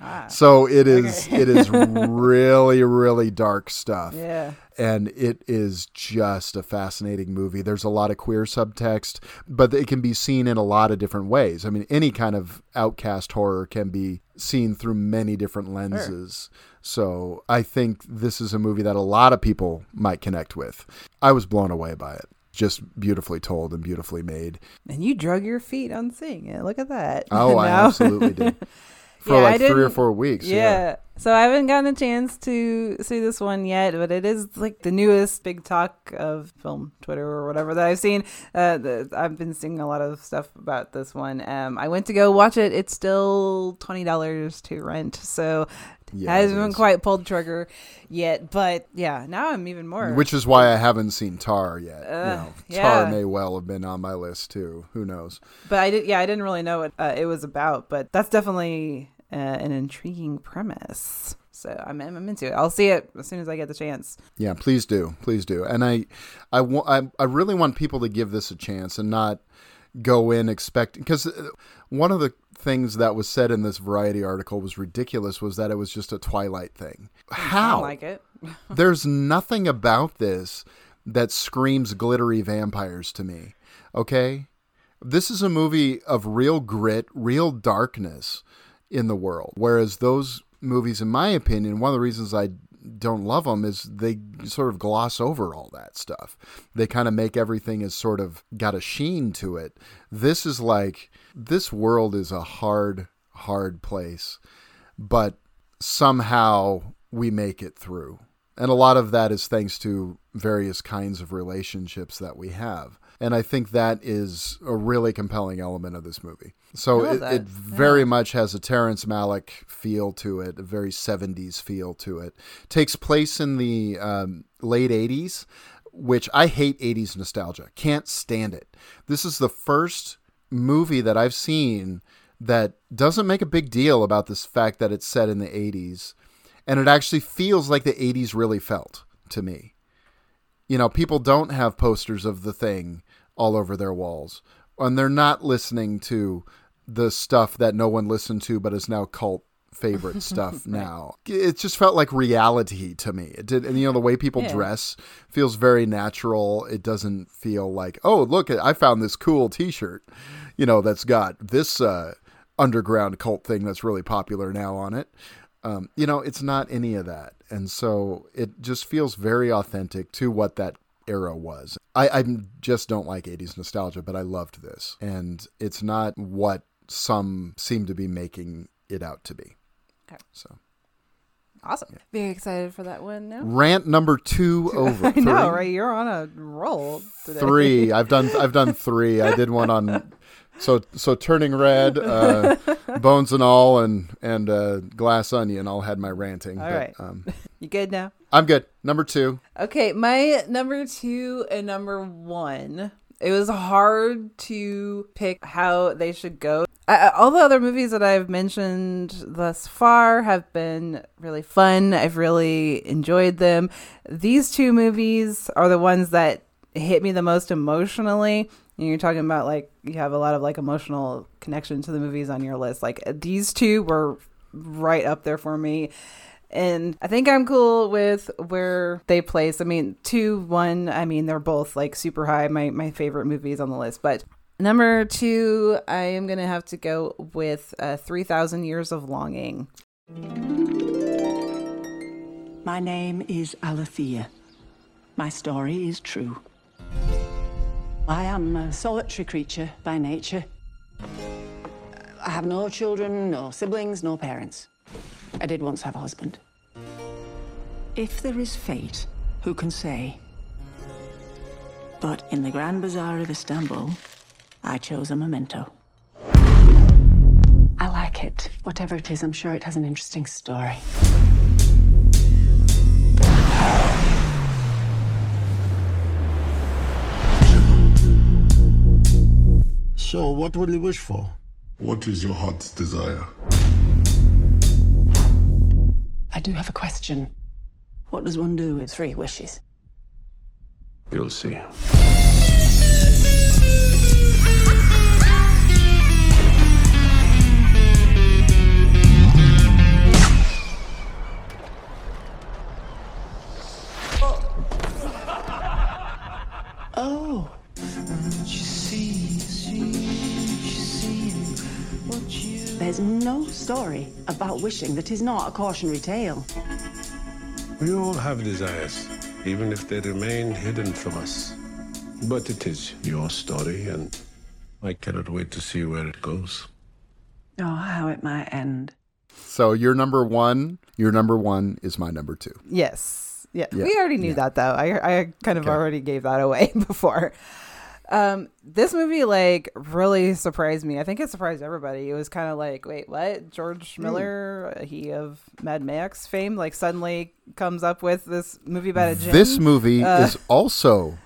Ah. So it is okay. it is really really dark stuff. Yeah. And it is just a fascinating movie. There's a lot of queer subtext, but it can be seen in a lot of different ways. I mean, any kind of outcast horror can be seen through many different lenses. So, I think this is a movie that a lot of people might connect with. I was blown away by it. Just beautifully told and beautifully made. And you drug your feet on seeing it. Look at that. Oh, I absolutely did. For Yeah, like three or four weeks. Yeah. yeah. So I haven't gotten a chance to see this one yet, but it is like the newest big talk of film Twitter or whatever that I've seen. Uh, the, I've been seeing a lot of stuff about this one. Um, I went to go watch it. It's still twenty dollars to rent, so Yeah, hasn't quite pulled trigger yet. But yeah, now I'm even more. Which is why I haven't seen Tar yet. Uh, you know, yeah. Tar may well have been on my list too. Who knows? But I did, yeah, I didn't really know what uh, it was about. But that's definitely uh, an intriguing premise. So I'm, I'm into it. I'll see it as soon as I get the chance. Yeah, please do, please do. And I, I, wa- I, I really want people to give this a chance and not go in expecting because one of the things that was said in this Variety article was ridiculous. Was that it was just a Twilight thing? How? Like it. There's nothing about this that screams glittery vampires to me. Okay? This is a movie of real grit, real darkness in the world. Whereas those movies, in my opinion, one of the reasons I don't love them is they sort of gloss over all that stuff. They kind of make everything as sort of got a sheen to it. This is like, this world is a hard, hard place, but somehow we make it through. And a lot of that is thanks to various kinds of relationships that we have. And I think that is a really compelling element of this movie. So it, it very much has a Terrence Malick feel to it, a very 70s feel to it. Takes place in the um, late 80s, which I hate 80s nostalgia. Can't stand it. This is the first movie that I've seen that doesn't make a big deal about this fact that it's set in the 80s and it actually feels like the 80s really felt to me. You know, people don't have posters of the thing all over their walls, and they're not listening to the stuff that no one listened to but is now cult favorite stuff now. It just felt like reality to me. It did, and you know the way people Yeah. dress feels very natural. It doesn't feel like, oh, look, I found this cool T-shirt, you know, that's got this uh, underground cult thing that's really popular now on it. Um, you know, it's not any of that, and so it just feels very authentic to what that era was. I, I just don't like 80s nostalgia, but I loved this, and it's not what some seem to be making it out to be. Okay. So Awesome. Very excited for that one now. rant number two over. I know, right? You're on a roll today. Three. I've done. I've done three. I did one on. So so turning red, uh, bones and all, and and uh, glass onion. All had my ranting. All but, right. Um, You good now? I'm good. Number two. Okay, my number two and number one. It was hard to pick how they should go. I, all the other movies that I've mentioned thus far have been really fun. I've really enjoyed them. These two movies are the ones that hit me the most emotionally. And You're talking about like you have a lot of like emotional connection to the movies on your list. Like these two were right up there for me. And I think I'm cool with where they place. I mean, two, one, I mean, they're both like super high, my, my favorite movies on the list. But number two, I am going to have to go with uh, 3,000 Years of Longing. My name is Alithea. My story is true. I am a solitary creature by nature. I have no children, no siblings, no parents. I did once have a husband. If there is fate, who can say? But in the Grand Bazaar of Istanbul, I chose a memento. I like it. Whatever it is, I'm sure it has an interesting story. So, what will you wish for? What is your heart's desire? I do have a question. What does one do with three wishes? You'll see. There's no story about wishing that is not a cautionary tale. We all have desires, even if they remain hidden from us. But it is your story, and I cannot wait to see where it goes. Oh, how it might end. So your number one. Your number one is my number two. Yes. Yeah. Yeah. We already knew that though. I I kind of Okay. already gave that away before. Um this movie like really surprised me. I think it surprised everybody. It was kind of like, wait, what? George Hmm. Miller, uh, he of Mad Max fame like suddenly comes up with this movie about a djinn. This movie Uh, is also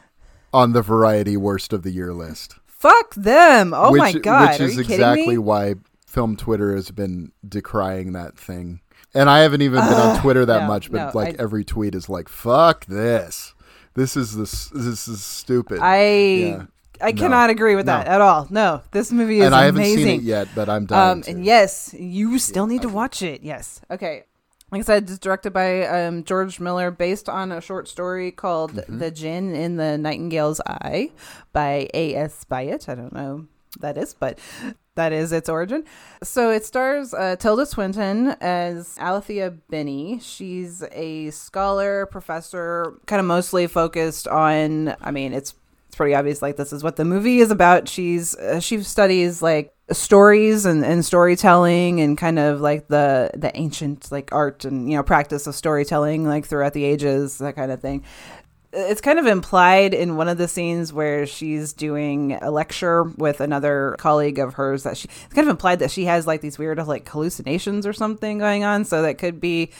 on the Variety Worst of the Year list. Fuck them. Oh my god. Which is exactly why film Twitter has been decrying that thing. And I haven't even been on Twitter that no, much, but no, like I- every tweet is like, "Fuck this! This is this this is stupid." I Yeah. I No. cannot agree with that No. at all. No, this movie is amazing. and I haven't seen it yet, but I'm dying Um, and yes, you still need to watch it. Yes. Okay. Like I said, it's directed by um, George Miller, based on a short story called Mm-hmm. "The Djinn in the Nightingale's Eye" by A. S. Byatt. I don't know who that is, but that is its origin. So it stars uh, Tilda Swinton as Alithea Binnie. She's a scholar, professor, kind of mostly focused on. I mean, it's it's pretty obvious like this is what the movie is about. She's uh, she studies like stories and, and storytelling and kind of like the the ancient like art and you know practice of storytelling like throughout the ages that kind of thing. It's kind of implied in one of the scenes where she's doing a lecture with another colleague of hers that she it's kind of implied that she has like these weird like hallucinations or something going on. So that could be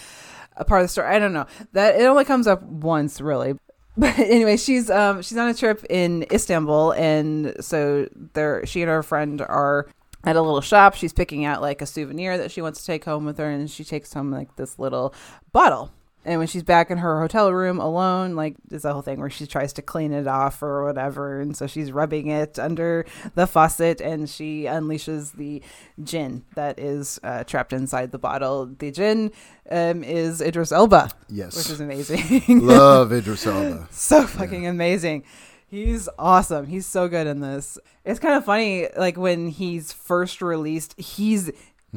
a part of the story. I don't know. That it only comes up once really but anyway she's um she's on a trip in istanbul and so there she and her friend are at a little shop. She's picking out like a souvenir that she wants to take home with her and she takes home like this little bottle And when she's back in her hotel room alone, like there's a whole thing where she tries to clean it off or whatever, and so she's rubbing it under the faucet, and she unleashes the djinn that is uh, trapped inside the bottle. The djinn um, is Idris Elba, Yes. which is amazing. Love Idris Elba. so fucking amazing. He's awesome. He's so good in this. It's kind of funny, like when he's first released, he's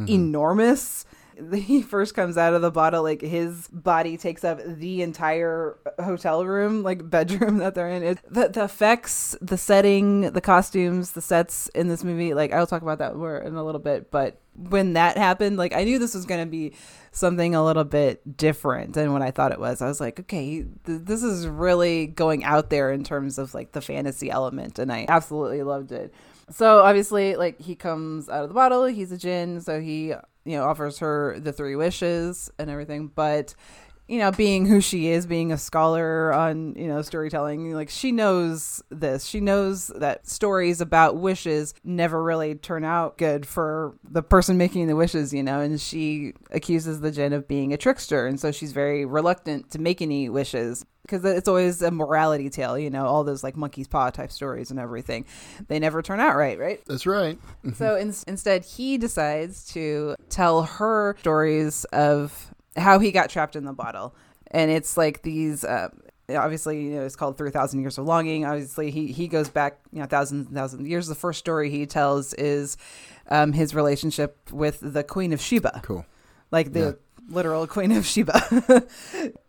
enormous. He first comes out of the bottle, like his body takes up the entire hotel room, like bedroom that they're in. It, the, the effects, the setting, the costumes, the sets in this movie, like I'll talk about that more in a little bit. But when that happened, like I knew this was going to be something a little bit different than what I thought it was. I was like, okay, th- this is really going out there in terms of like the fantasy element, and I absolutely loved it. So obviously, like he comes out of the bottle, he's a djinn, so he you know offers her the three wishes and everything, but you know, being who she is, being a scholar on, you know, storytelling, like she knows this. She knows that stories about wishes never really turn out good for the person making the wishes, you know, and she accuses the jinn of being a trickster. And so she's very reluctant to make any wishes because it's always a morality tale, you know, all those like monkey's paw type stories and everything. They never turn out right, right? That's right. So in- instead, he decides to tell her stories of how he got trapped in the bottle. And it's like these, uh, obviously, you know, it's called 3,000 Years of Longing. Obviously, he, he goes back, you know, thousands and thousands of years. The first story he tells is um, his relationship with the Queen of Sheba. Cool. Like the literal Queen of Sheba.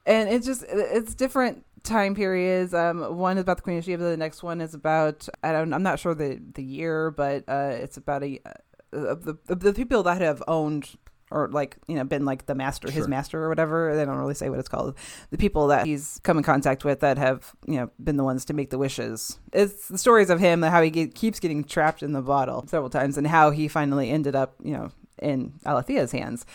and it's just, it's different time periods. Um, one is about the Queen of Sheba. The next one is about, I don't, I'm not sure the, the year, but uh, it's about a, uh, the, the people that have owned or like you know been like the master his master or whatever. They don't really say what it's called. The people that he's come in contact with that have you know been the ones to make the wishes. It's the stories of him how he get, keeps getting trapped in the bottle several times and how he finally ended up you know in Alithea's hands.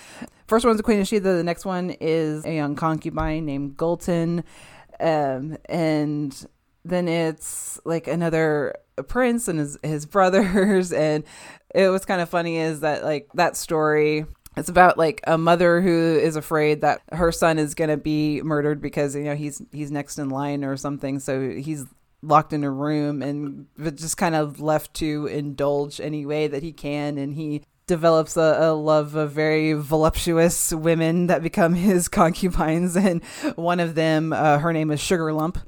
First one's the queen of sheba. The next one is a young concubine named Gülten um and then it's like another prince and his his brothers. And it was kind of funny is that like that story it's about like a mother who is afraid that her son is going to be murdered because you know he's he's next in line or something. So he's locked in a room and just kind of left to indulge any way that he can. And he develops a, a love of very voluptuous women that become his concubines. And one of them uh, her name is sugar lump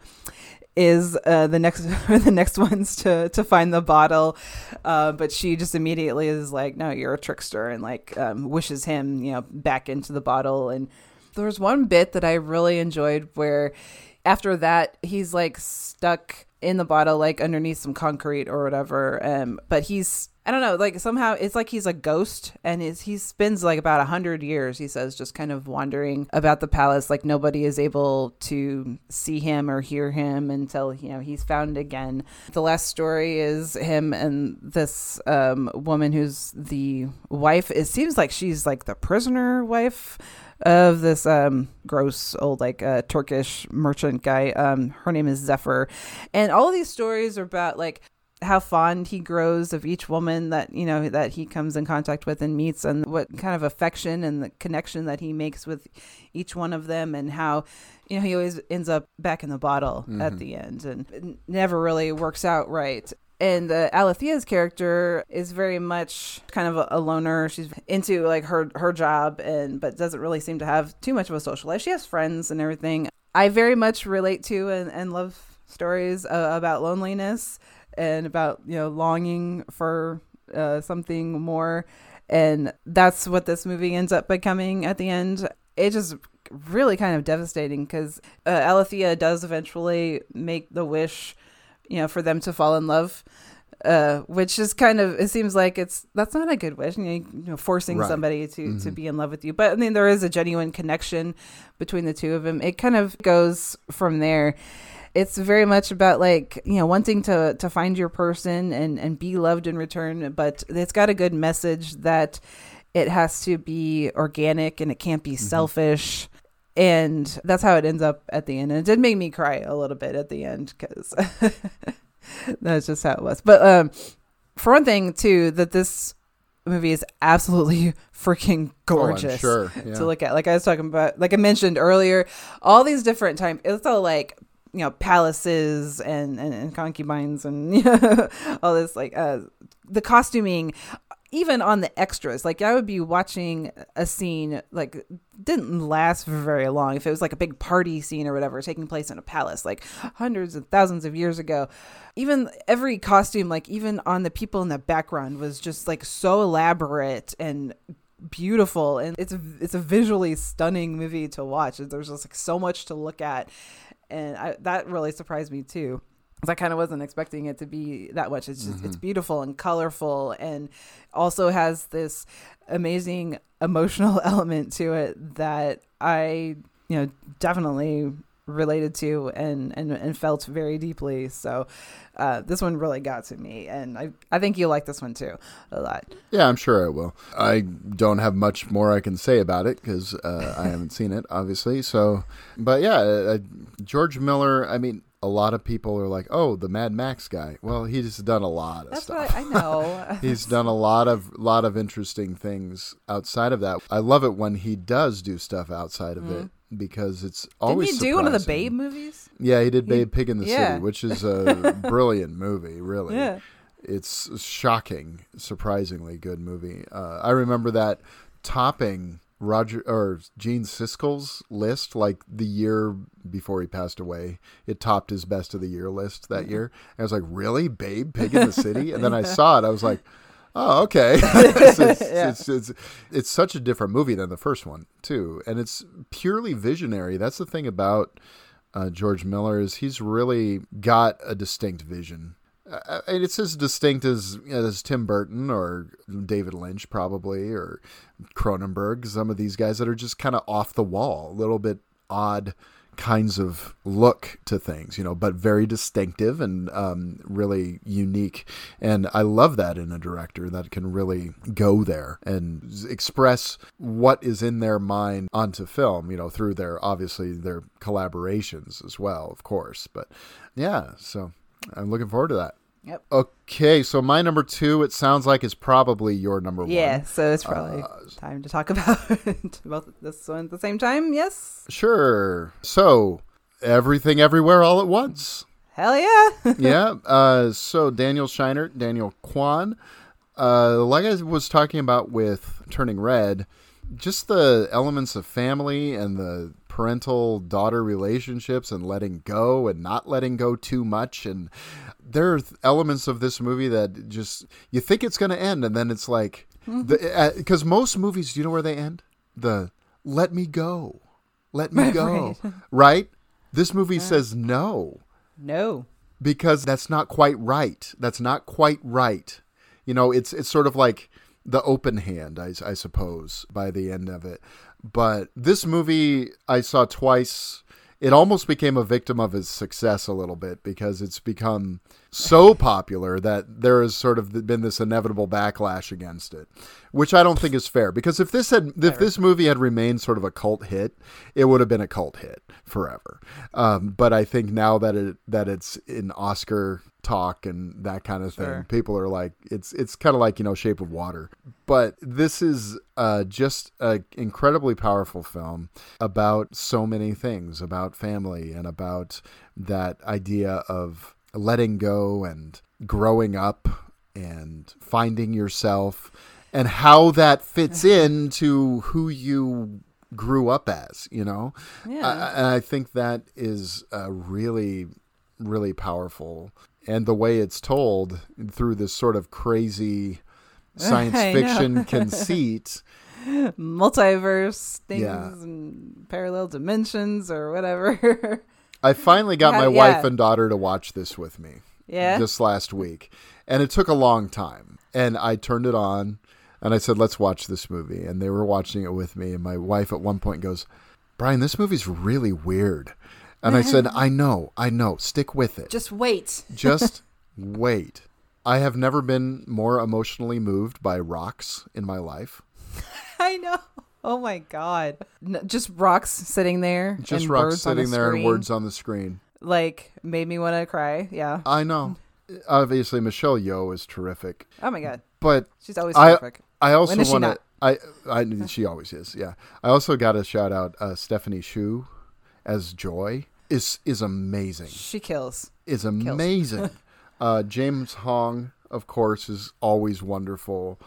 is uh, the next the next ones to to find the bottle, uh, but she just immediately is like, "No, you're a trickster," and like um, wishes him, you know, back into the bottle. And there was one bit that I really enjoyed where, after that, he's like stuck in the bottle, like underneath some concrete or whatever. Um, but he's I don't know, like somehow it's like he's a ghost and is he spends like about a hundred years, he says, just kind of wandering about the palace. Like nobody is able to see him or hear him until, you know, he's found again. The last story is him and this um, woman who's the wife. It seems like she's like the prisoner wife of this um gross old like uh, Turkish merchant guy. Um her name is Zefir. And all these stories are about like how fond he grows of each woman that you know that he comes in contact with and meets and what kind of affection and the connection that he makes with each one of them and how you know he always ends up back in the bottle at Mhm. the end and never really works out right and uh, Alithea's character is very much kind of a, a loner. She's into like her her job and but doesn't really seem to have too much of a social life. She has friends and everything. I very much relate to and, and love stories uh, about loneliness and about you know longing for uh, something more and that's what this movie ends up becoming at the end it just really kind of devastating because uh, Alethea does eventually make the wish you know for them to fall in love uh, which is kind of it seems like it's that's not a good wish you know, you know forcing Right. somebody to to Mhm. be in love with you. But i mean there is a genuine connection between the two of them it kind of goes from there. It's very much about like you know wanting to to find your person and and be loved in return but it's got a good message that it has to be organic and it can't be selfish and that's how it ends up at the end and it did make me cry a little bit at the end because that's just how it was but um for one thing too that this movie is absolutely freaking gorgeous sure, yeah. to look at. Like I was talking about, like I mentioned earlier, all these different time. It's all like you know palaces and and, and concubines and you know, all this like uh the costuming even on the extras like i would be watching a scene like didn't last for very long. If it was like a big party scene or whatever taking place in a palace like hundreds of thousands of years ago even every costume like even on the people in the background was just like so elaborate and beautiful. And it's it's a visually stunning movie to watch. There's just like so much to look at. And I, that really surprised me too I kind of wasn't expecting it to be that much. It's just it's beautiful and colorful, and also has this amazing emotional element to it that I you know definitely related to and and, and felt very deeply. So uh, this one really got to me, and I I think you like this one too a lot. Yeah, I'm sure I will. I don't have much more I can say about it because uh, I haven't seen it, obviously. So, but yeah, uh, George Miller. I mean, a lot of people are like, "Oh, the Mad Max guy." Well, he's done a lot of That's stuff. I, I know. he's done a lot of lot of interesting things outside of that. I love it when he does do stuff outside of it because it's always. Didn't he do one of the. Babe movies? Yeah, he did He- Babe Pig in the yeah. City, which is a brilliant movie, really. Yeah. It's shocking, surprisingly good movie. Uh, I remember that topping Roger or Gene Siskel's list like the year before he passed away. It topped his best of the year list that year. And I was like, "Really? Babe Pig in the City?" And then I saw it. I was like, Oh, okay. it's, it's, Yeah. it's, it's, it's such a different movie than the first one, too. And it's purely visionary. That's the thing about uh, George Miller is he's really got a distinct vision. Uh, and it's as distinct as as Tim Burton or David Lynch, probably, or Cronenberg. Some of these guys that are just kind of off the wall, a little bit odd kinds of look to things, you know, but very distinctive and um, really unique. And I love that in a director that can really go there and express what is in their mind onto film, you know, through their obviously their collaborations as well, of course. But yeah, so I'm looking forward to that. Yep. Okay, so my number two, it sounds like is probably your number one. Yeah, so it's probably Uh, time to talk about both this one at the same time. Yes. Sure. So, everything everywhere all at once. Hell yeah. yeah. Uh, so Daniel Scheinert, Daniel Kwan, uh, like I was talking about with Turning Red, just the elements of family and the parental daughter relationships and letting go and not letting go too much and there are elements of this movie that just you think it's going to end and then it's like hmm. because uh, most movies do you know where they end the let me go let me go right. right this movie says no No. because that's not quite right. That's not quite right. You know, it's it's sort of like the open hand, I, I suppose, by the end of it. But this movie I saw twice. It almost became a victim of its success a little bit because it's become so popular that there has sort of been this inevitable backlash against it, which I don't think is fair. Because if this had, if this movie had remained sort of a cult hit, it would have been a cult hit forever. Um, but I think now that it that it's in Oscar talk and that kind of thing, Sure. people are like, it's it's kind of like you know Shape of Water. But this is uh, just an incredibly powerful film about so many things, about family and about that idea of letting go and growing up and finding yourself and how that fits into who you grew up as, you know? Yeah. I- and I think that is a really, really powerful. And the way it's told through this sort of crazy science fiction conceit. Multiverse things Yeah. and parallel dimensions or whatever. I finally got my yeah. wife and daughter to watch this with me. Yeah? Just last week. And it took a long time. And I turned it on and I said, let's watch this movie. And they were watching it with me. And my wife at one point goes, Brian, this movie's really weird. And I said, I know, I know. Stick with it. Just wait. Just wait. I have never been more emotionally moved by rocks in my life. I know. Oh my god. N- just rocks sitting there. Just and rocks on the sitting there and words on the screen. Like made me want to cry. Yeah. I know. Obviously, Michelle Yeoh is terrific. Oh my god. But She's always I, terrific. I also she want to. I, I, she always is. Yeah. I also got to shout out uh, Stephanie Hsu as Joy is is amazing. She kills. Is amazing. uh, James Hong, of course, is always wonderful.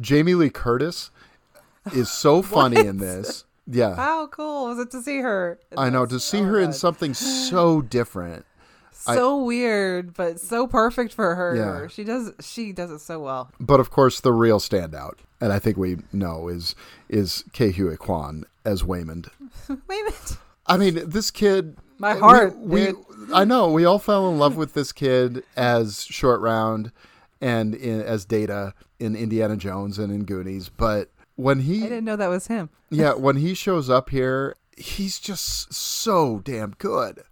Jamie Lee Curtis is so funny in this. Yeah. How cool was it to see her? I know to see her in something so different. I- So weird, but so perfect for her. Yeah. She does. She does it so well. But of course, the real standout, and I think we know, is is Ke Huy Quan as Waymond. Waymond. I mean, this kid. My heart, We, we I know we all fell in love with this kid as Short Round and in, as Data in Indiana Jones and in Goonies, but when he I didn't know that was him. yeah when he shows up here, he's just so damn good.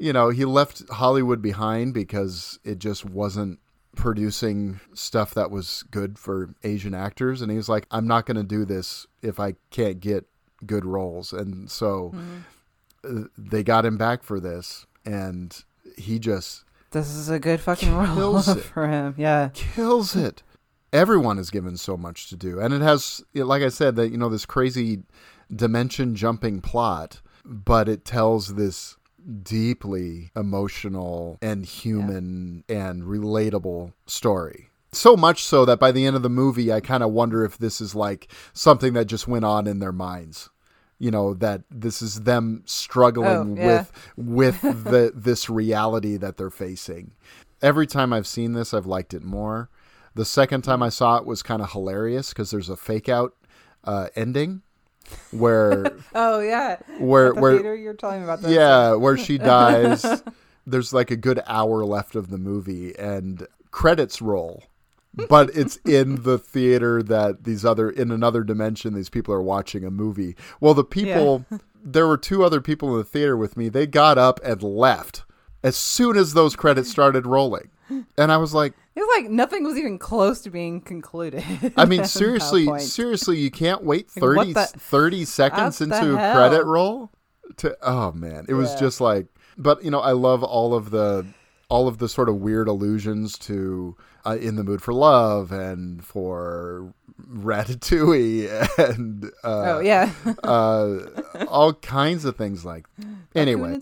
You know, he left Hollywood behind because it just wasn't producing stuff that was good for Asian actors. And he was like, I'm not going to do this if I can't get good roles. And so uh, they got him back for this. And he just This is a good fucking role for him. Yeah. kills it. Everyone is given so much to do. And it has, like I said, that, you know, this crazy dimension jumping plot, but it tells this deeply emotional and human and relatable story. So much so that by the end of the movie, I kind of wonder if this is like something that just went on in their minds. You know that this is them struggling Oh, yeah. with with the this reality that they're facing. Every time I've seen this, I've liked it more. The second time I saw it was kind of hilarious because there's a fake out uh, ending where Oh yeah. where the where theater, you're telling about this. yeah where she dies there's like a good hour left of the movie and credits roll but it's in the theater that these other in another dimension these people are watching a movie. Well the people there were two other people in the theater with me. They got up and left as soon as those credits started rolling. And i was like It was like nothing was even close to being concluded. I mean, seriously, seriously, you can't wait Like, 30, the- 30 seconds into a credit roll to oh man, it was Yeah. just like but you know, I love all of the all of the sort of weird allusions to uh, in the mood for love and for ratatouille and uh, Oh, yeah. uh, all kinds of things like anyway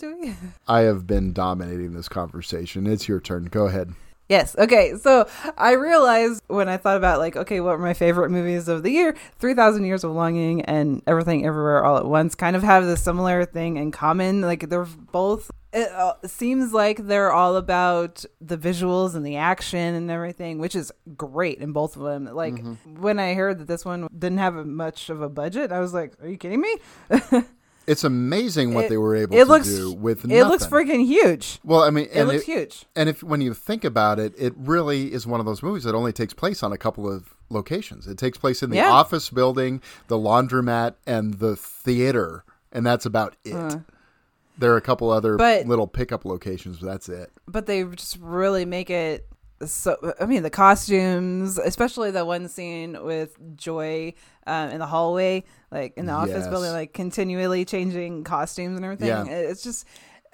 i have been dominating this conversation it's your turn go ahead Yes. Okay. So I realized when I thought about like, okay, what were my favorite movies of the year? Three Thousand Years of Longing and Everything Everywhere All at Once kind of have the similar thing in common. Like they're both. It uh, seems like they're all about the visuals and the action and everything, which is great in both of them. Like Mm-hmm. when I heard that this one didn't have much of a budget, I was like, "Are you kidding me?" it's amazing what It- they were able it to looks- do with it looks freaking huge. Well, I mean, It and looks huge. And if when you think about it, it really is one of those movies that only takes place on a couple of locations. It takes place in the Yeah. office building, the laundromat, and the theater, and that's about it. Uh. There are a couple other But- little pickup locations, but that's it. but they just really make it so i mean the costumes especially the one scene with joy um, in the hallway like in the office building like continually changing costumes and everything Yeah. it's just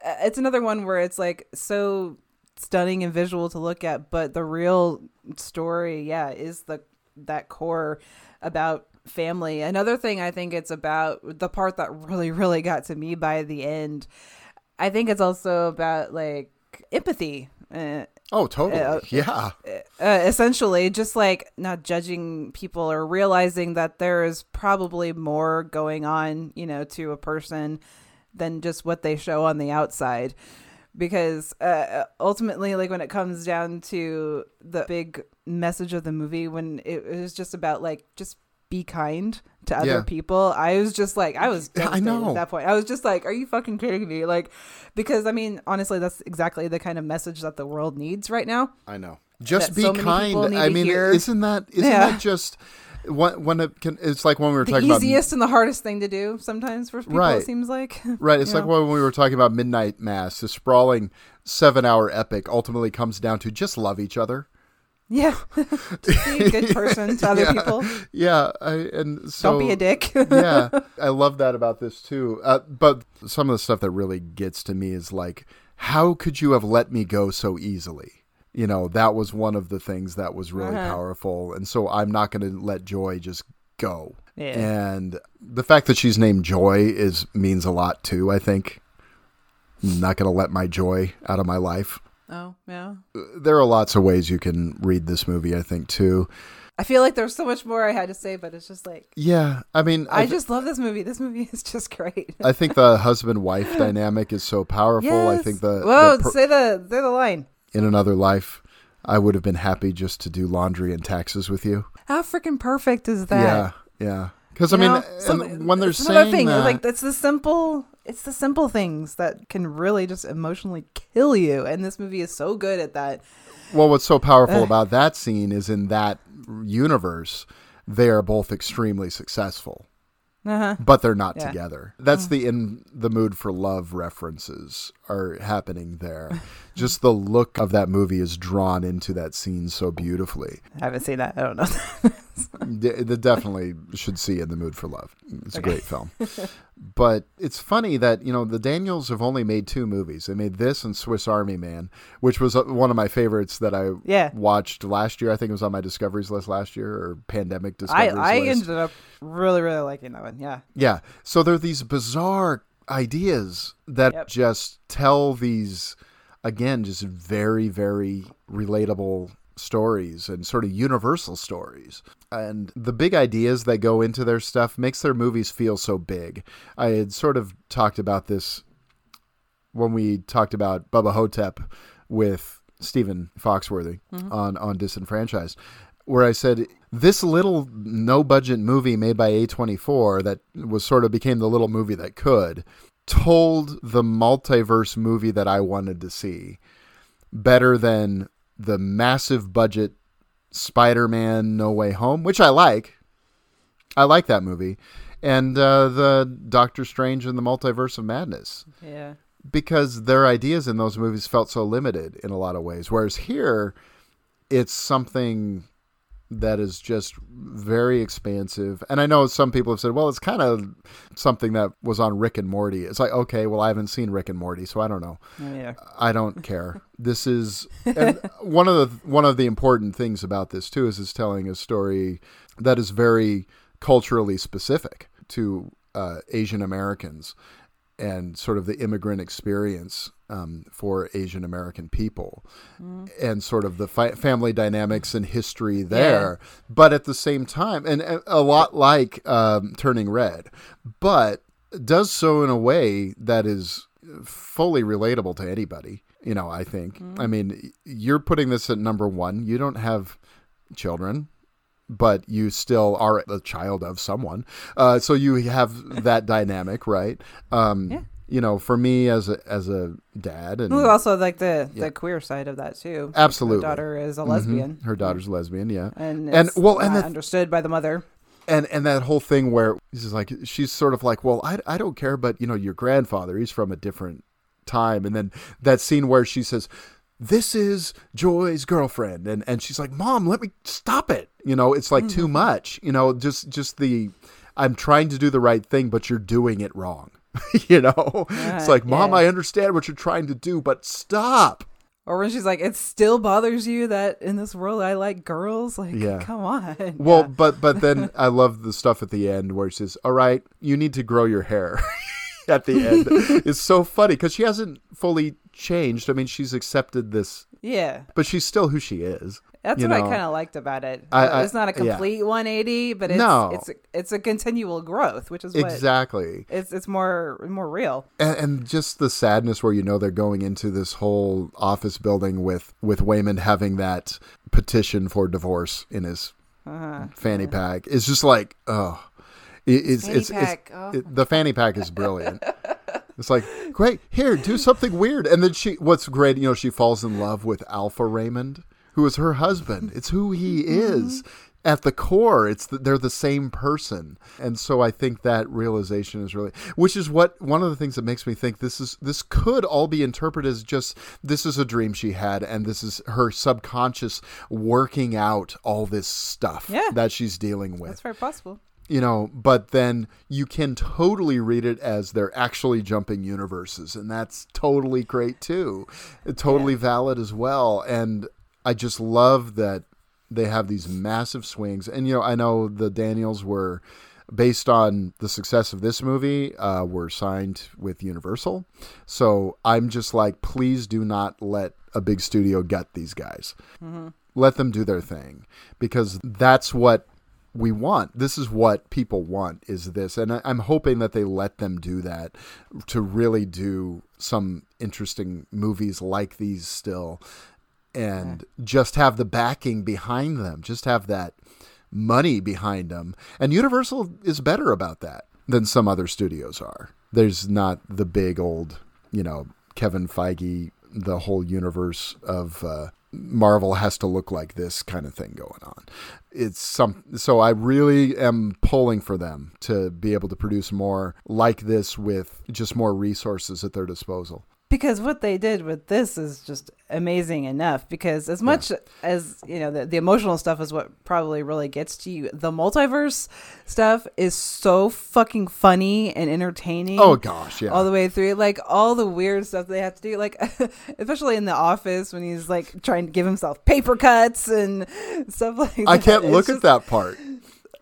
uh, it's another one where it's like so stunning and visual to look at but the real story yeah is the that core about family another thing i think it's about the part that really really got to me by the end i think it's also about like empathy uh, Oh, totally. uh, yeah. uh, essentially just like not judging people or realizing that there is probably more going on you know to a person than just what they show on the outside because uh, ultimately like when it comes down to the big message of the movie when it, it was just about like just be kind to other Yeah. people i was just like i was I know. at that point i was just like are you fucking kidding me like because i mean honestly that's exactly the kind of message that the world needs right now I know. Just be so kind. I mean, hear. isn't that isn't Yeah. that just when when it can? It's like when we were the talking about the easiest and the hardest thing to do sometimes for people Right. it seems like Right. It's like know? when we were talking about Midnight Mass, the sprawling seven hour epic ultimately comes down to just love each other. Yeah be a good person to other yeah. people Yeah. I, and so, Don't be a dick. yeah. I love that about this too. Uh, but some of the stuff that really gets to me is like, how could you have let me go so easily? You know, that was one of the things that was really Uh-huh. powerful. And so I'm not going to let Joy just go. Yeah. And the fact that she's named Joy is means a lot too, I think. I'm not going to let my joy out of my life. Oh, yeah. There are lots of ways you can read this movie, I think, too. I feel like there's so much more I had to say, but it's just like Yeah, I mean, I th- just love this movie. This movie is just great. I think the husband wife dynamic is so powerful. I think the, whoa, the per- say the say the line. in another life, I would have been happy just to do laundry and taxes with you. How freaking perfect is that? Yeah, yeah. Because I mean, know, when they're saying thing, that, like it's the simple, it's the simple things that can really just emotionally kill you, and this movie is so good at that. well, what's so powerful about that scene is in that universe, they are both extremely successful. Uh-huh. but they're not Yeah. together. That's Mm. the in the mood for love references are happening there. Just the look of that movie is drawn into that scene so beautifully. I haven't seen that. I don't know. The definitely should see in the mood for love. It's a great film. But it's funny that you know the Daniels have only made two movies. They made this and Swiss Army Man, which was uh, one of my favorites that I Yeah. watched last year. I think it was on my discoveries list last year or pandemic I discoveries I list. ended up really really liking that one. Yeah. Yeah. So there are these bizarre ideas that Yep. just tell these, again, just very, very relatable stories and sort of universal stories. And the big ideas that go into their stuff makes their movies feel so big. I had sort of talked about this when we talked about Bubba Ho-Tep with Stephen Foxworthy Mhm. on, on Disenfranchised, where I said, this little no budget movie made by A24 that was sort of became the little movie that could told the multiverse movie that I wanted to see better than the massive budget Spider-Man No Way Home, which I like. I like that movie. And uh, the Doctor Strange and the Multiverse of Madness Yeah. because their ideas in those movies felt so limited in a lot of ways. Whereas here, it's something that is just very expansive. And I know some people have said, well, it's kind of something that was on Rick and Morty. It's like, okay, well, I haven't seen Rick and Morty, so I don't know. Me neither. I don't care. This is and one of the one of the important things about this too is it's telling a story that is very culturally specific to uh, Asian Americans and sort of the immigrant experience um, for Asian American people Mm. and sort of the fi- family dynamics and history there. But at the same time, and a lot like um, Turning Red, but does so in a way that is fully relatable to anybody. You know, I think. I mean, you're putting this at number one. You don't have children but you still are a child of someone. Uh, so you have that dynamic, right? Um, Yeah. You know, for me as a as a dad, and Well, also like the Yeah. the queer side of that too. absolutely, Her daughter is a Mhm. lesbian. Her daughter's lesbian, yeah, And and it's well, and understood by the mother. and and that whole thing where she's like she's sort of like well I, I don't care but you know your grandfather he's from a different time and then that scene where she says this is joy's girlfriend and and she's like mom let me stop it you know it's like too much you know just just the i'm trying to do the right thing but you're doing it wrong you know it's like mom yeah. i understand what you're trying to do but stop Or when she's like, "It still bothers you that in this world I like girls." Like, Yeah. come on. Well, but but then I love the stuff at the end where she says, "All right, you need to grow your hair." at the end, it's so funny because she hasn't fully changed. I mean, she's accepted this, Yeah. but she's still who she is. That's you what I kind of liked about it. I- I- it's not a yeah. complete 180, but it's No. it's it's a continual growth, which is what Exactly. It's it's more more real. And, and just the sadness where you know they're going into this whole office building with with Waymond having that petition for divorce in his Uh-huh. fanny pack is just like oh, it, it's Fanny it's, pack, it's oh. it- the fanny pack is brilliant. It's like, great, here, do something weird. And then she, what's great, you know, she falls in love with Alpha Waymond, who is her husband. It's who he mm-hmm. is. At the core, it's the, they're the same person, and so I think that realization is really, which is what one of the things that makes me think this is this could all be interpreted as just this is a dream she had, and this is her subconscious working out all this stuff Yeah. that she's dealing with That's very possible. you know but then you can totally read it as they're actually jumping universes and that's totally great too totally valid as well and I just love that they have these massive swings. And you know, I know the Daniels were based on the success of this movie, uh, were signed with Universal. So I'm just like, please do not let a big studio get these guys. Mm-hmm. Let them do their thing because that's what we want. This is what people want is this. And I'm hoping that they let them do that to really do some interesting movies like these still and just have the backing behind them, just have that money behind them. And Universal is better about that than some other studios are. There's not the big old, you know, Kevin Feige, the whole universe of uh, Marvel has to look like this kind of thing going on. It's some so I really am pulling for them to be able to produce more like this with just more resources at their disposal. Because what they did with this is just amazing enough because as much as you know the, the emotional stuff is what probably really gets to you the multiverse stuff is so fucking funny and entertaining Oh, gosh, yeah. all the way through like all the weird stuff they have to do like especially in the office when he's like trying to give himself paper cuts and stuff like I can't It's look just- at that part.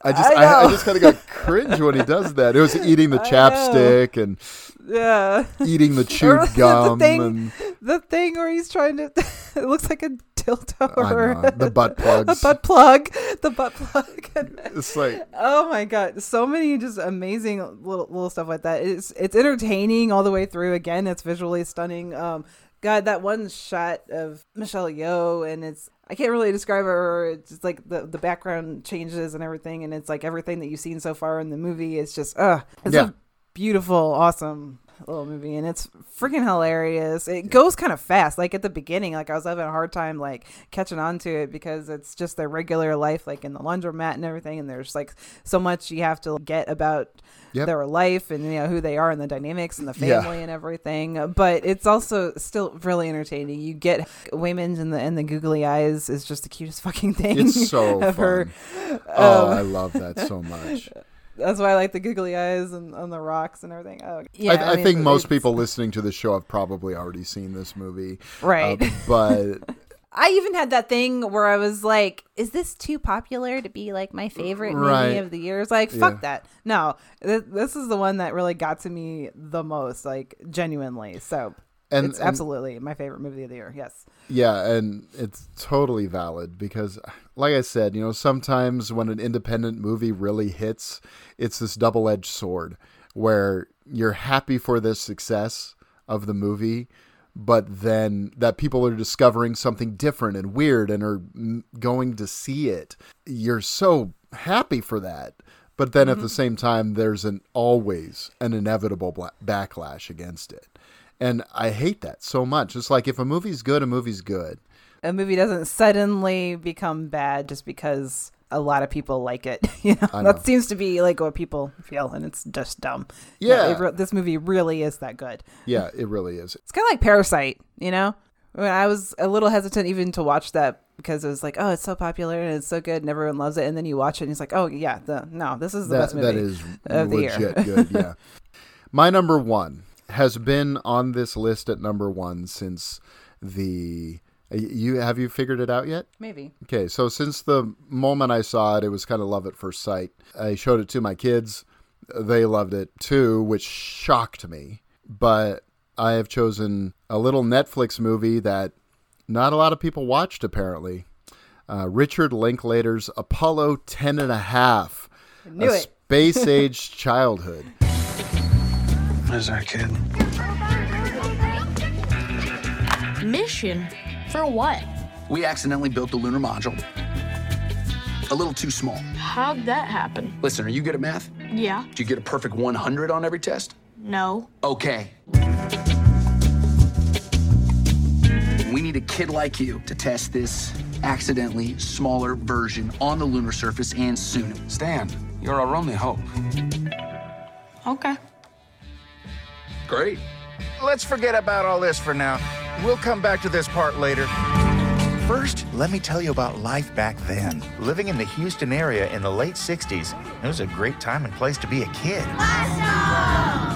I just I I, I just kind of got cringe when he does that. It was eating the chapstick and yeah. eating the chewed the gum thing, and the thing where he's trying to it looks like a dildo or the butt a plugs. butt plug. The butt plug. It's like oh my god. So many just amazing little little stuff like that. It's it's entertaining all the way through. Again it's visually stunning. Um god that one shot of michelle yeoh and it's i can't really describe her it's just like the the background changes and everything and it's like everything that you've seen so far in the movie it's just uh it's Yeah. a beautiful awesome little movie and it's freaking hilarious it goes kind of fast like at the beginning like i was having a hard time like catching on to it because it's just their regular life like in the laundromat and everything and there's like so much you have to get about Yep. their life and you know who they are and the dynamics and the Yeah. family and everything but it's also still really entertaining you get Waymond and the and the googly eyes is just the cutest fucking thing it's so of fun. her oh, Um, I love that so much. that's why I like the googly eyes and on the rocks and everything. Oh, yeah. I, I, mean, think most it's- people listening to the show have probably already seen this movie, Right. Uh, but I even had that thing where I was like, "Is this too popular to be like my favorite movie of the year?" It's like, fuck Yeah. that. No, th- this is the one that really got to me the most, like genuinely. So And- it's and- absolutely my favorite movie of the year. Yes. Yeah, and it's totally valid because, like I said, you know, sometimes when an independent movie really hits, it's this double edged sword where you're happy for the success of the movie, but then that people are discovering something different and weird and are going to see it. You're so happy for that. But then at the mm-hmm. same time, there's an always an inevitable bla- backlash against it. And I hate that so much. It's like if a movie's good, a movie's good. A movie doesn't suddenly become bad just because a lot of people like it. You know, know. that seems to be like what people feel, and it's just dumb. Yeah. re- this movie really is that good. Yeah, it really is. It's kind of like Parasite, you know? When I was a little hesitant even to watch that because it was like, oh, it's so popular and it's so good and everyone loves it. And then you watch it and it's like, oh, yeah, the no, this is the that, best movie that is of the year. good. Yeah. My number one has been on this list at number one since the. You have you figured it out yet? Maybe. Okay, so since the moment I saw it, it was kind of love at first sight. I showed it to my kids. They loved it too, which shocked me. But I have chosen a little Netflix movie that not a lot of people watched, apparently. Uh, Richard Linklater's Apollo 10 and a half. Knew a it. space age childhood. Where's our kid? Mission? For what? We accidentally built the lunar module. A little too small. How'd that happen? Listen, are you good at math? Yeah. Did you get a perfect 100 on every test? No. Okay. We need a kid like you to test this accidentally smaller version on the lunar surface and soon. Stan, you're our only hope. Okay. Great. Let's forget about all this for now. We'll come back to this part later. First, let me tell you about life back then. Living in the Houston area in the late 60s, it was a great time and place to be a kid.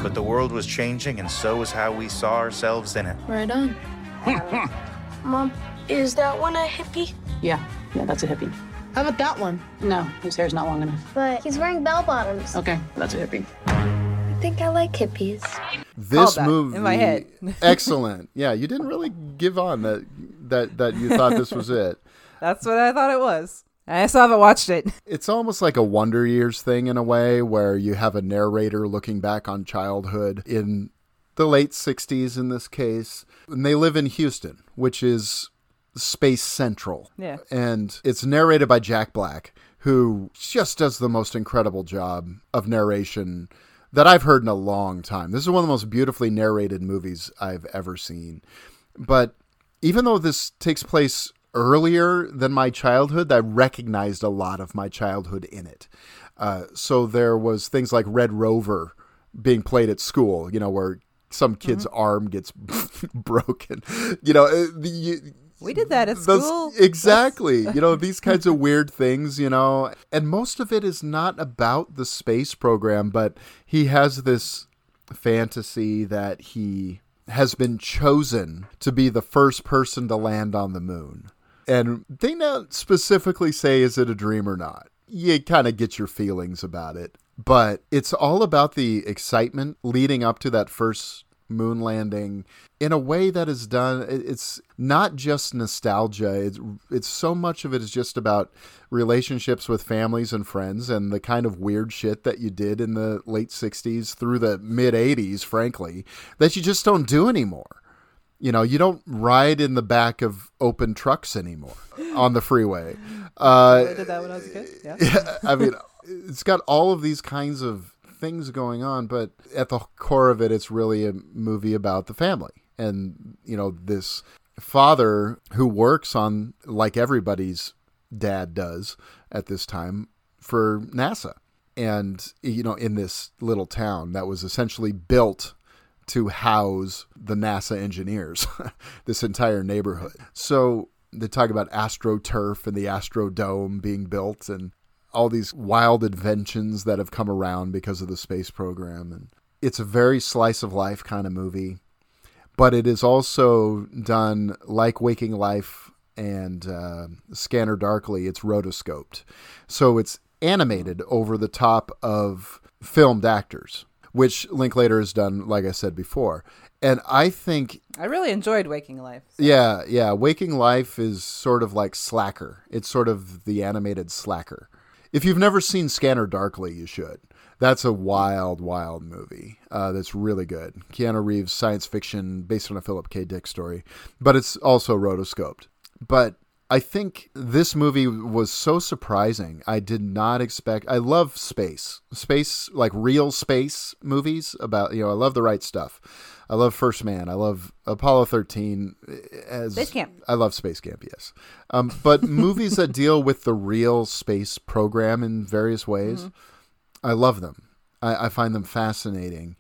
But the world was changing, and so was how we saw ourselves in it. Right on. Mom, Is that one a hippie? Yeah, yeah, that's a hippie. How about that one? No, his hair's not long enough. But he's wearing bell bottoms. Okay, that's a hippie. I think I like hippies. This movie in my head. excellent. Yeah, you didn't really give on that that that you thought this was it. That's what I thought it was. I still haven't watched it. It's almost like a Wonder Years thing in a way where you have a narrator looking back on childhood in the late 60s in this case. And they live in Houston, which is space central. Yeah. And it's narrated by Jack Black, who just does the most incredible job of narration that I've heard in a long time. This is one of the most beautifully narrated movies I've ever seen. But even though this takes place earlier than my childhood, I recognized a lot of my childhood in it. Uh, so there was things like Red Rover being played at school, you know, where some kid's arm gets broken. You know, uh, the, We did that at those- school. exactly. you know, these kinds of weird things, you know, and most of it is not about the space program, but he has this fantasy that he has been chosen to be the first person to land on the moon. And they don't specifically say is it a dream or not. You kind of get your feelings about it. But it's all about the excitement leading up to that first moon landing in a way that is done it's not just nostalgia it's, it's so much of it is just about relationships with families and friends and the kind of weird shit that you did in the late 60s through the mid 80s frankly that you just don't do anymore you know you don't ride in the back of open trucks anymore on the freeway uh, I did that when I was a kid. Yeah. yeah, I mean, it's got all of these kinds of things going on, but at the core of it, it's really a movie about the family. And, you know, this father who works on, like everybody's dad does at this time, for NASA. And, you know, in this little town that was essentially built to house the NASA engineers, this entire neighborhood. So they talk about AstroTurf and the Astrodome being built and all these wild inventions that have come around because of the space program. And it's a very slice of life kind of movie, but it is also done like Waking Life and uh, Scanner Darkly. It's rotoscoped. So it's animated over the top of filmed actors, which Linklater has done, like I said before. And I think I really enjoyed Waking Life. yeah, yeah. Waking Life is sort of like Slacker. It's sort of the animated Slacker. If you've never seen Scanner Darkly, you should. That's a wild, wild movie. Uh, that's really good. Keanu Reeves science fiction based on a Philip K. Dick story, but it's also rotoscoped. But I think this movie was so surprising. I did not expect. I love space, space like real space movies about. You know, I love the right stuff. I love First Man. I love Apollo 13. As Space Camp. I love Space Camp, yes. Um, but movies that deal with the real space program in various ways, I love them. I, I find them fascinating.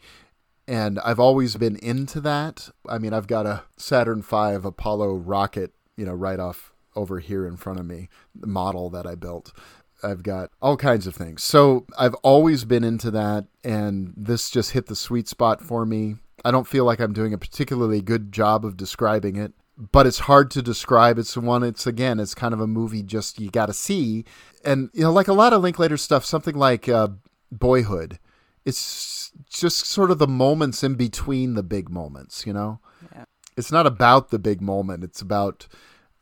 And I've always been into that. I mean, I've got a Saturn V Apollo rocket, you know, right off over here in front of me, the model that I built. I've got all kinds of things. So I've always been into that. And this just hit the sweet spot for me. I don't feel like I'm doing a particularly good job of describing it, but it's hard to describe. It's one, it's again, it's kind of a movie just you got to see. And, you know, like a lot of Linklater stuff, something like uh, Boyhood, it's just sort of the moments in between the big moments, you know? Yeah. It's not about the big moment, it's about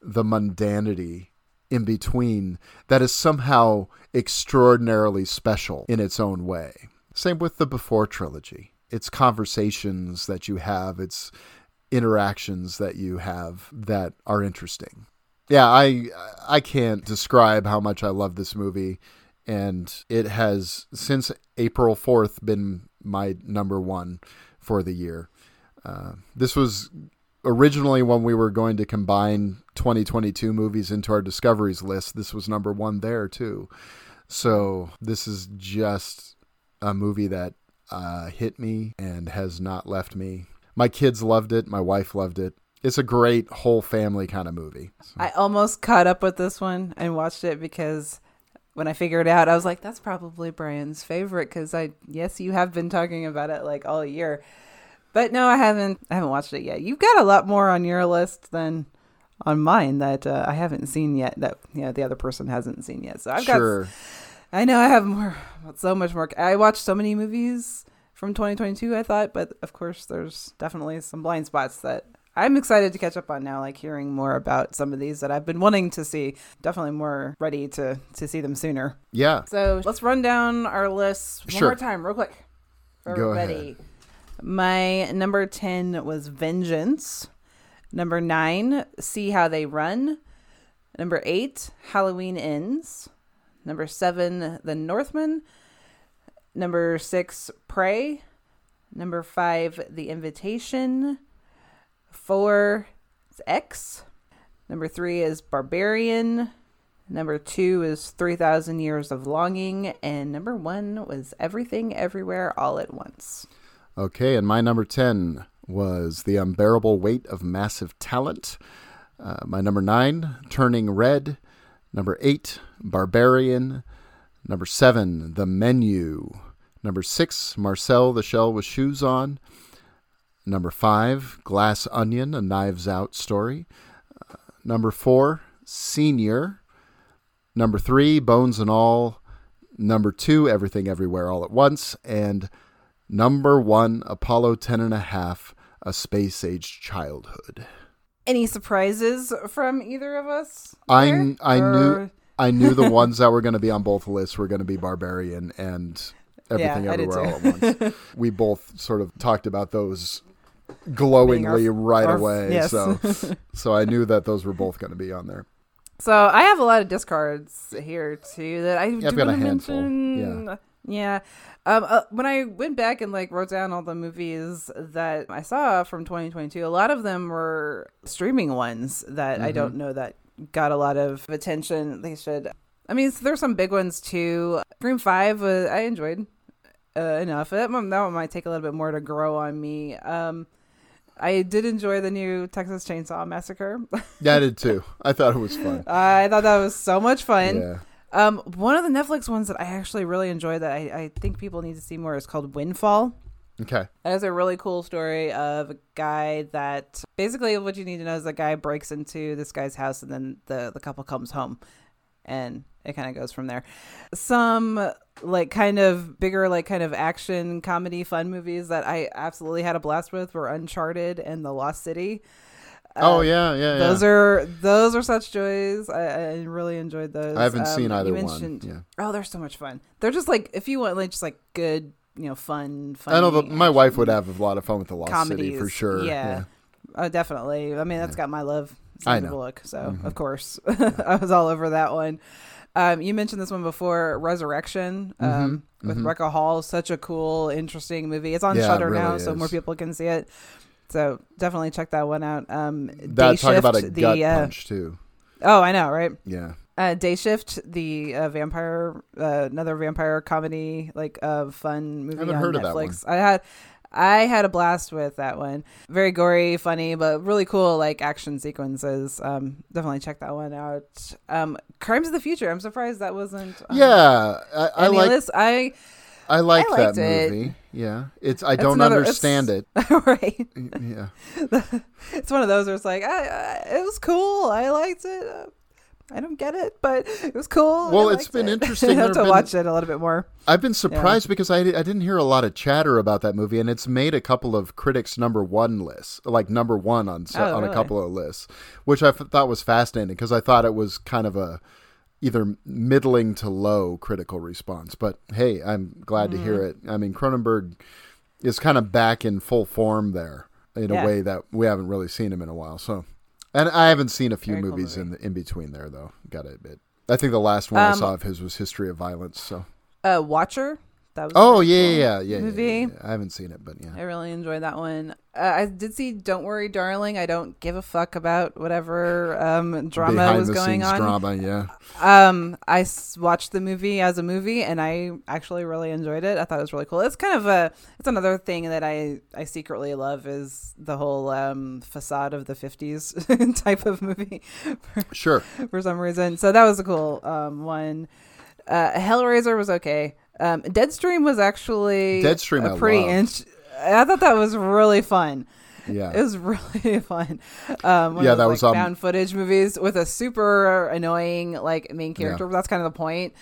the mundanity in between that is somehow extraordinarily special in its own way. Same with the Before trilogy. It's conversations that you have, it's interactions that you have that are interesting. Yeah, I I can't describe how much I love this movie and it has since April 4th been my number 1 for the year. Uh, this was originally when we were going to combine 2022 movies into our discoveries list. This was number 1 there too. So, this is just a movie that uh, hit me and has not left me. My kids loved it. My wife loved it. It's a great whole family kind of movie. I almost caught up with this one and watched it because when I figured it out, I was like, that's probably Brian's favorite because I, yes, you have been talking about it like all year. But no, I haven't. I haven't watched it yet. You've got a lot more on your list than on mine that uh, I haven't seen yet. That you know the other person hasn't seen yet. So I've Sure. got. I know I have more, so much more. I watched so many movies from 2022. I thought, but of course, there's definitely some blind spots that I'm excited to catch up on now. Like hearing more about some of these that I've been wanting to see. Definitely more ready to to see them sooner. Yeah. So let's run down our list one Sure. more time, real quick. Everybody. My number 10 was Vengeance. Number 9, See How They Run. Number 8, Halloween Ends. Number 7, The Northman. Number 6, Prey. Number 5, The Invitation. 4 X. Number 3 is Barbarian. Number 2 is 3000 Years of Longing. And number 1 was Everything Everywhere All at Once. Okay, and my number 10 was The Unbearable Weight of Massive Talent. Uh, my number 9, Turning Red. Number 8, Barbarian. Number 7, The Menu. Number 6, Marcel the Shell with Shoes On. Number 5, Glass Onion, a Knives Out story. Uh, number 4, Senior. Number 3, Bones and All. Number 2, Everything Everywhere All at Once. And Number one, Apollo 10 and a half, A Space Age Childhood. Any surprises from either of us? I, there? I knew I knew the ones that were going to be on both lists were going to be Barbarian and Everything Yeah, Everywhere All at Once. we both sort of talked about those glowingly our- right our- away. yes. So so I knew that those were both going to be on there. So I have a lot of discards here too that I I've got a handful, mention. yeah. Yeah. Um, uh, when I went back and like wrote down all the movies that I saw from 2022, a lot of them were streaming ones that I Mhm. don't know that got a lot of attention. They should. I mean, there's some big ones too. Scream Five, uh, I enjoyed uh, enough. That one, that one might take a little bit more to grow on me. Um, I did enjoy the new Texas Chainsaw Massacre. Yeah, I did too. I thought it was fun. I thought that was so much fun. Yeah. Um, one of the Netflix ones that I actually really enjoy that I, I think people need to see more is called Windfall. Okay. That is a really cool story of a guy that basically what you need to know is the guy breaks into this guy's house and then the, the couple comes home and it kind of goes from there. Some like kind of bigger like kind of action comedy fun movies that I absolutely had a blast with were Uncharted and The Lost City. Oh, yeah, yeah, Those yeah. are those are such joys. I, I really enjoyed those. I haven't Um, seen either one, yeah. Oh, they're so much fun. They're just like if you want like just like good, you know, fun. Funny I know that my wife would have a lot of fun with the Lost City for sure. Yeah, Oh, definitely. I mean, that's got my love. I know. Bullock, so Mhm. of course I was all over that one. Um, you mentioned this one before, Resurrection, um, Mhm, with. Rebecca Hall. Such a cool, interesting movie. It's on Yeah, it Shudder now, really so more people can see it. So definitely check that one out. Um, That talk about a Shift, gut the, uh, punch too. Oh, I know, right? Yeah. Uh, Day Shift, the uh, vampire, uh, another vampire comedy, like uh, fun movie I haven't on heard of that Netflix. I had, I had a blast with that one. Very gory, funny, but really cool, like action sequences. Um, definitely check that one out. Um, Crimes of the Future. I'm surprised that wasn't. on Yeah, I, I like. list. I I like I that liked it. movie. Yeah, it's. I don't another- understand it. right. Yeah. it's one of those where it's like, I, I, it was cool. I liked it. I don't get it, but it was cool. Well, it's been it. interesting. I have to been- watch it a little bit more. I've been Yeah. surprised because I, I didn't hear a lot of chatter about that movie, and it's made a couple of critics' number one lists, like number one on Oh, on a couple of lists, which I f- thought was fascinating because I thought it was kind of a either middling to low critical response. But hey, I'm glad to hear Mm-hmm. it. I mean, Cronenberg is kind of back in full form there in Yeah. a way that we haven't really seen him in a while. So, and I haven't seen a few Very cool movies in the, in between there though. Got to admit. I think the last one I Um, saw of his was History of Violence. So. Uh, Watcher. That was Oh yeah, cool yeah, yeah, yeah, movie. yeah, yeah. I haven't seen it, but yeah. I really enjoyed that one. Uh, I did see "Don't Worry, Darling." I don't give a fuck about whatever um, drama Behind was the going on. drama, yeah. Um, I s- watched the movie as a movie, and I actually really enjoyed it. I thought it was really cool. It's kind of a. It's another thing that I I secretly love is the whole um, facade of the '50s type of movie. for- Sure. For some reason, so that was a cool um, one. Uh, Hellraiser was okay. Um, Deadstream was actually Deadstream a I pretty. int- I thought that was really fun. Yeah. It was really fun. Um, Yeah, those, that like, was, um, found footage movies with a super annoying like main character. That's kind of the point.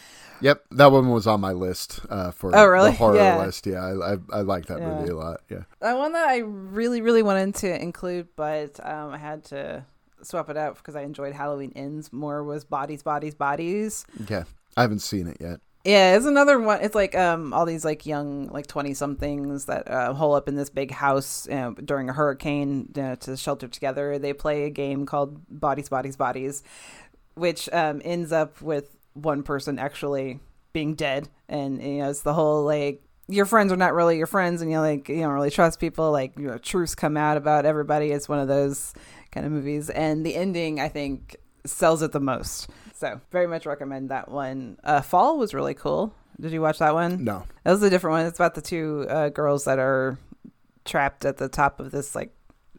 Yep, that one was on my list uh, for Oh, really? the horror Yeah. list. Yeah, I I, I like that Yeah. movie a lot. Yeah. Uh, one that I really, really wanted to include, but um, I had to swap it out because I enjoyed Halloween Ends more was Bodies, Bodies, Bodies. Okay, I haven't seen it yet. Yeah, it's another one. It's like um all these like young like twenty somethings that uh, hole up in this big house you know, during a hurricane you know, to shelter together. They play a game called Bodies, Bodies, Bodies, which um, ends up with one person actually being dead, and you know it's the whole like your friends are not really your friends, and you like you don't really trust people. Like you know truths come out about everybody. It's one of those kind of movies, and the ending I think sells it the most. So very much recommend that one. Uh, Fall was really cool. Did you watch that one? No. That was a different one. It's about the two uh, girls that are trapped at the top of this like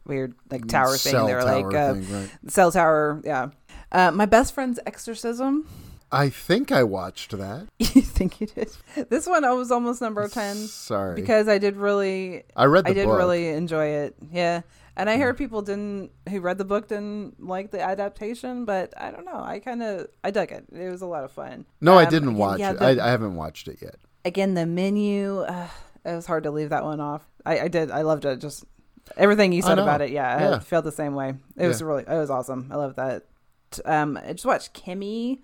weird like tower thing. Cell They're like uh, thing, right. cell tower. Yeah. Uh, my best friend's exorcism. I think I watched that. you think you did? This one I was almost number ten. Sorry. Because I did really. I read the I did book. really enjoy it. Yeah. And I heard people didn't who read the book didn't like the adaptation, but I don't know. I kind of I dug it. It was a lot of fun. No, I Um, didn't watch yeah, it. the- I, I haven't watched it yet. again the menu uh, it was hard to leave that one off i, I did i loved it just everything you said about it yeah, Yeah. i felt the same way it was really it was awesome i love that um i just watched Kimi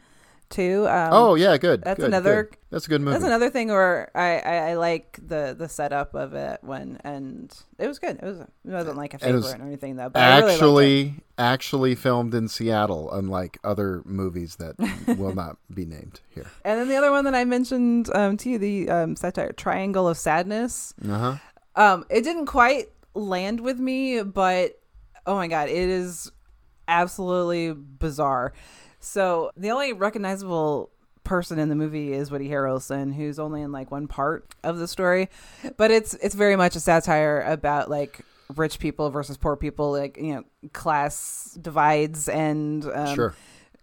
too um, oh yeah, good. that's good, another good. That's a good movie. that's another thing where I, I i like the the setup of it when and it was good it was it wasn't like a favorite or anything though but I really actually actually filmed in Seattle, unlike other movies that will not be named here. and then the other one that i mentioned um to you the um satire triangle of sadness Uh huh. Um, it didn't quite land with me, but oh my god, it is absolutely bizarre. So the only recognizable person in the movie is Woody Harrelson, who's only in like one part of the story, but it's it's very much a satire about like rich people versus poor people, like you know class divides and um, Sure.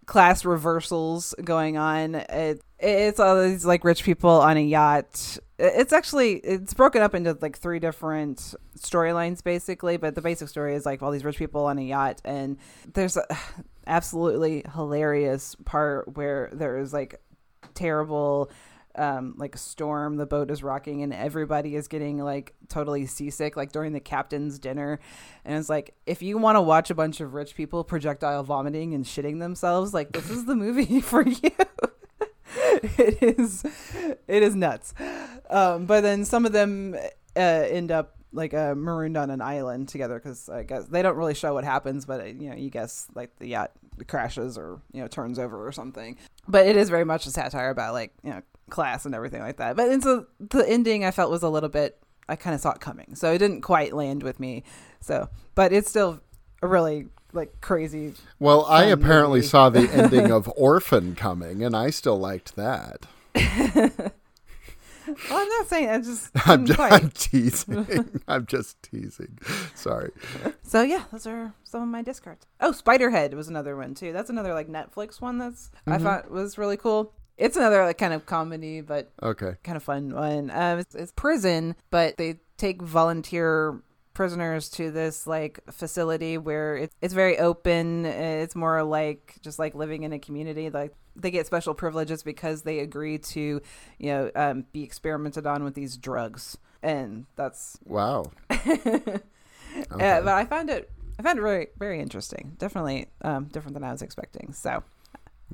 class reversals going on. It, it's all these like rich people on a yacht. It's actually it's broken up into like three different storylines basically, but the basic story is like all these rich people on a yacht, and there's a absolutely hilarious part where there is like terrible um like storm the boat is rocking and everybody is getting like totally seasick like during the captain's dinner. And it's like if you want to watch a bunch of rich people projectile vomiting and shitting themselves like this is the movie for you. It is it is nuts. Um but then some of them uh, end up like uh, marooned on an island together because I guess they don't really show what happens, but uh, you know you guess like the yacht crashes or you know turns over or something. But it is very much a satire about like you know class and everything like that. But and so the ending I felt was a little bit I kind of saw it coming, so it didn't quite land with me. So, but it's still a really like crazy. Well, I apparently movie. saw the ending of Orphan coming, and I still liked that. Well, I'm not saying I just I'm, just, quite. I'm teasing. I'm just teasing. Sorry. So yeah, those are some of my discards. Oh, Spiderhead was another one too. That's another like Netflix one that's I Mhm. thought was really cool. It's another like kind of comedy, but Okay. kind of fun one. Um, it's, it's prison, but they take volunteer prisoners to this like facility where it's it's very open. It's more like just like living in a community. Like they get special privileges because they agree to, you know, um, be experimented on with these drugs, and that's Wow. uh, but I found it I found it very very interesting. Definitely um, different than I was expecting. So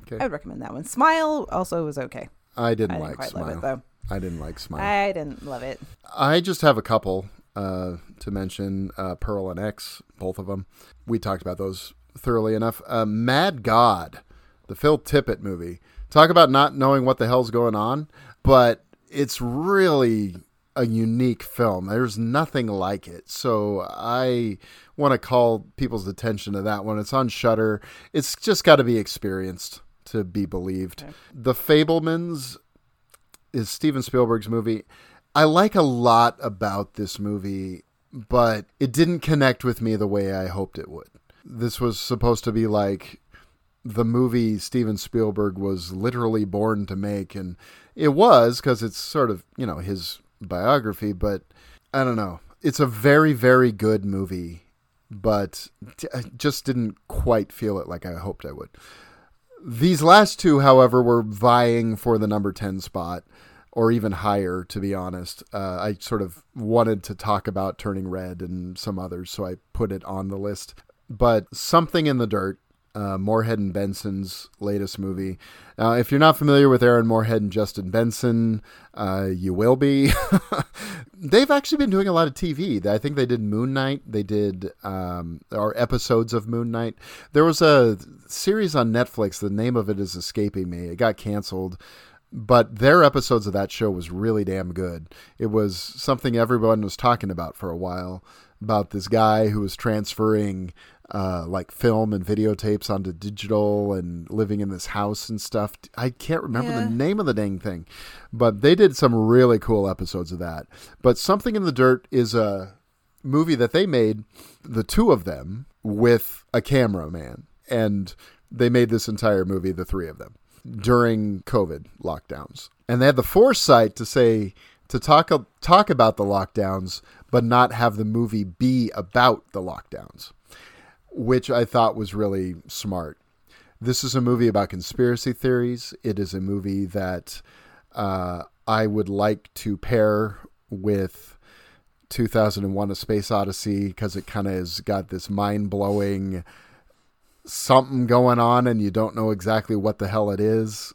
Okay. I would recommend that one. Smile also was okay. I didn't, I didn't like Smile. it, though. I didn't like Smile. I didn't love it. I just have a couple uh, to mention uh, Pearl and X, both of them. We talked about those thoroughly enough. Uh, Mad God, the Phil Tippett movie. Talk about not knowing what the hell's going on, but it's really a unique film. There's nothing like it. So I want to call people's attention to that one. It's on Shudder. It's just got to be experienced to be believed. The Fabelmans is Steven Spielberg's movie. I like a lot about this movie, but it didn't connect with me the way I hoped it would. This was supposed to be like the movie Steven Spielberg was literally born to make, and it was because it's sort of, you know, his biography, but I don't know. It's a very, very good movie, but I just didn't quite feel it like I hoped I would. These last two, however, were vying for the number 10 spot or even higher, to be honest. Uh, I sort of wanted to talk about Turning Red and some others, so I put it on the list. But Something in the Dirt, uh, Moorhead and Benson's latest movie. Now, if you're not familiar with Aaron Moorhead and Justin Benson, uh, you will be. They've actually been doing a lot of TV. I think they did Moon Knight. They did um, or episodes of Moon Knight. There was a series on Netflix. The name of it is escaping me. It got canceled but their episodes of that show was really damn good. It was something everyone was talking about for a while about this guy who was transferring uh, like film and videotapes onto digital and living in this house and stuff. I can't remember Yeah. the name of the dang thing, but they did some really cool episodes of that. But Something in the Dirt is a movie that they made, the two of them, with a cameraman. And they made this entire movie, the three of them, during COVID lockdowns. And they had the foresight to say, to talk, talk about the lockdowns, but not have the movie be about the lockdowns, which I thought was really smart. This is a movie about conspiracy theories. It is a movie that uh, I would like to pair with 2001 A Space Odyssey because it kind of has got this mind blowing something going on and you don't know exactly what the hell it is.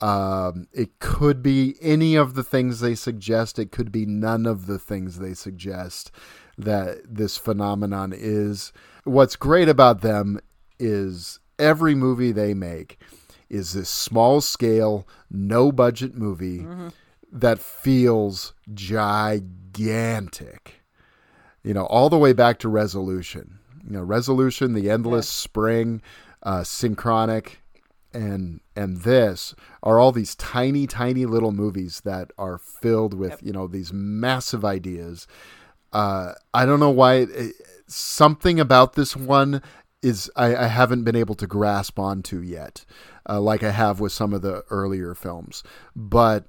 Um, it could be any of the things they suggest. It could be none of the things they suggest that this phenomenon is. What's great about them is every movie they make is this small scale, no budget movie that feels gigantic. You know, all the way back to Resolution. You know, Resolution, The Endless Spring, uh, Synchronic, and and this are all these tiny, tiny little movies that are filled with you know these massive ideas. Uh, I don't know why it, something about this one is I, I haven't been able to grasp onto yet, uh, like I have with some of the earlier films. But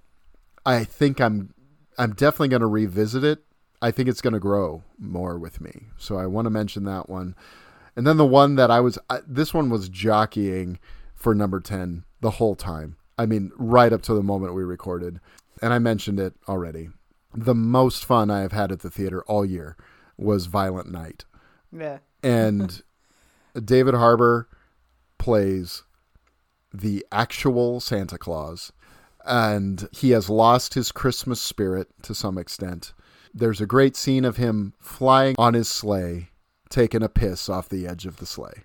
I think I'm I'm definitely going to revisit it. I think it's going to grow more with me. So I want to mention that one. And then the one that I was I, this one was jockeying for number 10 the whole time. I mean, right up to the moment we recorded. And I mentioned it already. The most fun I have had at the theater all year was Violent Night. Yeah. And David Harbour plays the actual Santa Claus and he has lost his Christmas spirit to some extent. There's a great scene of him flying on his sleigh, taking a piss off the edge of the sleigh.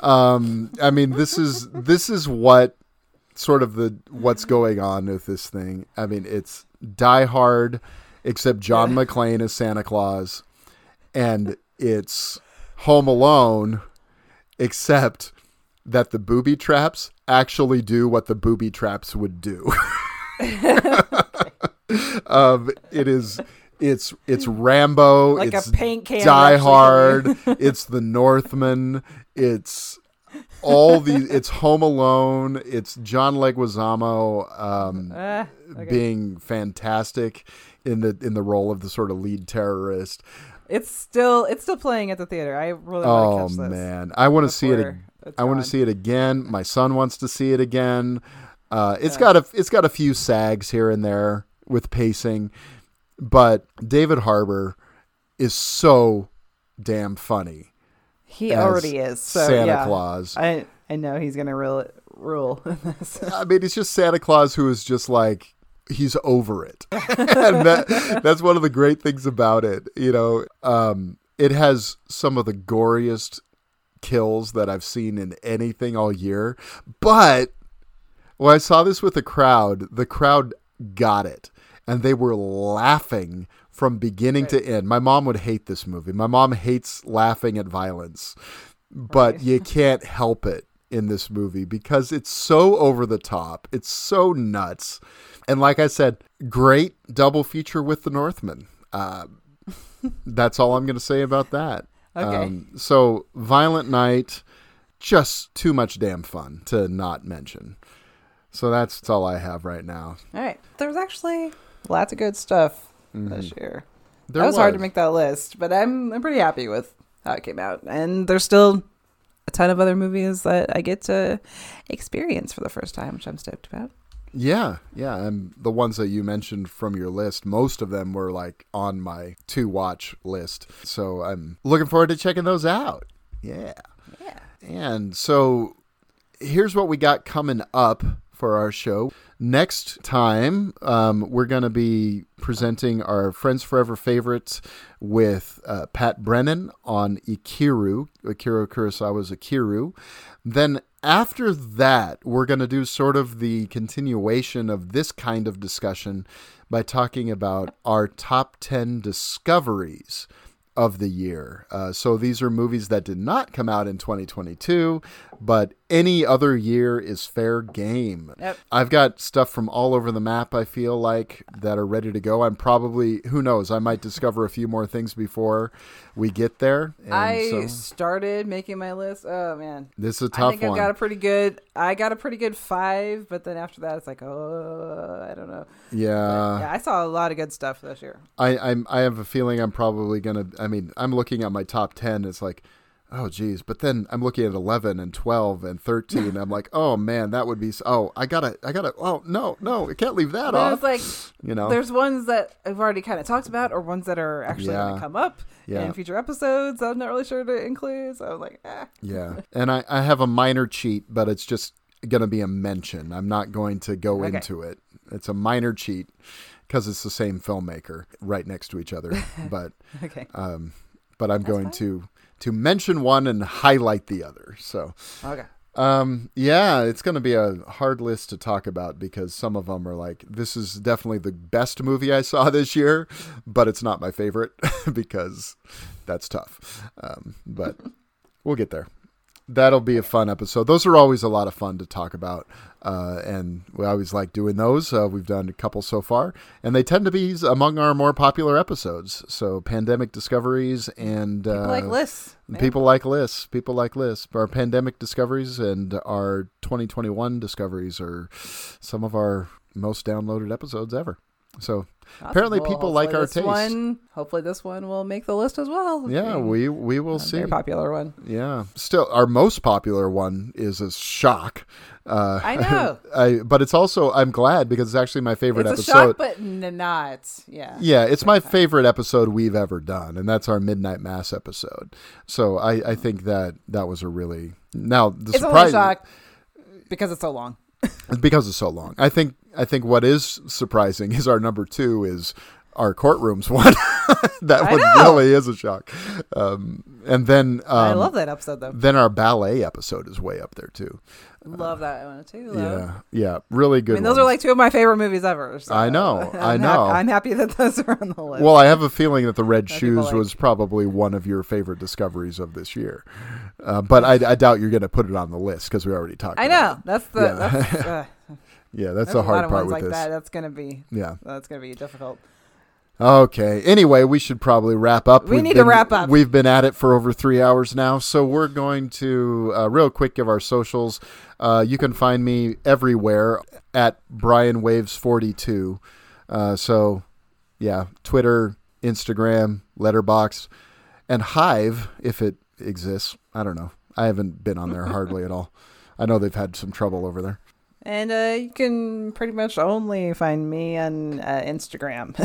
Um, I mean, this is this is what sort of the what's going on with this thing. I mean, it's Die Hard, except John McClane is Santa Claus, and it's Home Alone, except that the booby traps actually do what the booby traps would do. um, it is it's it's Rambo, Like a it's paint can Die Hard, it's The Northman, it's all these. It's Home Alone, it's John Leguizamo um, Ah, okay. being fantastic in the in the role of the sort of lead terrorist. It's still it's still playing at the theater. I really Oh to catch this. man, I want to see it. I want to see it again. My son wants to see it again. Uh, it's Yeah. got a it's got a few sags here and there with pacing, but David Harbour is so damn funny. He already is. So Santa yeah. Claus. I I know he's gonna rule rule this. I mean, it's just Santa Claus who is just like he's over it, and that, that's one of the great things about it. You know, um, it has some of the goriest kills that I've seen in anything all year. But when I saw this with the crowd, the crowd got it, and they were laughing from beginning to end. My mom would hate this movie. My mom hates laughing at violence, but you can't help it in this movie because it's so over the top. It's so nuts. And like I said, great double feature with the Northman. Uh, that's all I'm going to say about that. Okay. so, Violent Night, just too much damn fun to not mention. So that's all I have right now. All right. There's actually lots of good stuff this year. Mm-hmm. There that was, hard to make that list, but I'm I'm pretty happy with how it came out, and there's still a ton of other movies that I get to experience for the first time, which I'm stoked about. Yeah, yeah, and the ones that you mentioned from your list, most of them were like on my to watch list. So I'm looking forward to checking those out. Yeah. Yeah. And so here's what we got coming up for our show. Next time, um, we're going to be presenting our Friends Forever favorites with uh, Pat Brennan on Ikiru, Akira Kurosawa's Ikiru. Then after that, we're going to do sort of the continuation of this kind of discussion by talking about our top 10 discoveries of the year. Uh, so these are movies that did not come out in 2022, but any other year is fair game. Yep. I've got stuff from all over the map, I feel like, that are ready to go. I'm probably, who knows, I might discover a few more things before we get there. And I so started making my list. Oh man, this is a I tough think one. I've got a pretty good. I got a pretty good five, but then after that, it's like, oh, I don't know. yeah. yeah, I saw a lot of good stuff this year. I, I'm, I have a feeling I'm probably gonna. I mean, I'm looking at my top ten. It's like, oh geez, but then I'm looking at eleven and twelve and thirteen. I'm like, oh man, that would be. s- Oh, I gotta, I gotta. Oh no, no, I can't leave that off. it's like, you know, there's ones that I've already kind of talked about, or ones that are actually going to come up Yeah. in future episodes. I'm not really sure to include. So I'm like, ah. yeah. And I, I have a minor cheat, but it's just gonna be a mention. I'm not going to go Okay. into it. It's a minor cheat because it's the same filmmaker right next to each other. But Okay. um, but I'm going to to mention one and highlight the other. So Okay. Um, yeah, it's going to be a hard list to talk about because some of them are like, this is definitely the best movie I saw this year, but it's not my favorite because that's tough. Um, but we'll get there. That'll be a fun episode. Those are always a lot of fun to talk about. Uh, and we always like doing those. Uh, we've done a couple so far, and they tend to be among our more popular episodes. So, pandemic discoveries and People uh, like lists. Yeah. People like lists. People like lists. Our pandemic discoveries and our 2021 discoveries are some of our most downloaded episodes ever. So Awesome. apparently Well, people like our taste. One, hopefully this one will make the list as well. Yeah, Being we we will see. Very popular one. Yeah. Still, our most popular one is a shock. Uh, I know. I, but it's also I'm glad because it's actually my favorite It's episode. shock, but not. Yeah. Yeah, it's my favorite episode we've ever done, and that's our Midnight Mass episode. So I, I think that that was a really now the It's surprise only shock because it's so long. because it's so long. I think I think what is surprising is our number two is our courtrooms one. that I one know. really is a shock. Um, and then um, I love that episode, though. Then our ballet episode is way up there too. Love that one too. though. Yeah, yeah, really good. I mean, those are like two of my favorite movies ever. so I know, I know. I'm happy that those are on the list. Well, I have a feeling that the Red That Shoes like. was probably one of your favorite discoveries of this year, uh, but I, I doubt you're going to put it on the list because we already talked. I know that's the Yeah. that's, uh. Yeah, that's there's the a lot hard of part ones with like this. that. That's gonna be Yeah. That's gonna be difficult. Okay. Anyway, we should probably wrap up. We We've need to been- wrap up. We've been at it for over three hours now, so we're going to uh, real quick give our socials. Uh, you can find me everywhere at Brian Waves forty two. Uh, so, yeah, Twitter, Instagram, Letterboxd, and Hive if it exists. I don't know. I haven't been on there hardly at all. I know they've had some trouble over there. And uh, you can pretty much only find me on uh, Instagram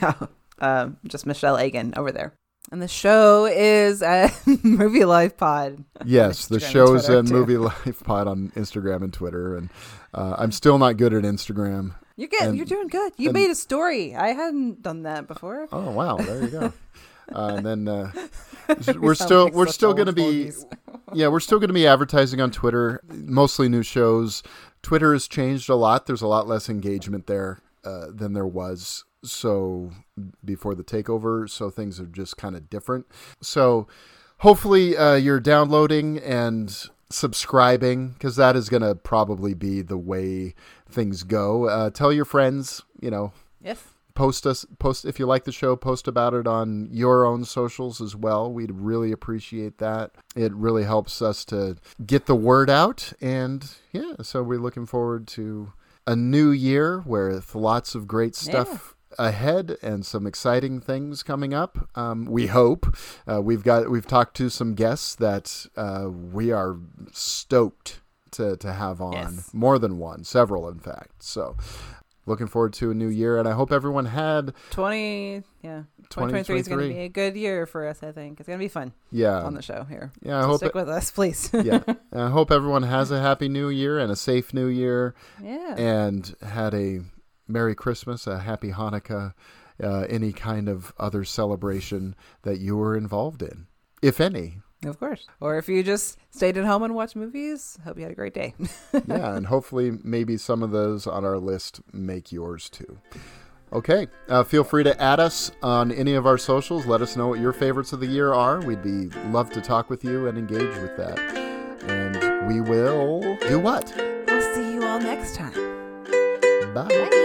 now. Um, just Michelle Agan over there. And the show is uh, Movie Life Pod. Yes, the and show's Twitter, movie life pod on Instagram and Twitter, and uh, I'm still not good at Instagram. You get, And- you're doing good. You and- made a story. I hadn't done that before. Oh wow, there you go. Uh, and then uh, We we're still we're still going to be yeah we're still going to be advertising on Twitter, mostly new shows. Twitter has changed a lot. There's a lot less engagement there uh, than there was so before the takeover. So things are just kind of different. So hopefully uh, you're downloading and subscribing because that is going to probably be the way things go. Uh, tell your friends, you know, Yes. Post us post if you like the show post about it on your own socials as well we'd really appreciate that it really helps us to get the word out and yeah so we're looking forward to a new year with lots of great stuff ahead and some exciting things coming up. Um, we hope uh, we've got we've talked to some guests that uh, we are stoked to to have on Yes. more than one, several in fact. So looking forward to a new year, and I hope everyone had 20 yeah 2023 is going to be a good year for us i think it's going to be fun Yeah. on the show here Yeah, I So hope stick it- with us please yeah. And I hope everyone has a happy new year and a safe new year. Yeah. And had a Merry Christmas, a Happy Hanukkah, uh, any kind of other celebration that you were involved in, if any. Of course or if you just stayed at home and watched movies hope you had a great day yeah, and hopefully maybe some of those on our list make yours too. Okay, uh, feel free to add us on any of our socials. Let us know what your favorites of the year are. We'd be love to talk with you and engage with that. And we will do what? we'll see you all next time Bye.